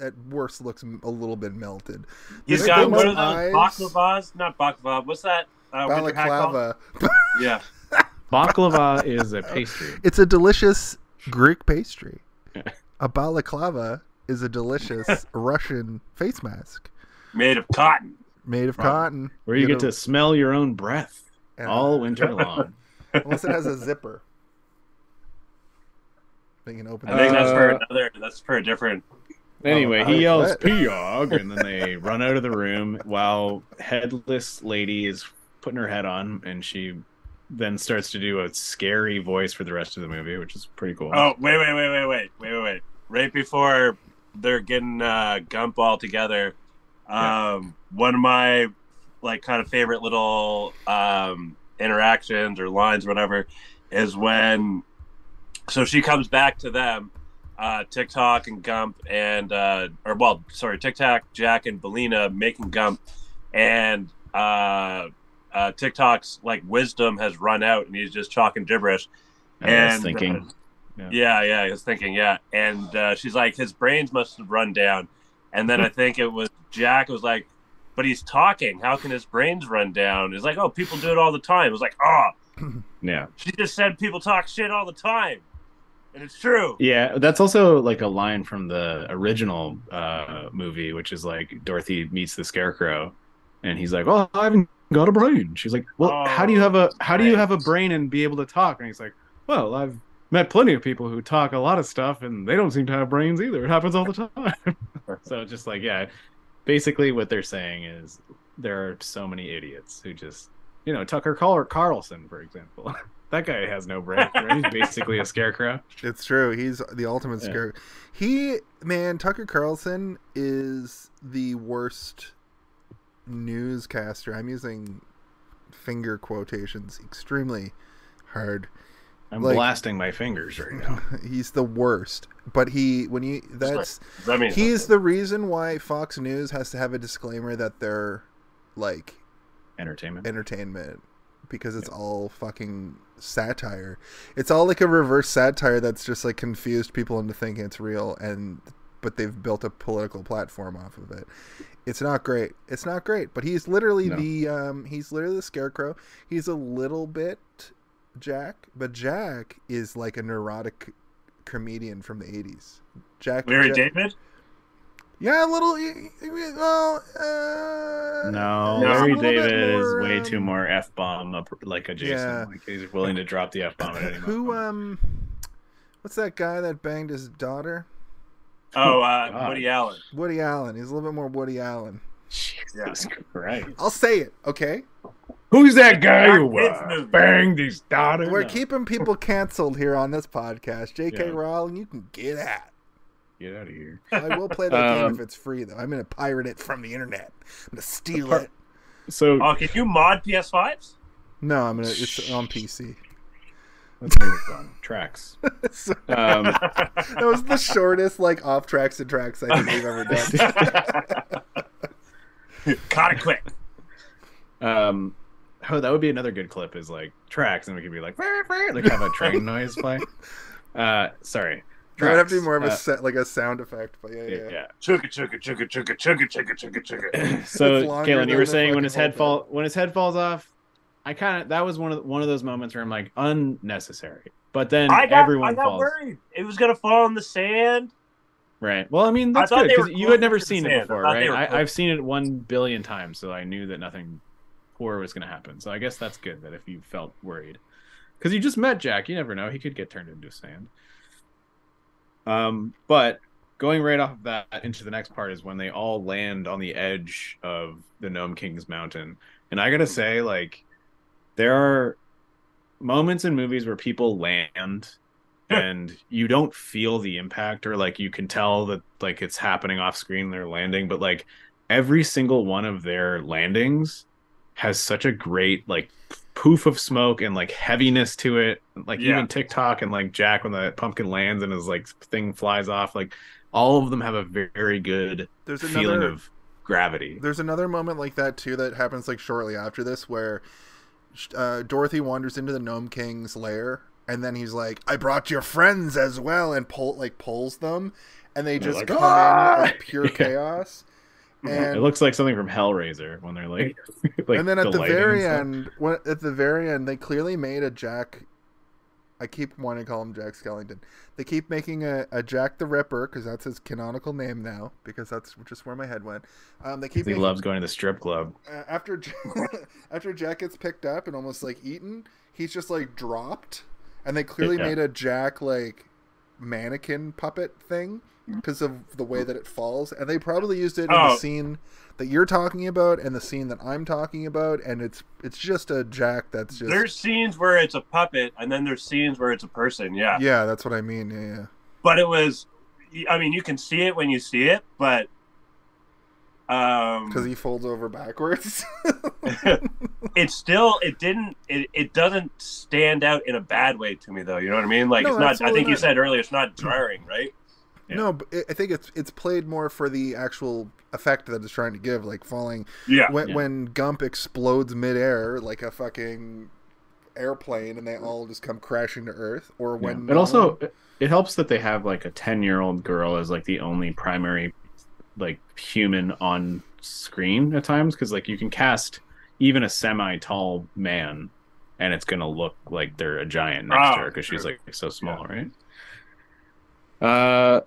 at worst looks a little bit melted. He's got one of are eyes- those baklavas? Not baklava. What's that? Uh, winter hat called? Balaclava. <laughs> Yeah. baklava is a pastry. It's a delicious Greek pastry. <laughs> A balaclava is a delicious <laughs> Russian face mask Made of cotton. made of Right. cotton. Where you get know, to smell your own breath and- all winter long. unless it has a zipper. They can open. I think that's for Uh, another. That's for a different. Anyway, Oh, he yells bet. "Piog," and then they <laughs> run out of the room while headless lady is putting her head on, and she then starts to do a scary voice for the rest of the movie, which is pretty cool. Oh wait, wait, wait, wait, wait, wait, wait, wait. Right before they're getting uh, Gump all together, um, one of my like kind of favorite little um, interactions or lines, or whatever, is when. So she comes back to them, uh, Tik-Tok and Gump and uh, or well, sorry, Tik-Tok, Jack and Billina making Gump, and uh, uh, Tik-Tok's like wisdom has run out, and he's just talking gibberish. And I was and, thinking, uh, Yeah. yeah, yeah, I was thinking, yeah. And uh, she's like, his brains must have run down. And then I <laughs> think it was Jack was like, but he's talking. How can his brains run down? It's like, oh, people do it all the time. It was like, oh, <clears throat> yeah, she just said people talk shit all the time, and it's true. yeah. That's also like a line from the original uh, movie, which is like Dorothy meets the Scarecrow, and he's like, "Oh, I haven't got a brain." She's like, "Well, how do you have a how do you have a brain and be able to talk?" And he's like, "Well, I've met plenty of people who talk a lot of stuff, and they don't seem to have brains either. It happens all the time." <laughs> so just like yeah, basically what they're saying is there are so many idiots who just you know Tucker Carlson, for example. <laughs> that guy has no brain. Right? He's <laughs> basically a scarecrow. It's true. He's the ultimate Yeah. scare. He man, Tucker Carlson is the worst newscaster. I'm using finger quotations extremely hard. I'm Like- blasting my fingers right now. <laughs> He's the worst. But he when you that's Does that mean he's the reason why Fox News has to have a disclaimer that they're like entertainment. entertainment because it's all fucking satire. It's all like a reverse satire that's just like confused people into thinking it's real and but they've built a political platform off of it. It's not great. It's not great, but he's literally No. the um he's literally the scarecrow. He's a little bit Jack, but Jack is like a neurotic comedian from the 80s. Jack Larry Jack- David. Yeah, a little well uh No, No. Larry a little bit David more, is way um, too more f bomb up like a Jason. Yeah. Like he's willing to drop the f bomb at any moment. Who um what's that guy that banged his daughter? Oh, uh, <laughs> God. Woody Allen. Woody Allen. He's a little bit more Woody Allen. Jesus Christ! I'll say it, okay? Who's that guy who uh, banged his daughter? We're no. keeping people canceled here on this podcast. J.K. Yeah. Rowling, you can get out. Get out of here. I will play that game Um, if it's free, though. I'm going to pirate it from the internet. I'm going to steal Apart- it. So Oh, can you mod PS5s? No, I'm going to. It's on PC. let's move on. Tracks. <laughs> So- Um, <laughs> that was the shortest, like, off tracks and tracks I think we've ever done. Caught it quick. um, oh, that would be another good clip. Is like tracks, and we could be like, "Brr, brr," like have a train <laughs> noise play. Uh, sorry. It would have to be more of a Uh, set, like a sound effect, but yeah, yeah. yeah. yeah. Chugga chugga chugga chugga chugga chugga chugga chugga. <coughs> so It's longer Kalen, you were saying when his head whole fall when his head falls off, I kind of that was one of the, one of those moments where I'm like unnecessary. But then I got, everyone I got falls. worried. It was gonna fall in the sand. Right. Well, I mean that's thought good because you had never seen it sand. I before, right? I, I've seen it one billion times, so I knew that nothing poor was going to happen. So I guess that's good that if you felt worried, because you just met Jack, you never know he could get turned into sand. Um, but going right off of that into the next part is when they all land on the edge of the Gnome King's mountain, and I gotta say, like, there are moments in movies where people land and you don't feel the impact or like you can tell that like it's happening off screen they're landing but like every single one of their landings has such a great like poof of smoke and like heaviness to it like Yeah. even Tik-Tok and like jack when the pumpkin lands and his like thing flies off like all of them have a very good There's feeling another of gravity There's another moment like that too that happens like shortly after this where uh, Dorothy wanders into the Gnome King's lair and then he's like, "I brought your friends as well," and pull like pulls them, and they They're just like, come "Ah!" in like pure <laughs> Yeah. chaos. And it looks like something from hellraiser when they're like, <laughs> <laughs> like and then at the lighting very end, when, at the very end, they clearly made a Jack. I keep wanting to call him Jack Skellington. They keep making a, a Jack the Ripper because that's his canonical name now. Because that's just where my head went. Um, they keep he making, loves going to the strip club uh, after <laughs> after Jack gets picked up and almost like eaten, he's just like dropped, and they clearly Yeah. made a Jack like mannequin puppet thing because of the way that it falls, and they probably used it in Oh. the scene that you're talking about and the scene that I'm talking about, and it's it's just a Jack that's just There's scenes where it's a puppet, and then there's scenes where it's a person. Yeah, yeah, that's what I mean. Yeah, yeah. but it was. I mean, you can see it when you see it, but um, Because he folds over backwards. <laughs> it still it didn't it, it doesn't stand out in a bad way to me though. You know what I mean? Like No, it's not. I think you said earlier it's not jarring, right? Yeah. No, but I think it's it's played more for the actual effect that it's trying to give, like falling Yeah. when Yeah. when Gump explodes midair like a fucking airplane, and they all just come crashing to Earth, or when But also, it- it helps that they have like a ten-year-old girl as like the only primary like human on screen at times because like you can cast even a semi-tall man and it's gonna look like they're a giant next Oh, to her because she's like so small, right? Uh,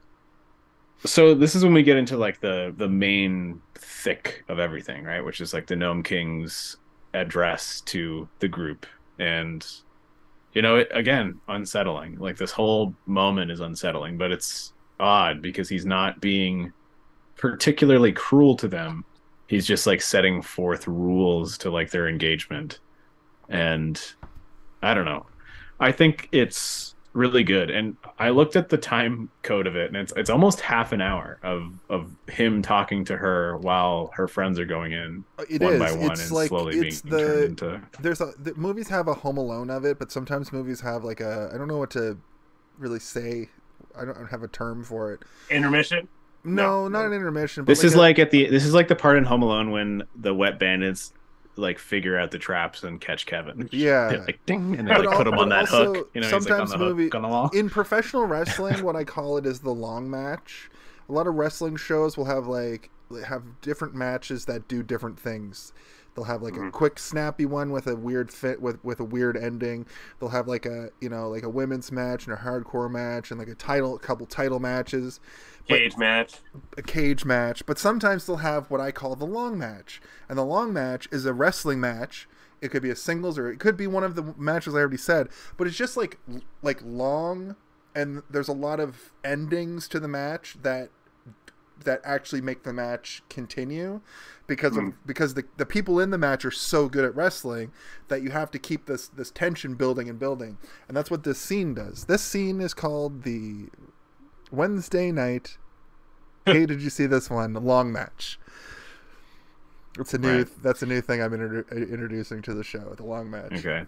so this is when we get into like the the main thick of everything, right? Which is like the Gnome King's address to the group, and you know, it, again, unsettling. Like this whole moment is unsettling, but it's odd because he's not being particularly cruel to them. He's just like setting forth rules to like their engagement. And I don't know. I think it's really good. And I looked at the time code of it and it's it's almost half an hour of of him talking to her while her friends are going in uh, it one is. by one it's and like slowly it's being turned the into there's a the movies have a Home Alone of it, but sometimes movies have like a I don't know what to really say. I don't have a term for it. Intermission. No, No, not an intermission. But This is a- like at the this is like the part in Home Alone when the wet bandits like figure out the traps and catch Kevin. <laughs> Yeah. like ding, and they like, put him on that also hook. You know, like sometimes hook movie- on the wall. in professional wrestling what i call it is the long match a lot of wrestling shows will have like have different matches that do different things they'll have like a Mhm. quick snappy one with a weird fit with with a weird ending they'll have like a you know like a women's match and a hardcore match and like a title a couple title matches but- Cage match. a cage match, but sometimes they'll have what I call the long match. And the long match is a wrestling match. It could be a singles or it could be one of the matches I already said, but it's just like like long and there's a lot of endings to the match that that actually make the match continue because of hmm. because the, the people in the match are so good at wrestling that you have to keep this this tension building and building. And that's what this scene does. This scene is called the Wednesday night. <laughs> hey, did you see this one? Long match. It's a new. Right. That's a new thing I'm introdu- introducing to the show. The long match. Okay.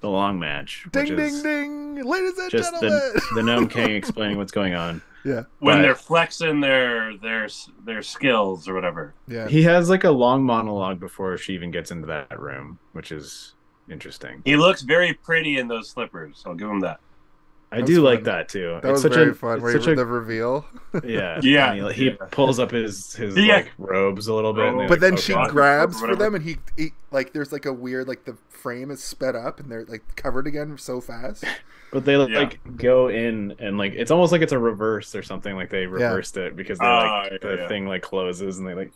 The long match. Ding ding ding, ladies and Just gentlemen. the, the Gnome King <laughs> explaining what's going on. Yeah, When But- they're flexing their their their skills or whatever. yeah. He has like a long monologue before she even gets into that room, which is interesting. He looks very pretty in those slippers. I'll give him that. I That do was like that too. That was such very a, fun. it's Where such a- the reveal. <laughs> yeah, <laughs> Yeah, he, he yeah. pulls up his his Yeah. like robes a little bit, and Oh. But like, then "Okay." she God. grabs for them, and he, he like there's like a weird like the frame is sped up and they're like covered again so fast. <laughs> But they like go in and like it's almost like it's a reverse or something. Like they reversed it because they Ah, like yeah, the yeah. thing like closes and they like.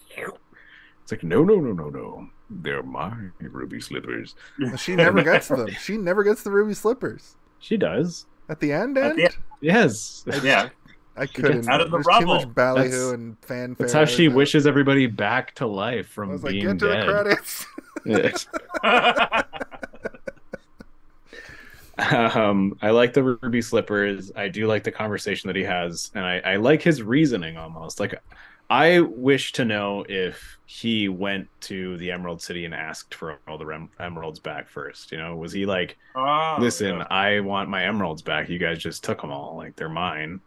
It's like no, no, no, no, no. They're my ruby slippers. <laughs> She never gets them. She never gets the ruby slippers She does. at the end. At End. the end. Yes. <laughs> Yeah. I couldn't. out of the There's too much rubble. ballyhoo That's- and fanfare. That's how she There's a- wishes everybody back to life I from was like, being get to the dead. credits. <laughs> um, I like the ruby slippers. I do like the conversation that he has, and I, I like his reasoning almost. Like, I wish to know if he went to the Emerald City and asked for all the rem- emeralds back first. You know, was he like, Oh, "Listen, yeah. I want my emeralds back. You guys just took them all. Like they're mine."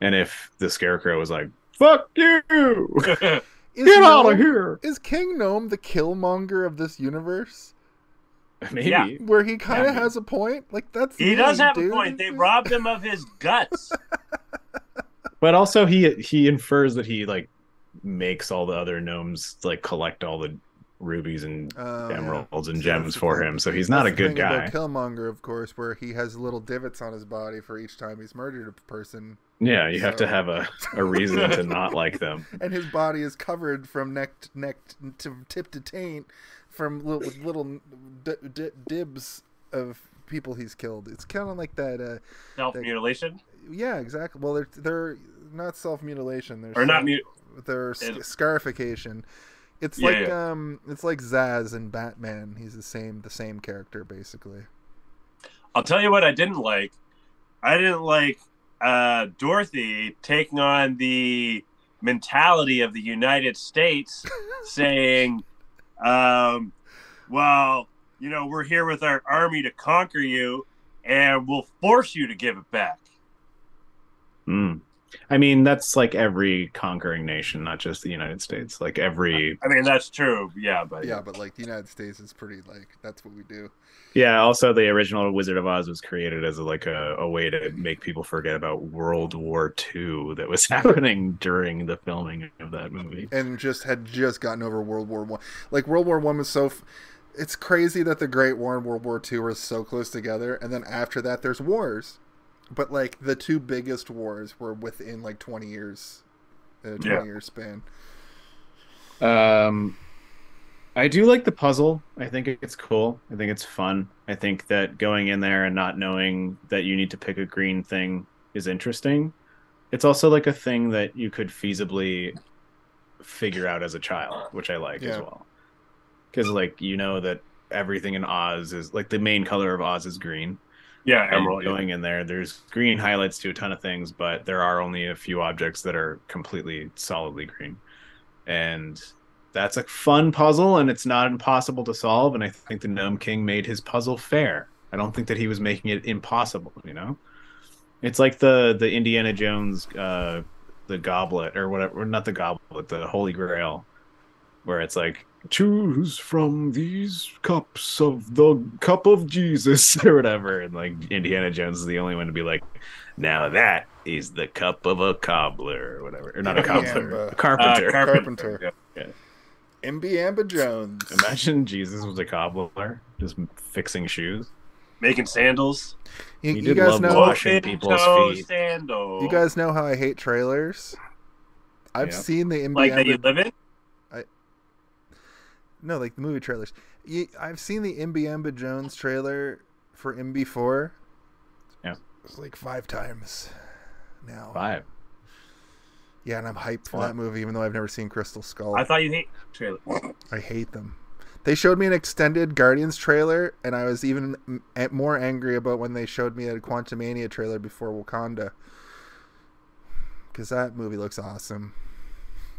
And if the Scarecrow was like, "Fuck you, <laughs> <laughs> Is get out of here," Is King Gnome the Killmonger of this universe? <laughs> maybe. Yeah. Where he kind of Yeah. has a point? Like that's he me, does have dude. a point. They robbed him of his guts. <laughs> But also he he infers that he like makes all the other gnomes like collect all the rubies and Oh, yeah. emeralds and gems that's for him. So he's not That's a good guy. About Killmonger, of course, where he has little divots on his body for each time he's murdered a person, Yeah, you have to have a, a reason to not like them. <laughs> and his body is covered from neck to, neck to tip to taint from little with little dibs of people he's killed. It's kind of like that. Uh, Self mutilation yeah, exactly. Well, they're they're not self mutilation. They're or not. They're sc- scarification. It's Yeah, like yeah. um, it's like Zsasz in Batman. He's the same, the same character basically. I'll tell you what I didn't like. I didn't like uh, Dorothy taking on the mentality of the United States, <laughs> saying, um, "Well, you know, we're here with our army to conquer you, and we'll force you to give it back." Mm. I mean, that's like every conquering nation, not just the United States. Like every I mean, that's true, yeah, but Yeah, but like the United States is pretty like that's what we do. yeah. Also, the original Wizard of Oz was created as like a, a way to make people forget about World War II that was <laughs> happening during the filming of that movie. and just had just gotten over World War One. Like World War One was so. F- it's crazy that the Great War and World War Two were so close together, and then after that, there's wars. But like the two biggest wars were within like 20 years, a 20 Yeah. year span. Um, I do like the puzzle. I think it's cool. I think it's fun. I think that going in there and not knowing that you need to pick a green thing is interesting. It's also like a thing that you could feasibly figure out as a child, which I like as well. Because like you know that everything in Oz is like the main color of Oz is green. Yeah, Emerald. going in there, there's green highlights to a ton of things, but there are only a few objects that are completely solidly green. And that's a fun puzzle, and it's not impossible to solve. And I think the Gnome King made his puzzle fair. I don't think that he was making it impossible. You know, it's like the the Indiana Jones, uh, the goblet or whatever, not the goblet, the Holy Grail, where it's like choose from these cups of the cup of Jesus <laughs> or whatever. And like Indiana Jones is the only one to be like, now that is the cup of a cobbler or whatever. Or not a cobbler, Yamba. a Uh, carpenter. Carpenter. Yeah. MB Amba Jones. Imagine Jesus was a cobbler, just fixing shoes. Making sandals. You, He you did guys love know. washing people's feet. Sandals. You guys know how I hate trailers. I've Yeah. seen the MB like that you live in? No, like the movie trailers. You, I've seen the MB Amba Jones trailer for MB4. Yeah. It's like five times now. Five. Yeah, and I'm hyped for What? that movie, even though I've never seen Crystal Skull. I thought you hate trailers. I hate them. They showed me an extended Guardians trailer, and I was even more angry about when they showed me a Quantumania trailer before Wakanda. Because that movie looks awesome.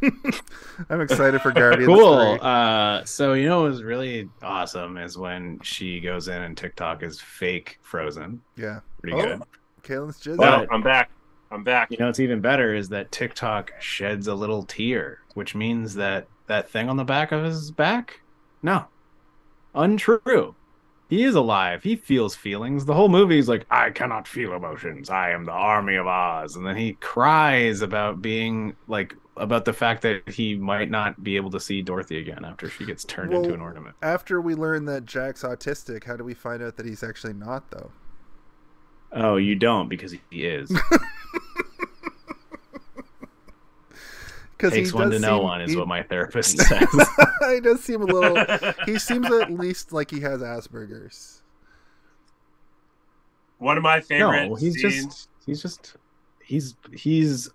<laughs> I'm excited for Guardians. Cool. 3. Uh, so you know what was really awesome is when she goes in and Tik-Tok is fake Frozen. Yeah. Pretty Oh. good. Kalen's jizz. Well, I'm back. I'm back. You know what's even better is that Tik-Tok sheds a little tear, which means that that thing on the back of his back, no, untrue. He is alive. He feels feelings. The whole movie is like, I cannot feel emotions. I am the army of Oz. And then he cries about being like about the fact that he might not be able to see Dorothy again after she gets turned into an ornament. After we learn that Jack's autistic, how do we find out that he's actually not, though? Oh, you don't because he is. <laughs> <laughs> Because Takes one to know one is what my therapist <laughs> says. he does seem a little. he seems at least like he has Asperger's. One of my favorite no, he's scenes. just he's just he's he's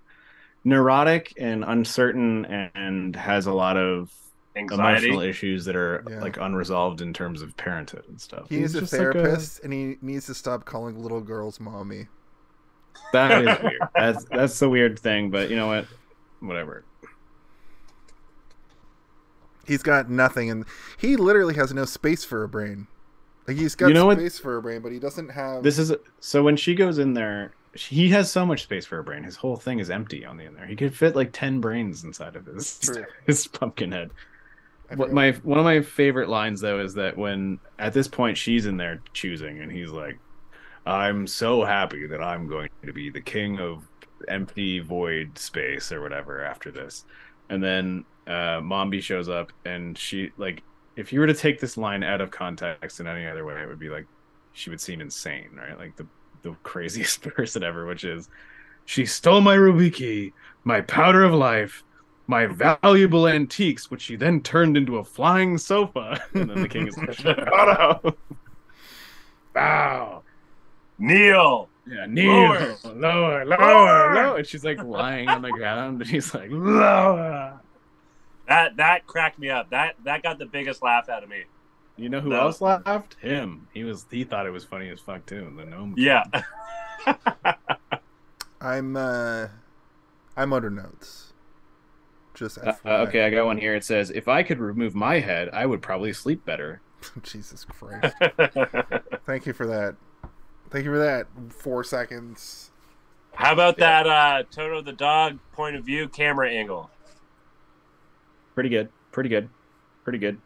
neurotic and uncertain and has a lot of anxiety. emotional issues that are Yeah. like unresolved in terms of parenthood and stuff. He He's needs a just like therapist, and he needs to stop calling little girls mommy. that is <laughs> weird. That's that's the weird thing, but you know what? Whatever. He's got nothing, and he literally has no space for a brain. Like he's got You know what? space for a brain, but he doesn't have. This is so when she goes in there, he has so much space for a brain. His whole thing is empty on the in there. He could fit like ten brains inside of his <laughs> True. his pumpkin head. What my one of my favorite lines though is that when at this point she's in there choosing and he's like, "I'm so happy that I'm going to be the king of empty void space or whatever after this," and then uh, Mombi shows up and she like, if you were to take this line out of context in any other way, it would be like she would seem insane, right? Like the the craziest <laughs> person ever, which is she stole my ruby key, my powder of life, my valuable antiques, which she then turned into a flying sofa. <laughs> And then the king is like, shut up. Bow. Neil. Yeah, kneel. Lower. Lower, lower, Lower. lower. And she's like lying on the ground and he's like, lower. That that cracked me up. That that got the biggest laugh out of me. You know who No. else laughed? Him. He was he thought it was funny as fuck too. The gnome. Yeah. <laughs> I'm. uh I'm under notes. Just Uh, FYI. uh, okay, I got one here. It says, "If I could remove my head, I would probably sleep better." <laughs> Jesus Christ! Thank you for that. Thank you for that. Four seconds. How about that uh, Toto the dog point of view camera angle? Pretty good. Pretty good. Pretty good.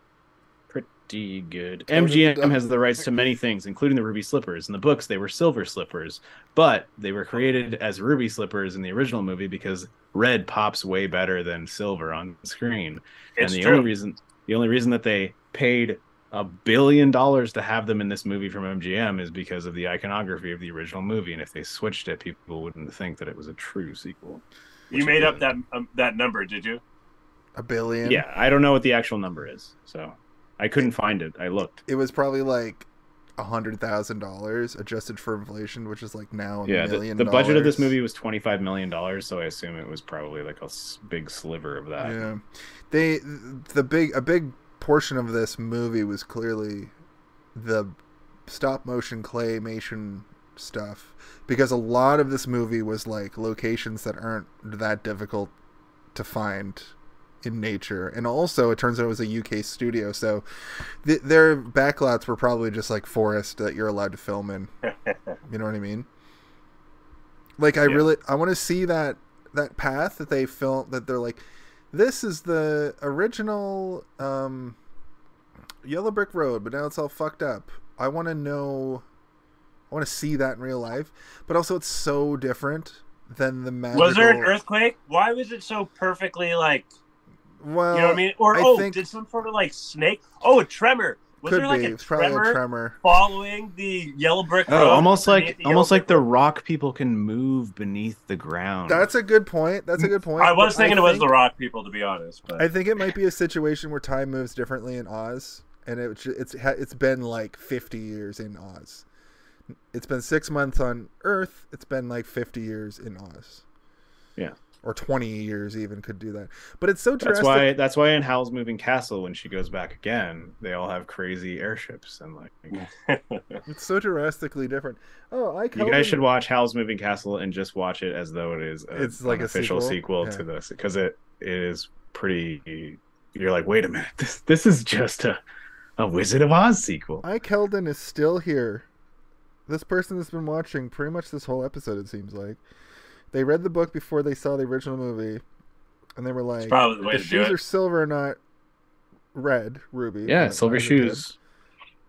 Pretty good. Go to the MGM has the rights to many things, including the ruby slippers. In the books, they were silver slippers, but they were created as ruby slippers in the original movie because red pops way better than silver on screen. It's and the true. only reason the only reason that they paid a billion dollars to have them in this movie from MGM is because of the iconography of the original movie. And if they switched it, people wouldn't think that it was a true sequel. you made up that um, that number, did you? A billion. Yeah, I don't know what the actual number is, so I couldn't find it. I looked. It was probably like a hundred thousand dollars adjusted for inflation, which is like now a Yeah, million. the budget of this movie was twenty five million dollars, so I assume it was probably like a big sliver of that. Yeah, they the big a big portion of this movie was clearly the stop motion claymation stuff because a lot of this movie was like locations that aren't that difficult to find in nature and also it turns out it was a UK studio so th- their backlots were probably just like forest that you're allowed to film in <laughs> you know what I mean like I Yeah. really I want to see that that path that they film that they're like This is the original um, Yellow Brick Road, but now it's all fucked up. I want to know. I want to see that in real life, but also it's so different than the magical. Was there an earthquake? Why was it so perfectly like Well, you know what I mean? Or I oh, think- did some sort of like snake? Oh, a tremor. Was could there like be. a It's probably tremor, a tremor. following the yellow brick oh, road? Oh, almost like almost yellow like the rock people can move beneath the ground. That's a good point. That's a good point. I was but thinking it was the rock people, to be honest. But I think it might be a situation where time moves differently in Oz, and it, ju- it's it's been like 50 years in Oz. It's been six months on Earth. It's been like 50 years in Oz. Yeah. Or 20 years even could do that. But it's so That's why that's why in Howl's Moving Castle when she goes back again, they all have crazy airships and like <laughs> It's so drastically different. Oh, I you guys should watch Howl's Moving Castle and just watch it as though it is a, It's like an a official sequel? sequel, to this because it, it is pretty you're like, wait a minute, this this is just a a Wizard of Oz sequel. Ike Heldon is still here. This person has been watching pretty much this whole episode, it seems like. They read the book before they saw the original movie, and they were like, the way the to do shoes it. are silver, not red, ruby. Yeah, silver not as good. shoes.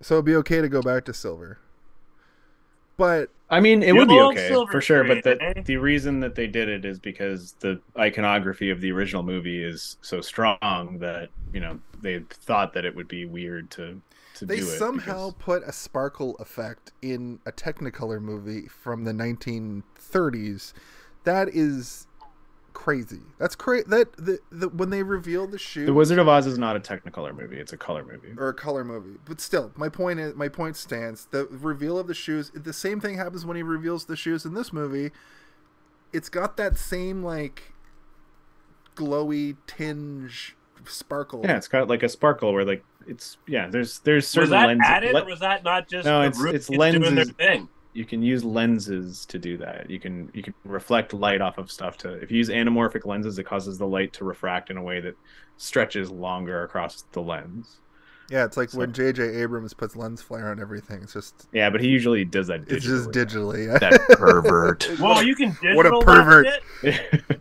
So it'd be okay to go back to silver. But I mean, it would be okay for sure, but the eh? the reason that they did it is because the iconography of the original movie is so strong that you know they thought that it would be weird to to they do it. somehow because- put a sparkle effect in a Technicolor movie from the 1930s. That is crazy. That's crazy. That the, the when they reveal the shoe, The Wizard of Oz is not a Technicolor movie; it's a color movie. or a color movie. But still, my point is my point stands. The reveal of the shoes, the same thing happens when he reveals the shoes in this movie. It's got that same like glowy tinge sparkle. Yeah, it's got like a sparkle where like it's yeah. There's there's certain Was that lenses. added, le- or was that not just No, the it's- rookies it's doing their lenses. Thing? you can use lenses to do that. You can you can reflect light off of stuff to if you use anamorphic lenses, it causes the light to refract in a way that stretches longer across the lens. Yeah, it's like So- when J.J. Abrams puts lens flare on everything. It's just Yeah, but he usually does that. it's just digitally. digitally. Yeah. That pervert. <laughs> Well, you can digital <laughs> What a pervert. <laughs>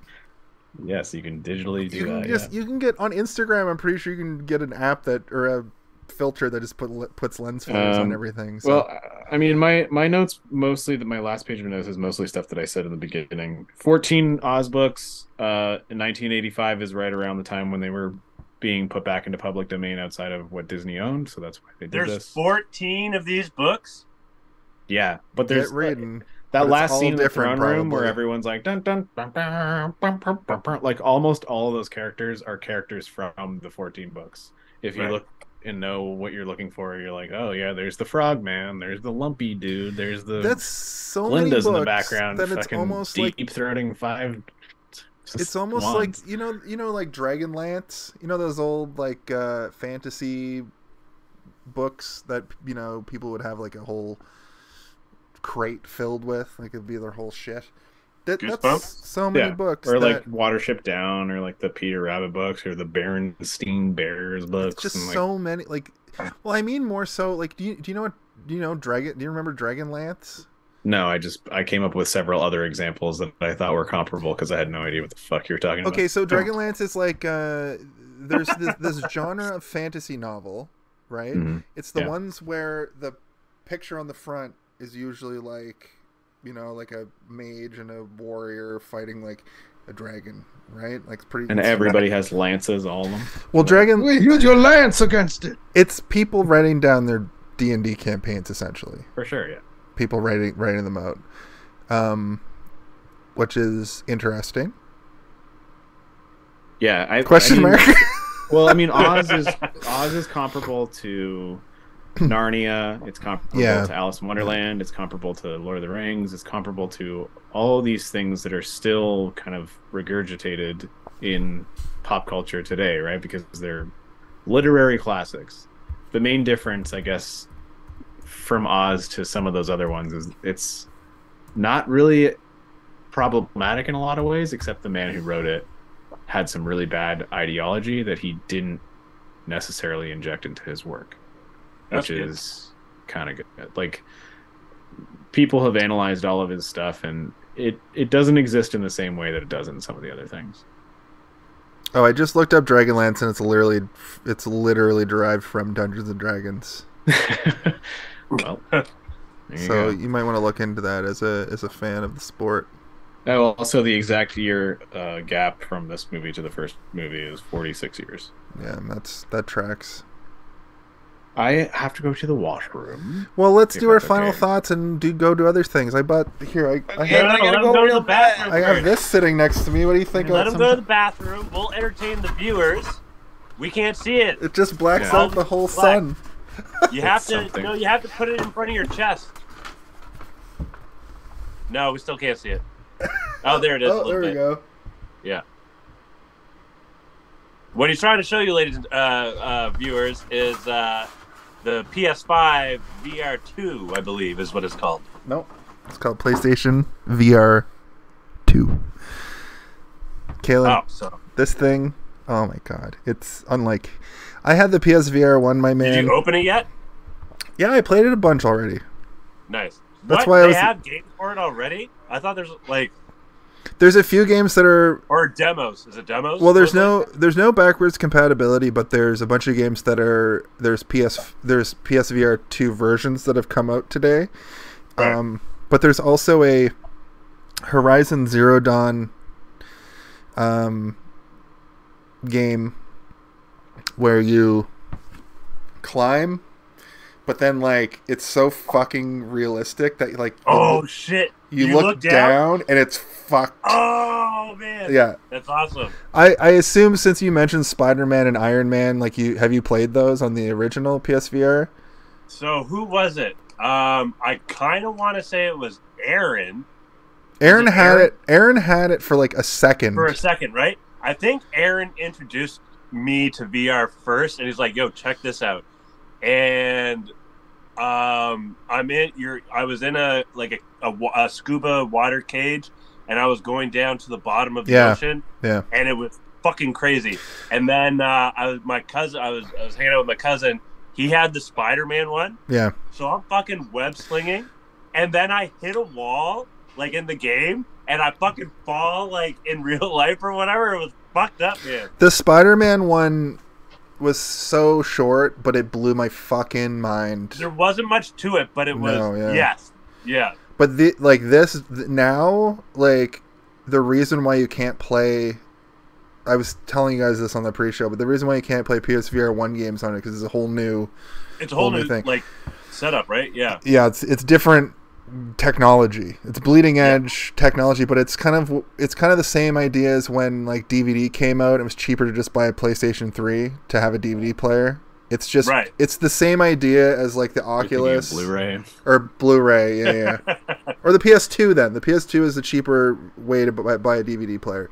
yes, you can digitally do you can that. just yeah. you can get on Instagram. I'm pretty sure you can get an app that or a filter that just put puts lens flares on Um, everything. So. Well, I mean, my my notes mostly that my last page of notes is mostly stuff that I said in the beginning. Fourteen Oz books. Uh, in 1985 is right around the time when they were being put back into public domain outside of what Disney owned. So that's why they did this. There's 14 of these books. Yeah, but get there's reading. that but last scene in the different, throne room where everyone's like dun dun dun dun, bum, bum, bum, bum. like almost all of those characters are characters from the 14 books. If you Right. look and know what you're looking for, you're like, oh yeah, there's the frog man, there's the lumpy dude, there's the That's so Linda's many in the background, that it's almost deep like throating five. it's almost wands. like you know you know like Dragonlance. You know those old like uh, fantasy books that you know people would have like a whole crate filled with. Like it'd be their whole shit. That, that's so many Yeah, books. or that, like Watership Down, or like the Peter Rabbit books, or the Berenstein Bears books. It's just and, like, so many. Like, well, I mean more so. Like, do you do you know what? Do you know Dragon? Do you remember Dragonlance? No, I just I came up with several other examples that I thought were comparable because I had no idea what the fuck you were talking Okay, about. Okay, so Dragonlance is like uh, there's this, this genre of fantasy novel, right? Mhm. It's the Yeah. ones where the picture on the front is usually like, you know, like a mage and a warrior fighting like a dragon, right? Like it's pretty. And it's- everybody has lances, all of them. Well, dragon. Wait, use your lance against it. It's people writing down their D and D campaigns essentially. For sure, yeah. People writing writing them out, um, which is interesting. Yeah. I, Question I mean- mark. Well, I mean, <laughs> Oz is Oz is comparable to <clears throat> Narnia. It's comparable Yeah. to Alice in Wonderland. It's comparable to Lord of the Rings. It's comparable to all these things that are still kind of regurgitated in pop culture today, right? Because they're literary classics. The main difference, I guess, from Oz to some of those other ones is it's not really problematic in a lot of ways, except the man who wrote it had some really bad ideology that he didn't necessarily inject into his work, That's which good. is kind of good. Like people have analyzed all of his stuff, and it it doesn't exist in the same way that it does in some of the other things. Oh, I just looked up Dragonlance and it's literally it's literally derived from Dungeons and Dragons. <laughs> well, <laughs> you so go. you might want to look into that as a as a fan of the sport. Oh, also the exact year uh, gap from this movie to the first movie is 46 years. Yeah, and that's that tracks. I have to go to the washroom. Well, let's do our final okay. thoughts and do go do other things. I bought here. I, I, No, have, no, I gotta let go go to real the bathroom I have this sitting next to me. What do you think? Let about him go to the bathroom. We'll entertain the viewers. We can't see it. It just blacks Yeah. out the whole Black. sun. You have <laughs> to something. no. You have to put it in front of your chest. No, we still can't see it. <laughs> Oh, there it is. Oh, there we bit. go. Yeah. What he's trying to show you, ladies and uh, uh, viewers, is uh, the PS5 VR2, I believe, is what it's called. Nope. It's called PlayStation VR 2. Caleb, Oh, so this thing, oh my god. It's unlike. I had the PSVR 1, my man. did you open it yet? Yeah, I played it a bunch already. Nice. That's what? why I they was- have games for it already. I thought there's like There's a few games that are or demos. Is it demos? well there's no there's no backwards compatibility but there's a bunch of games that are there's ps there's psvr 2 versions that have come out today Right. um but there's also a horizon zero dawn um game where you climb but then like it's so fucking realistic that like Oh shit! you, you look, look down? down? and it's fucked Oh man! yeah that's awesome. I, I assume since you mentioned Spider Man and Iron Man, like you have you played those on the original PSVR? So who was it? Um, I kind of want to say it was Aaron Aaron it had Aaron? it. Aaron had it for like a second. for a second, right? I think Aaron introduced me to VR first, and he's like, "Yo, check this out." And um, I'm in. You're. I was in a like a, a, a scuba water cage, and I was going down to the bottom of the Yeah. ocean. Yeah. And it was fucking crazy. And then uh, I was my cousin. I was I was hanging out with my cousin. He had the Spider-Man one. Yeah. So I'm fucking web slinging, and then I hit a wall like in the game, and I fucking fall like in <laughs> real life or whatever. It was fucked up, man. The Spider Man one was so short, but it blew my fucking mind. There wasn't much to it, but it was No, yeah. yes, yeah. But the, like this th- now, like the reason why you can't play. I was telling you guys this on the pre-show, but the reason why you can't play PSVR one games on it because it's a whole new It's a whole Whole new new thing. like setup, right? Yeah. yeah, it's it's different technology. It's bleeding edge technology, but it's kind of it's kind of the same idea as when like DVD came out. It was cheaper to just buy a PlayStation 3 to have a DVD player. It's just Right. it's the same idea as like the You're thinking of Oculus Blu-ray. or Blu-ray, yeah, yeah. <laughs> or the PS2 then. The PS2 is the cheaper way to buy, buy a DVD player.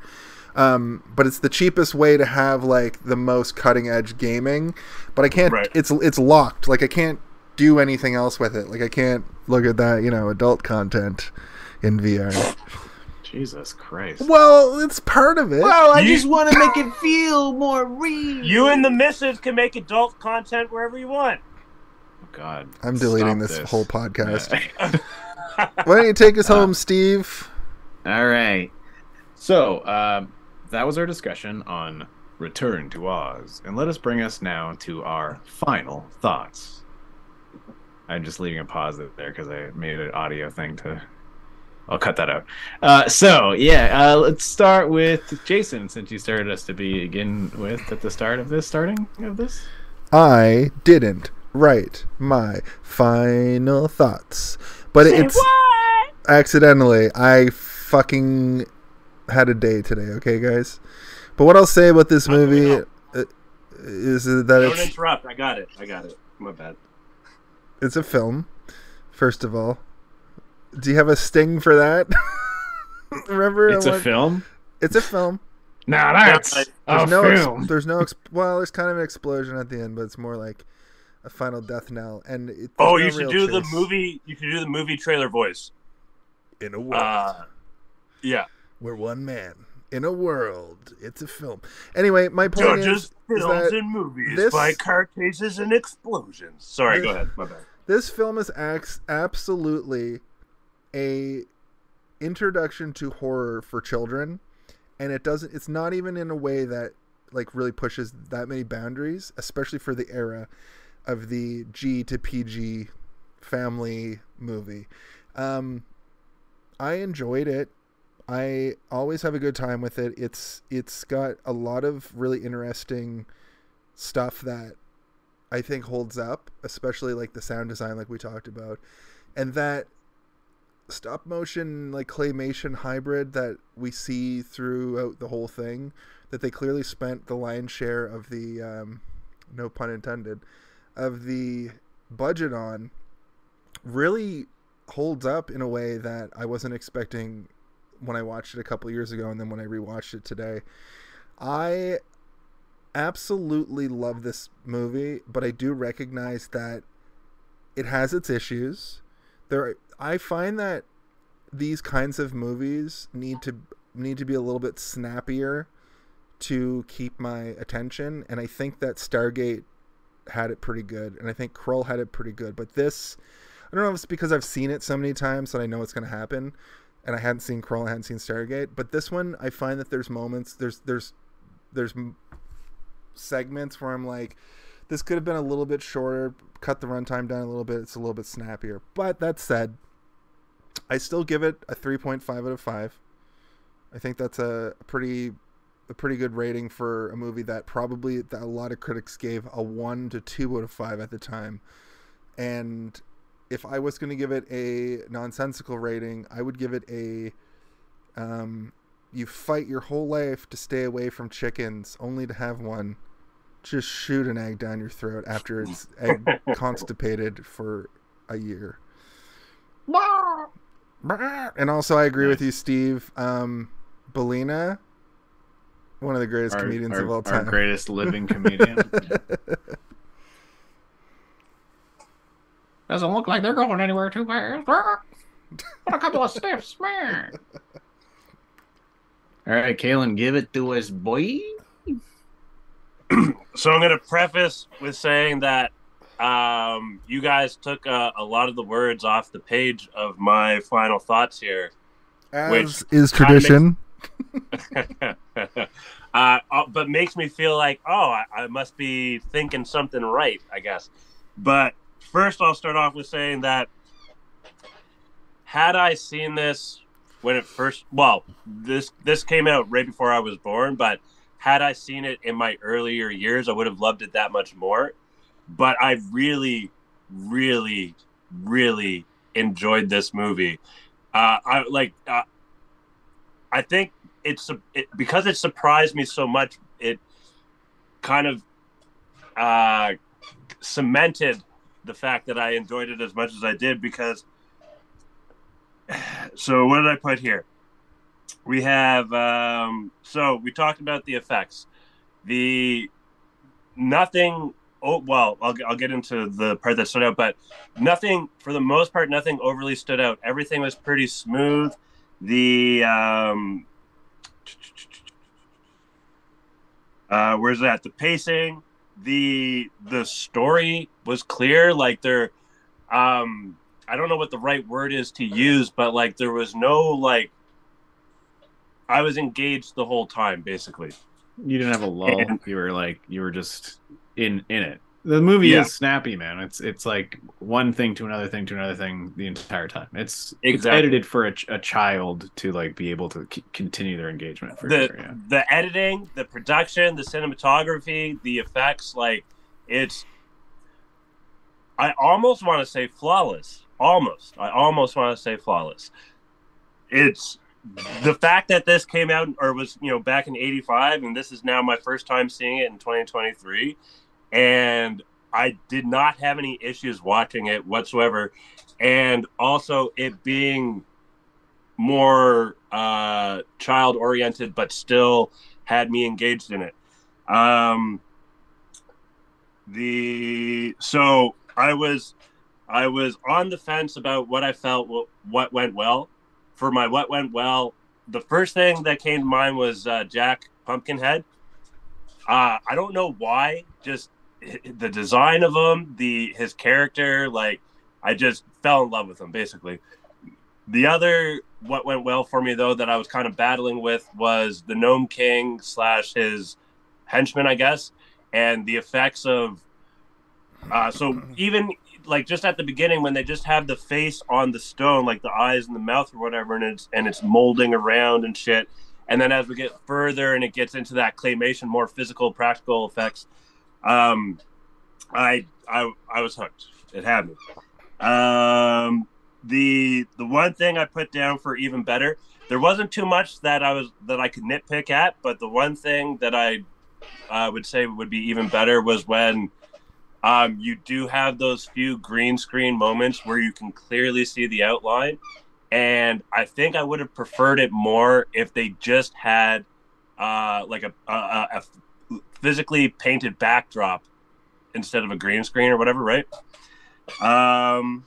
Um, but it's the cheapest way to have like the most cutting edge gaming. But I can't. Right. It's it's locked. Like I can't do anything else with it. Like I can't look at that. You know, adult content in VR. Jesus Christ. well, it's part of it. Well, I You- just want to make it <laughs> feel more real. You and the missus can make adult content wherever you want. Oh, God. I'm deleting Stop this, whole podcast. Yeah. <laughs> Why don't you take us Uh, home, Steve? All right. So, um, that was our discussion on Return to Oz. And let us bring us now to our final thoughts. I'm just leaving a pause there because I made an audio thing to. I'll cut that out. Uh, so, yeah, uh, let's start with Jason, since you started us to begin with at the start of this, starting of this. I didn't write my final thoughts, but it's accidentally. I fucking had a day today. Okay, guys. But what I'll say about this How do we movie uh, is that Don't it's interrupt. I got it. I got it. My bad. It's a film. First of all, do you have a sting for that? <laughs> Remember, It's a want- film. It's a film. Now that's There's a There's no, ex- film. there's no, ex- well, there's kind of an explosion at the end, but it's more like a final death knell. And it, Oh, there's you should real do the movie. You should do the movie trailer voice. in a world. Uh, yeah. We're one man in a world. It's a film. Anyway, my point is, Judges, is films, that and movies this- by car chases and explosions. Sorry, This- go ahead. My bad. This film is ax- absolutely a introduction to horror for children, and it doesn't. It's not even in a way that like really pushes that many boundaries, especially for the era of the G to PG family movie. Um, I enjoyed it. I always have a good time with it. It's it's got a lot of really interesting stuff that I think holds up, especially like the sound design like we talked about. And that stop motion like claymation hybrid that we see throughout the whole thing that they clearly spent the lion's share of the um, no pun intended of the budget on really holds up in a way that I wasn't expecting when I watched it a couple years ago and then when I rewatched it today. I absolutely love this movie, but I do recognize that it has its issues. There I find that these kinds of movies need to need to be a little bit snappier to keep my attention and I think that Stargate had it pretty good and I think Krull had it pretty good, but this I don't know if it's because I've seen it so many times that I know it's going to happen and I hadn't seen Krull, I hadn't seen Stargate, but this one I find that there's moments there's there's there's segments where I'm like this could have been a little bit shorter, cut the runtime down a little bit, it's a little bit snappier. But that said, I still give it a 3.5 out of 5. I think that's a pretty a pretty good rating for a movie that probably that a lot of critics gave a 1 to 2 out of 5 at the time. And if I was going to give it a nonsensical rating, I would give it a um, you fight your whole life to stay away from chickens only to have one just shoot an egg down your throat after it's <laughs> egg constipated for a year. <laughs> And also, I agree with you, Steve. Um, Billina, one of the greatest Our, comedians our- of all our time. greatest living comedian. <laughs> Doesn't look like they're going anywhere too fast. What a couple of stiffs, man. All right, Kalen, give it to us, boy. <clears throat> So I'm going to preface with saying that um, you guys took uh, a lot of the words off the page of my final thoughts here. As Which is kinda makes- tradition. <laughs> uh, uh, but makes me feel like, oh, I, I must be thinking something right, I guess. But first, I'll start off with saying that had I seen this when it first, well, this this came out right before I was born, but had I seen it in my earlier years, I would have loved it that much more. But I really, really, really enjoyed this movie. Uh, I like. Uh, I think it's it, because it surprised me so much. It kind of uh, cemented the fact that I enjoyed it as much as I did. Because so, what did I put here? We have um, so we talked about the effects. The nothing. Oh well, I'll I'll get into the part that stood out, but nothing for the most part. Nothing overly stood out. Everything was pretty smooth. The um, uh, where's that? The pacing, the the story was clear. Like there, um, I don't know what the right word is to use, but like there was no like. I was engaged the whole time, basically. You didn't have a lull. And- you were like you were just in in it. The movie Yeah. is snappy, man. It's it's like one thing to another thing to another thing the entire time. It's it's edited for a, ch- a child to like be able to c- continue their engagement for the sure. Yeah. the editing, the production, the cinematography, the effects, like it's I almost want to say flawless. Almost. I almost want to say flawless. It's the fact that this came out or was, you know, back in 85 and this is now my first time seeing it in 2023 and I did not have any issues watching it whatsoever and also it being more uh, child oriented, but still had me engaged in it. Um, the so I was I was on the fence about what I felt what, what went well. For my what went well, the first thing that came to mind was uh, Jack Pumpkinhead. Uh, I don't know why, just the design of him, the his character, like I just fell in love with him basically. The other what went well for me though that I was kind of battling with was the Gnome King slash his henchman, I guess, and the effects of. Uh, so even like just at the beginning when they just have the face on the stone, like the eyes and the mouth or whatever, and it's and it's molding around and shit. And then as we get further and it gets into that claymation, more physical, practical effects, um, I I I was hooked. It had me. Um, the the one thing I put down for even better, there wasn't too much that I was that I could nitpick at, but the one thing that I uh, would say would be even better was when um, you do have those few green screen moments where you can clearly see the outline, and I think I would have preferred it more if they just had uh, like a, a, a physically painted backdrop instead of a green screen or whatever, right? Um,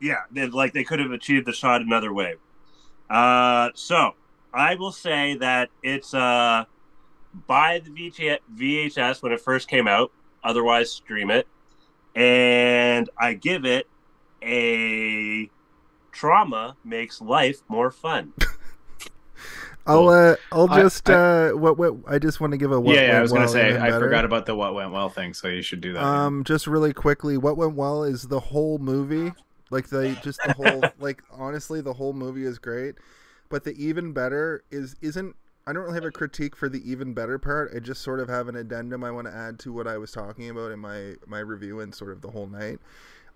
yeah, they, like they could have achieved the shot another way. Uh, so I will say that it's uh, buy the VH- VHS when it first came out. Otherwise, stream it, and I give it a trauma makes life more fun. <laughs> I'll uh, I'll I- just uh, what what I just want to give a what yeah, yeah, I was gonna well say I forgot about the what went well thing, so you should do that. Um, just really quickly, what went well is the whole movie. Like the just the whole <laughs> like honestly, the whole movie is great. But the even better is isn't. I don't really have a critique for the even better part. I just sort of have an addendum I want to add to what I was talking about in my my review and sort of the whole night.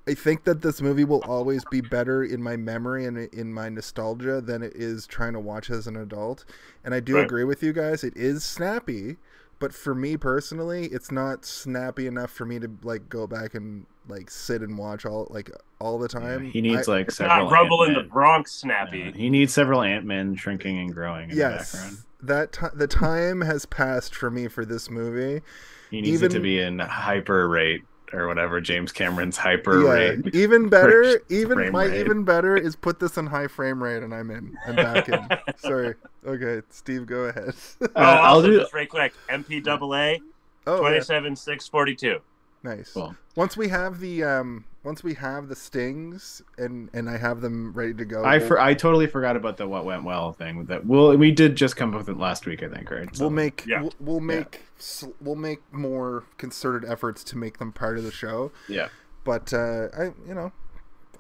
I think that this movie will always be better in my memory and in my nostalgia than it is trying to watch as an adult. And I do Right. agree with you guys. It is snappy, but for me personally, it's not snappy enough for me to like go back and like sit and watch all like all the Yeah, time. he needs I- like It's several. not Rumble in the Bronx, snappy. Yeah, he needs several Ant Men shrinking and growing in the background. That ti the time has passed for me for this movie. He needs it to be in hyper rate or whatever James Cameron's hyper yeah, <laughs> rate. even better. <laughs> Even my rate. even better is put this in high frame rate, and I'm in. I'm back in. <laughs> Sorry. Okay, Steve, go ahead. Oh, Uh, I'll do- just right quick. MPAA oh, yeah. twenty seven six forty two. nice. Cool. Once we have the um, once we have the stings, and and I have them ready to go. I for, I totally forgot about the what went well thing. That well, we did just come up with it last week, I think, right? So- we'll make Yeah. we'll, we'll make s we'll make more concerted efforts to make them part of the show. yeah. But uh, I you know,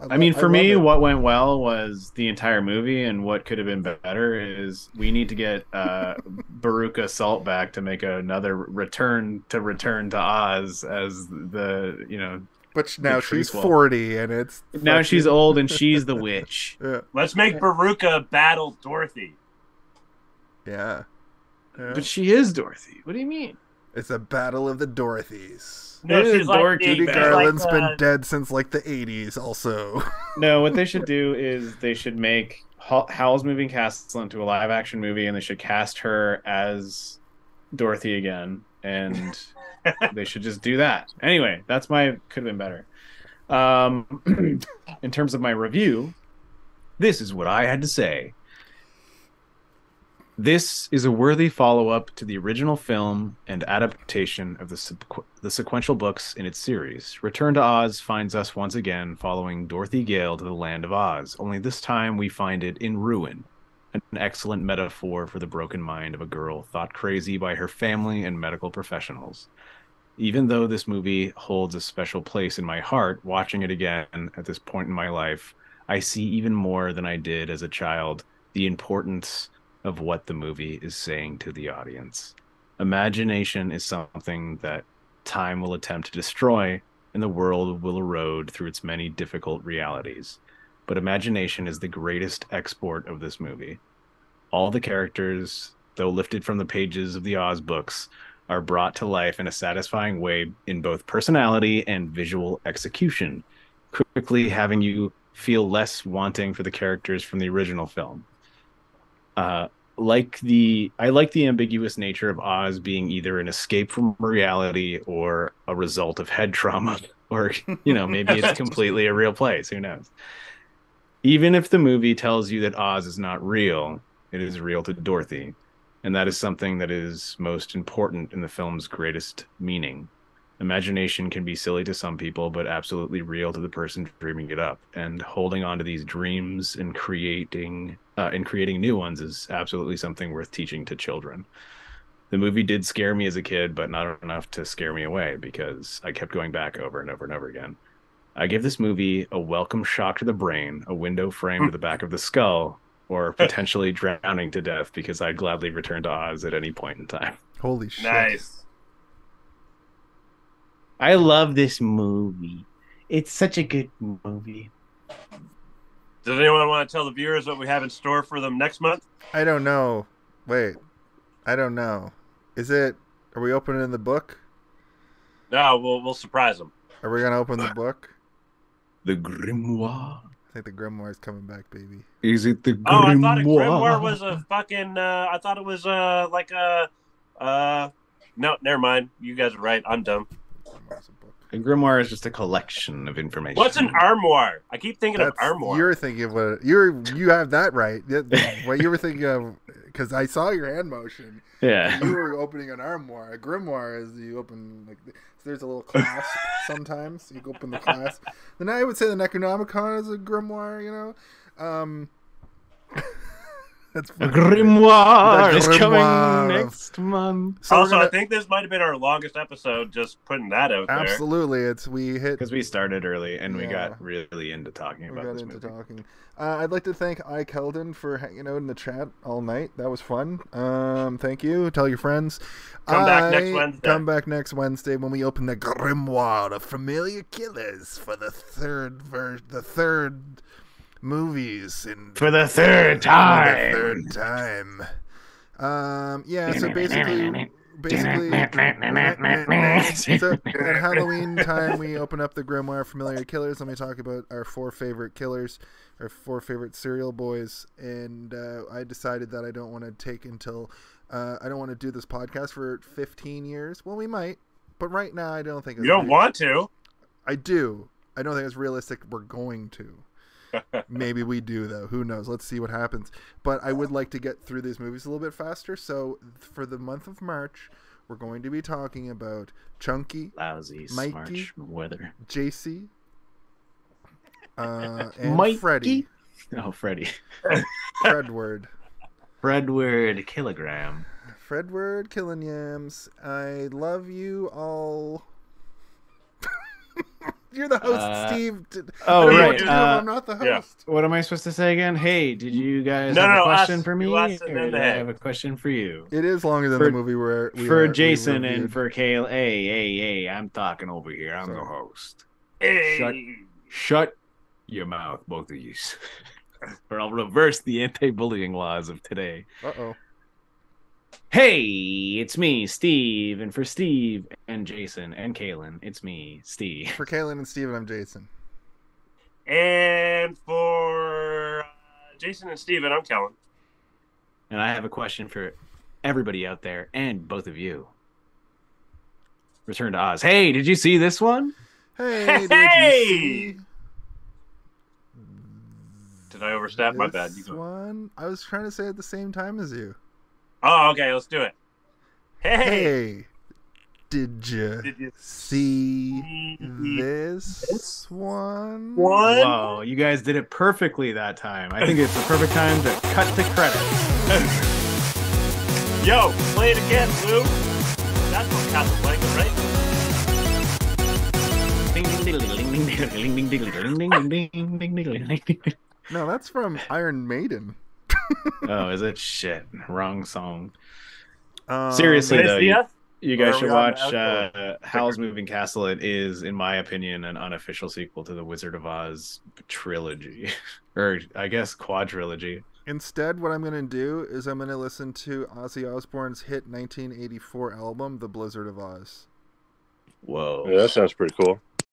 I lo- mean, for love me, it. what went well was the entire movie, and what could have been better is we need to get uh, <laughs> Veruca Salt back to make another return to return to Oz as the you know but now she's prequel. forty, and it's now fucking- she's old and she's the <laughs> witch. Yeah, Let's make Veruca battle Dorothy. yeah. Yeah. But she is Dorothy. What do you mean? It's a battle of the Dorothys. No, It is she's like dorky, Judy she's Bad. Garland's like, been uh, dead since like the '80s. Also, <laughs> No, what they should do is they should make Ho- Howl's Moving Castle into a live action movie, and they should cast her as Dorothy again, and <laughs> they should just do that. Anyway, that's my could have been better. Um, <clears throat> in terms of my review, this is what I had to say. This is a worthy follow up to the original film and adaptation of the, sequ- the sequential books in its series. Return to Oz finds us once again following Dorothy Gale to the land of Oz, only this time we find it in ruin. An excellent metaphor for the broken mind of a girl thought crazy by her family and medical professionals. Even though this movie holds a special place in my heart, watching it again at this point in my life, I see even more than I did as a child the importance of what the movie is saying to the audience. Imagination is something that time will attempt to destroy and the world will erode through its many difficult realities. But imagination is the greatest export of this movie. All the characters, though lifted from the pages of the Oz books, are brought to life in a satisfying way in both personality and visual execution, quickly having you feel less wanting for the characters from the original film. Uh, like the I like the ambiguous nature of Oz being either an escape from reality or a result of head trauma, <laughs> or you know maybe it's <laughs> completely a real place. Who knows? Even if the movie tells you that Oz is not real, it is real to Dorothy, and that is something that is most important in the film's greatest meaning. Imagination can be silly to some people, but absolutely real to the person dreaming it up. And holding on to these dreams and creating uh, and creating new ones is absolutely something worth teaching to children. The movie did scare me as a kid, but not enough to scare me away because I kept going back over and over and over again. I give this movie a welcome shock to the brain, a window frame to the back of the skull, or <laughs> potentially drowning to death because I'd gladly return to Oz at any point in time. <laughs> Holy shit! Nice. I love this movie. It's such a good movie. Does anyone want to tell the viewers what we have in store for them next month? I don't know. Wait, I don't know. Is it? Are we opening the book? No, we'll we'll surprise them. Are we gonna open the book? The Grimoire. I think the grimoire is coming back, baby. Is it the grimoire? Oh, I thought a grimoire was a fucking. Uh, I thought it was uh like a. Uh, no, never mind. You guys are right. I'm dumb. Grimoire's a grimoire is just a collection of information. What's an armoire? I keep thinking That's, of armoire. You're thinking of what you're. You have that right. <laughs> What you were thinking of, because I saw your hand motion. Yeah. You were opening an armoire. A grimoire is you open like so there's a little clasp <laughs> sometimes. You open the clasp. Then I would say the Necronomicon is a grimoire. You know, um, <laughs> that's A grimoire The is coming next month. So also, gonna- I think this might have been our longest episode. Just putting that out there. absolutely, it's we hit Because we started early and we got really into talking we about got this into movie. talking. Uh, I'd like to thank I Keldon for hanging out in the chat all night. That was fun. Um, thank you. Tell your friends. Come back next Wednesday. Come back next Wednesday when we open the Grimoire of Familiar Killers for the third ver- the third movies in For the third for time. the third time. Um, yeah. So basically, basically, so at Halloween time, we open up the Grimoire Familiar Killers. Let me talk about our four favorite killers, our four favorite serial boys, and uh, I decided that I don't want to take until uh, I don't want to do this podcast for 15 years. Well, we might, but right now I don't think it's You don't want to. I do. I don't think it's realistic. We're going to. Maybe we do though. Who knows? Let's see what happens. But I would like to get through these movies a little bit faster. So for the month of March, we're going to be talking about Chunky, Lousy Mikey. March weather. JC, uh, and Mikey? Freddy. Oh, Freddy. Fredward. Fredward kilogram. Fredward killing yams. I love you all. <laughs> You're the host, Uh, Steve. Oh, I don't right, uh, I'm not the yeah. host. What am I supposed to say again? Hey, did you guys No, have no, a question us. for me? You us and Or then do the I have a question for you. It is longer than For- the movie where we for are- Jason reviewed. and for Kale. Hey, hey, hey, I'm talking over here. I'm the host. Hey. Shut- Shut your mouth, both of you. <laughs> or I'll reverse the anti-bullying laws of today. Uh oh. Hey, it's me, Steve, and for Steve and Jason and Kalen, it's me, Steve. For Kaylin and Steven, I'm Jason. And for uh, Jason and Steven, I'm Kellen. And I have a question for everybody out there and both of you. Return to Oz. Hey, did you see this one? Hey, <laughs> did Hey! you see Did I overstep? My bad. You this go. one? I was trying to say it at the same time as you. Oh, okay. Let's do it. Hey. Hey, did you Did you see see this one? One. Whoa, you guys did it perfectly that time. I think it's the perfect time to cut to credits. Yo, play it again, Lou. That's from Casablanca, right? No, that's from Iron Maiden. Oh, is it? Shit. Wrong song. Um, Seriously, though, you- You guys should watch uh, Howl's Moving Castle. It is, in my opinion, an unofficial sequel to the Wizard of Oz trilogy, <laughs> or I guess quadrilogy. Instead, what I'm going to do is I'm going to listen to Ozzy Osbourne's hit 1984 album, The Blizzard of Oz. Whoa. Yeah, that sounds pretty cool.